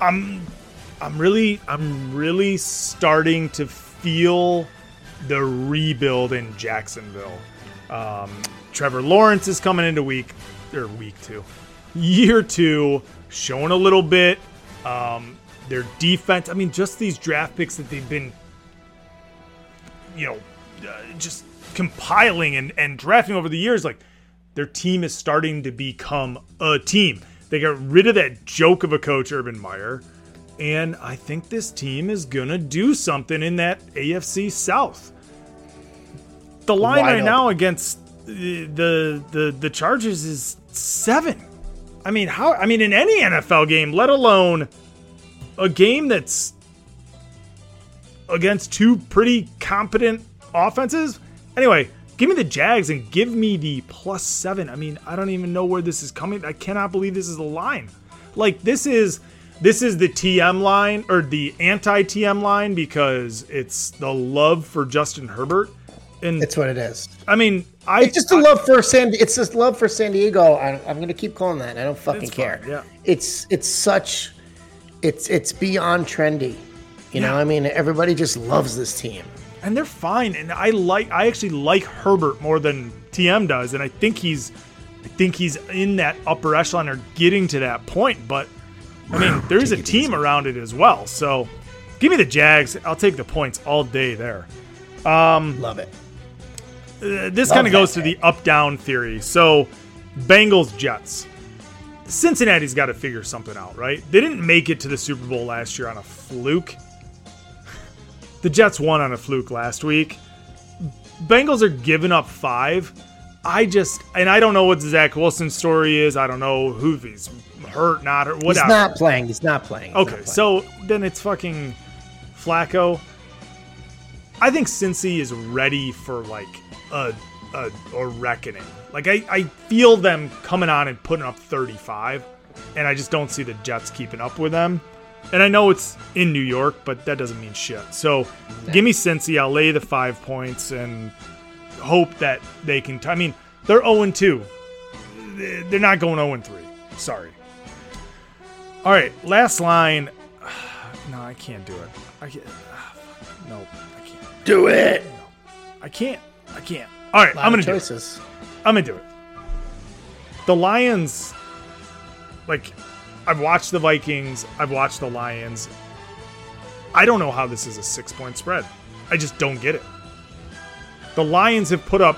I'm, I'm really, I'm really starting to feel the rebuild in Jacksonville. Um, Trevor Lawrence is coming into week or week two, year two, showing a little bit. Um, their defense. I mean, just these draft picks that they've been you know, uh, just compiling and, and drafting over the years, like their team is starting to become a team. They got rid of that joke of a coach, Urban Meyer, and I think this team is gonna do something in that AFC South. The line Wide right now against the the the, the Chargers is seven. I mean, how? I mean, in any NFL game, let alone a game that's against two pretty competent offenses. Anyway, give me the Jags and give me the plus seven. I mean, I don't even know where this is coming. I cannot believe this is the line. Like this is this is the TM line or the anti TM line because it's the love for Justin Herbert. And it's what it is. I mean, I it's just a love for San. It's just love for San Diego. I, I'm going to keep calling that. I don't fucking care. yeah. It's it's such. it's it's beyond trendy. You know, I mean, everybody just loves this team. and they're fine. And I like, I actually like Herbert more than TM does, and I think he's, I think he's in that upper echelon or getting to that point. But I mean, there is a team around it as well. So give me the Jags. I'll take the points all day there. Um, Love it. Uh, this kind of goes to the up down theory. So, Bengals Jets. Cincinnati's got to figure something out, right? They didn't make it to the Super Bowl last year on a fluke. The Jets won on a fluke last week. Bengals are giving up five. I just, and I don't know what Zach Wilson's story is. I don't know who he's hurt, not, or He's not playing. He's not playing. He's Okay, not playing. so then it's fucking Flacco. I think Cincy is ready for like a a, a reckoning. Like I, I feel them coming on and putting up 35, and I just don't see the Jets keeping up with them. And I know it's in New York, but that doesn't mean shit. So give me Cincy. I'll lay the five points and hope that they can. T- I mean, they're 0 2. They're not going 0 3. Sorry. All right, last line. No, I can't do it. I can't. No, can't. Do it. I can't. I can't. All right, I'm gonna do it. I'm gonna do it. The Lions, like, I've watched the Vikings. I've watched the Lions. I don't know how this is a six point spread. I just don't get it. The Lions have put up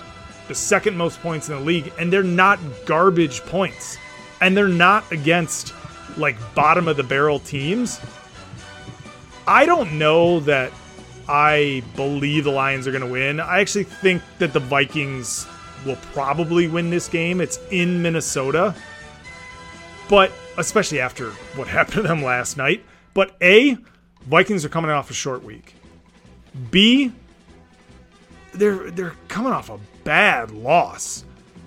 the second most points in the league, and they're not garbage points. And they're not against like bottom of the barrel teams. I don't know that I believe the Lions are going to win. I actually think that the Vikings will probably win this game. It's in Minnesota. But especially after what happened to them last night. But A, Vikings are coming off a short week. B, they're they're coming off a bad loss.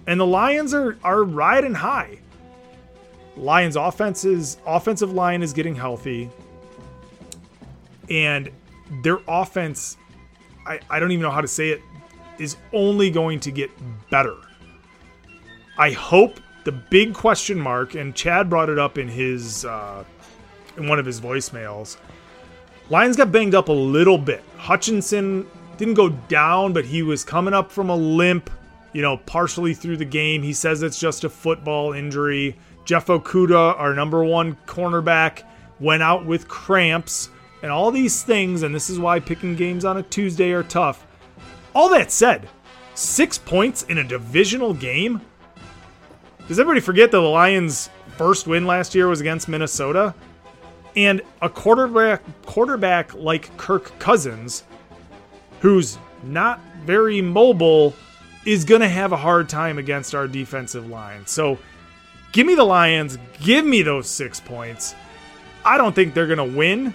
And the Lions are are riding high. Lions offenses offensive line is getting healthy. And their offense I, I don't even know how to say it is only going to get better. I hope the big question mark, and Chad brought it up in his uh, in one of his voicemails. Lions got banged up a little bit. Hutchinson didn't go down, but he was coming up from a limp, you know, partially through the game. He says it's just a football injury. Jeff Okudah, our number one cornerback, went out with cramps and all these things, and this is why picking games on a Tuesday are tough. All that said, six points in a divisional game? Does everybody forget that the Lions' first win last year was against Minnesota? And a quarterback quarterback like Kirk Cousins, who's not very mobile, is gonna have a hard time against our defensive line. So give me the Lions, give me those six points. I don't think they're gonna win,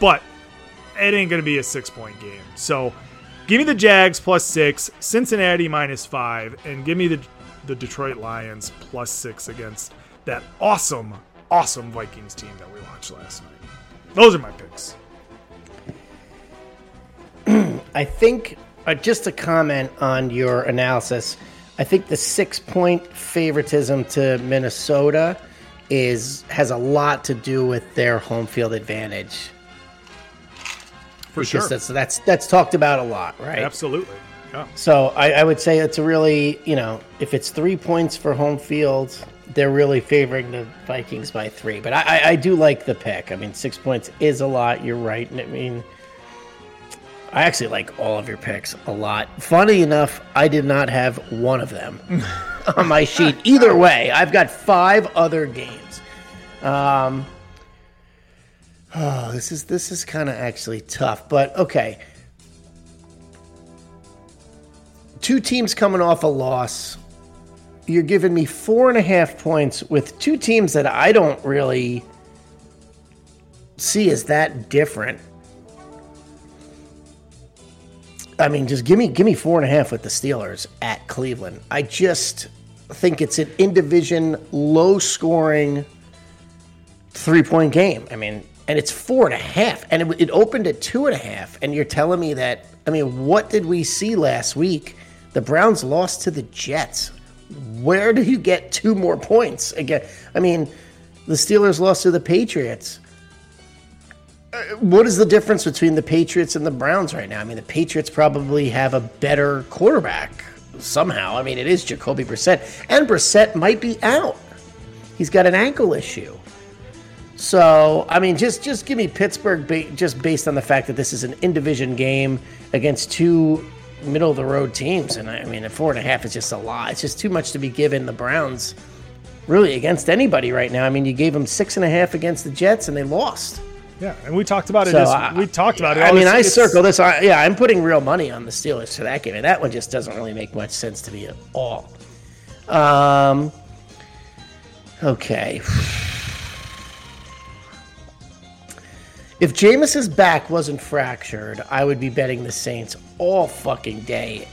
but it ain't gonna be a six point game. So give me the Jags plus six, Cincinnati minus five, and give me the the Detroit Lions plus six against that awesome, awesome Vikings team that we watched last night. Those are my picks. I think, uh, just to comment on your analysis, I think the six point favoritism to Minnesota is has a lot to do with their home field advantage. For Because sure. That's, that's, that's talked about a lot, right? Absolutely. Yeah. So I, I would say it's a really, you know, if it's three points for home field, they're really favoring the Vikings by three. But I, I, I do like the pick. I mean, six points is a lot. You're right. And I mean, I actually like all of your picks a lot. Funny enough, I did not have one of them on my sheet. Either way, I've got five other games. Um, oh, this is this is kind of actually tough, but okay. Two teams coming off a loss. You're giving me four and a half points with two teams that I don't really see as that different. I mean, just give me give me four and a half with the Steelers at Cleveland. I just think it's an in division, low scoring, three point game. I mean, and it's four and a half, and it, it opened at two and a half. And you're telling me that? I mean, what did we see last week? The Browns lost to the Jets. Where do you get two more points again? I mean, the Steelers lost to the Patriots. Uh, what is the difference between the Patriots and the Browns right now? I mean, the Patriots probably have a better quarterback somehow. I mean, it is Jacoby Brissett, and Brissett might be out. He's got an ankle issue. So, I mean, just just give me Pittsburgh ba- just based on the fact that this is an in division game against two middle of the road teams, and I, I mean, a four and a half is just a lot. It's just too much to be given the Browns really against anybody right now. I mean, you gave them six and a half against the Jets, and they lost. Yeah, and we talked about it. So, as, I- we talked about it. I mean, I circle this. I, yeah, I'm putting real money on the Steelers for that game, and that one just doesn't really make much sense to me at all. Um, okay. If Jameis's back wasn't fractured, I would be betting the Saints all fucking day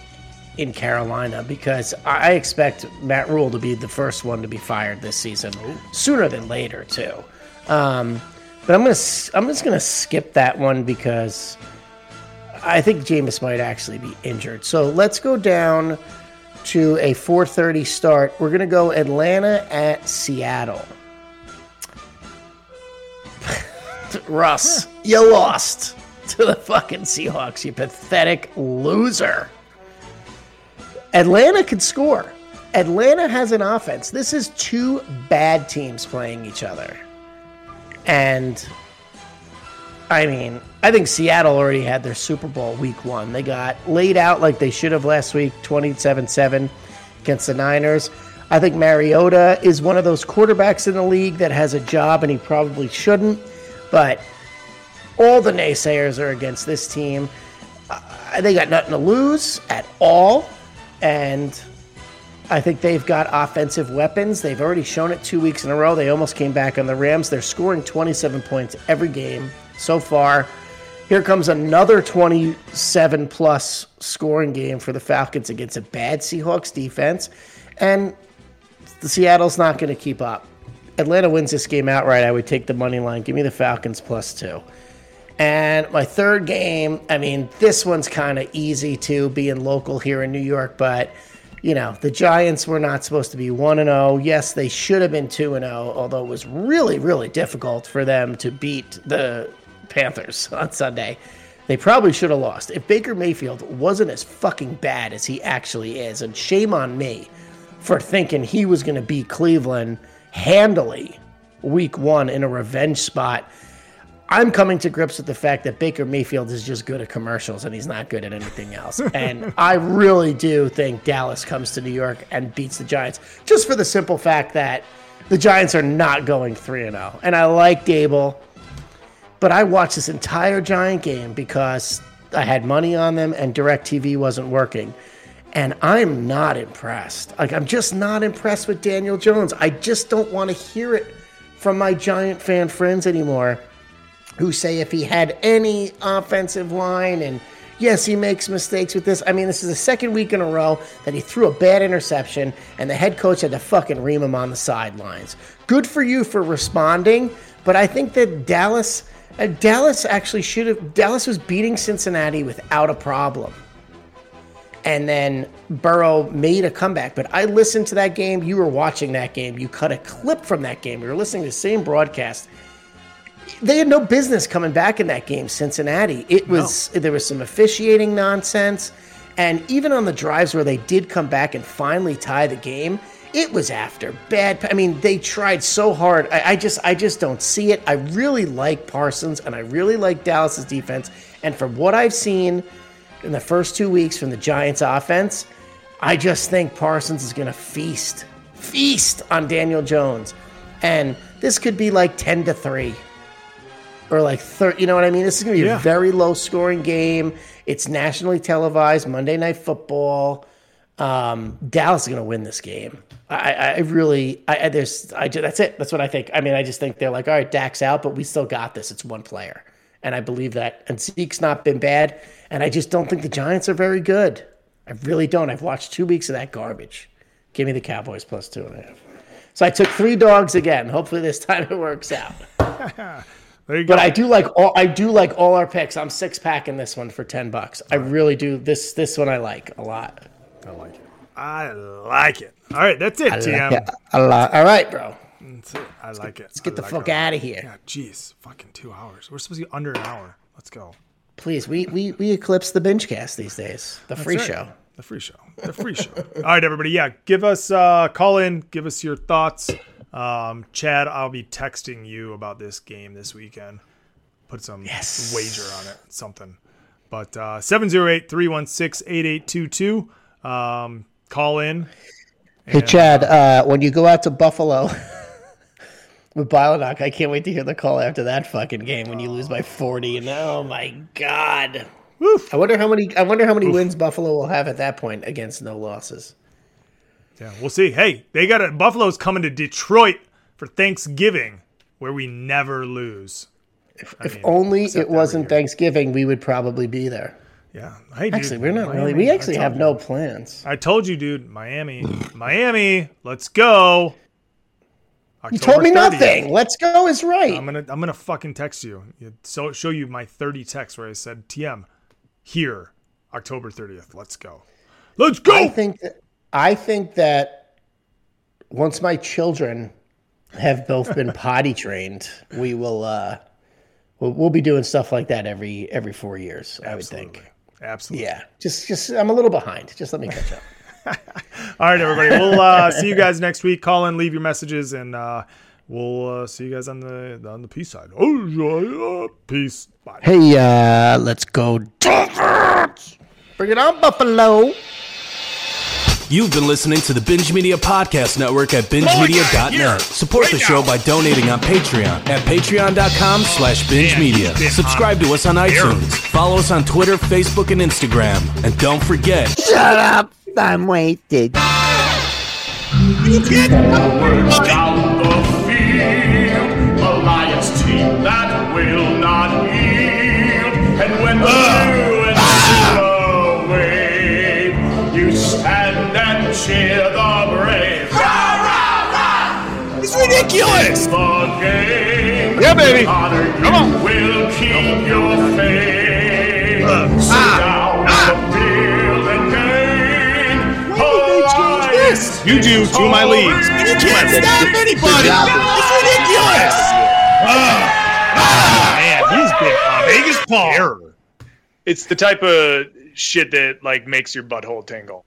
in Carolina because I expect Matt Rhule to be the first one to be fired this season, sooner than later too. Um, but I'm gonna I'm just gonna skip that one because I think Jameis might actually be injured. So let's go down to a 4:30 start. We're gonna go Atlanta at Seattle. Russ, you lost to the fucking Seahawks, you pathetic loser. Atlanta can score. Atlanta has an offense. This is two bad teams playing each other. And I mean, I think Seattle already had their Super Bowl week one. They got laid out like they should have last week, 27 7 against the Niners. I think Mariota is one of those quarterbacks in the league that has a job and he probably shouldn't. But all the naysayers are against this team. Uh, they got nothing to lose at all. And I think they've got offensive weapons. They've already shown it two weeks in a row. They almost came back on the Rams. They're scoring 27 points every game so far. Here comes another 27 plus scoring game for the Falcons against a bad Seahawks defense. And the Seattle's not going to keep up. Atlanta wins this game outright. I would take the money line. Give me the Falcons plus two. And my third game, I mean, this one's kind of easy too, being local here in New York, but you know, the Giants were not supposed to be 1 and 0. Yes, they should have been 2 and 0, although it was really really difficult for them to beat the Panthers on Sunday. They probably should have lost. If Baker Mayfield wasn't as fucking bad as he actually is, and shame on me for thinking he was going to beat Cleveland handily week 1 in a revenge spot. I'm coming to grips with the fact that Baker Mayfield is just good at commercials and he's not good at anything else. and I really do think Dallas comes to New York and beats the Giants just for the simple fact that the Giants are not going 3 and 0. And I like Daboll, but I watched this entire Giant game because I had money on them and DirecTV wasn't working. And I'm not impressed. Like I'm just not impressed with Daniel Jones. I just don't want to hear it from my Giant fan friends anymore who say if he had any offensive line and yes, he makes mistakes with this. I mean, this is the second week in a row that he threw a bad interception and the head coach had to fucking ream him on the sidelines. Good for you for responding, but I think that Dallas uh, Dallas actually should have Dallas was beating Cincinnati without a problem. And then Burrow made a comeback. But I listened to that game. You were watching that game. You cut a clip from that game. You were listening to the same broadcast they had no business coming back in that game, Cincinnati. It was there was some officiating nonsense, and even on the drives where they did come back and finally tie the game, it was after bad. I mean, they tried so hard. I, I just I just don't see it. I really like Parsons, and I really like Dallas's defense. And from what I've seen in the first two weeks from the Giants' offense, I just think Parsons is going to feast, feast on Daniel Jones, and this could be like ten to three or like 30. You know what I mean? This is going to be Yeah. a very low scoring game. It's nationally televised, Monday Night Football. Um, Dallas is going to win this game. I, I really, I, there's, I that's it. That's what I think. I mean, I just think they're like, all right, Dak's out, but we still got this. It's one player, and I believe that. And Zeke's not been bad, and I just don't think the Giants are very good. I really don't. I've watched two weeks of that garbage. Give me the Cowboys plus two and a half. So I took three dogs again. Hopefully this time it works out. There you But go. I do like all I do like all our picks. I'm six packing this one for ten bucks. I really do. This this one I like a lot. I like it. I like it. All right, that's it, I TM. like it a lot. All right, bro. That's it. I like it. Let's get I the like fuck it. out of here. Yeah, jeez, fucking two hours. We're supposed to be under an hour. Let's go. Please, we we we eclipse the binge cast these days. The free right. show. The free show. The free show. All right, everybody. Yeah, give us uh call in. Give us your thoughts. Um, Chad, I'll be texting you about this game this weekend. Put some Yes. wager on it. Something. But uh 708-316-8822. Um, call in. Hey Chad, uh, when you go out to Buffalo with Bilonock, I can't wait to hear the call after that fucking game when you lose by forty. And oh my god, I wonder how many. I wonder how many wins Buffalo will have at that point against no losses. Yeah, we'll see. Hey, they got a Buffalo's coming to Detroit for Thanksgiving, where we never lose. I If mean, only it wasn't Thanksgiving, we would probably be there. Yeah. Hey, dude, actually, we're not Miami, really. We actually have you. no plans. I told you, dude. Miami, Miami. Let's go. You told me 30th. nothing. Let's go is right. I'm gonna I'm gonna fucking text you. So show you my 30 texts where I said TM here October 30th. Let's go. Let's go. I think that I think that once my children have both been potty trained, we will uh we'll, we'll be doing stuff like that every every 4 years, I would think. Absolutely. Yeah. Just just I'm a little behind. Just let me catch up. All right, everybody. We'll uh, see you guys next week. Call in, leave your messages, and uh, we'll uh, see you guys on the on the peace side. Oh, yeah, peace. Bye. Hey, uh let's go Dolphins. Bring it on Buffalo. You've been listening to the Binge Media Podcast Network at BingeMedia.net. Support the show by donating on Patreon at patreon.com slash binge media. Subscribe to us on iTunes. Follow us on Twitter, Facebook, and Instagram. And don't forget... Shut up! I'm wasted. Down the field, a Lions team that will not yield. And when the ah! truants wave, you stand and cheer the brave. Rah, rah, rah! It's ridiculous! The game. Yeah, baby. Honor Come on. will keep your fame. So down Alliance You do to my oh, leagues. You can't stop anybody. It's ridiculous. Man, he's been on Vegas Paul. It's the type of shit that like makes your butthole tingle.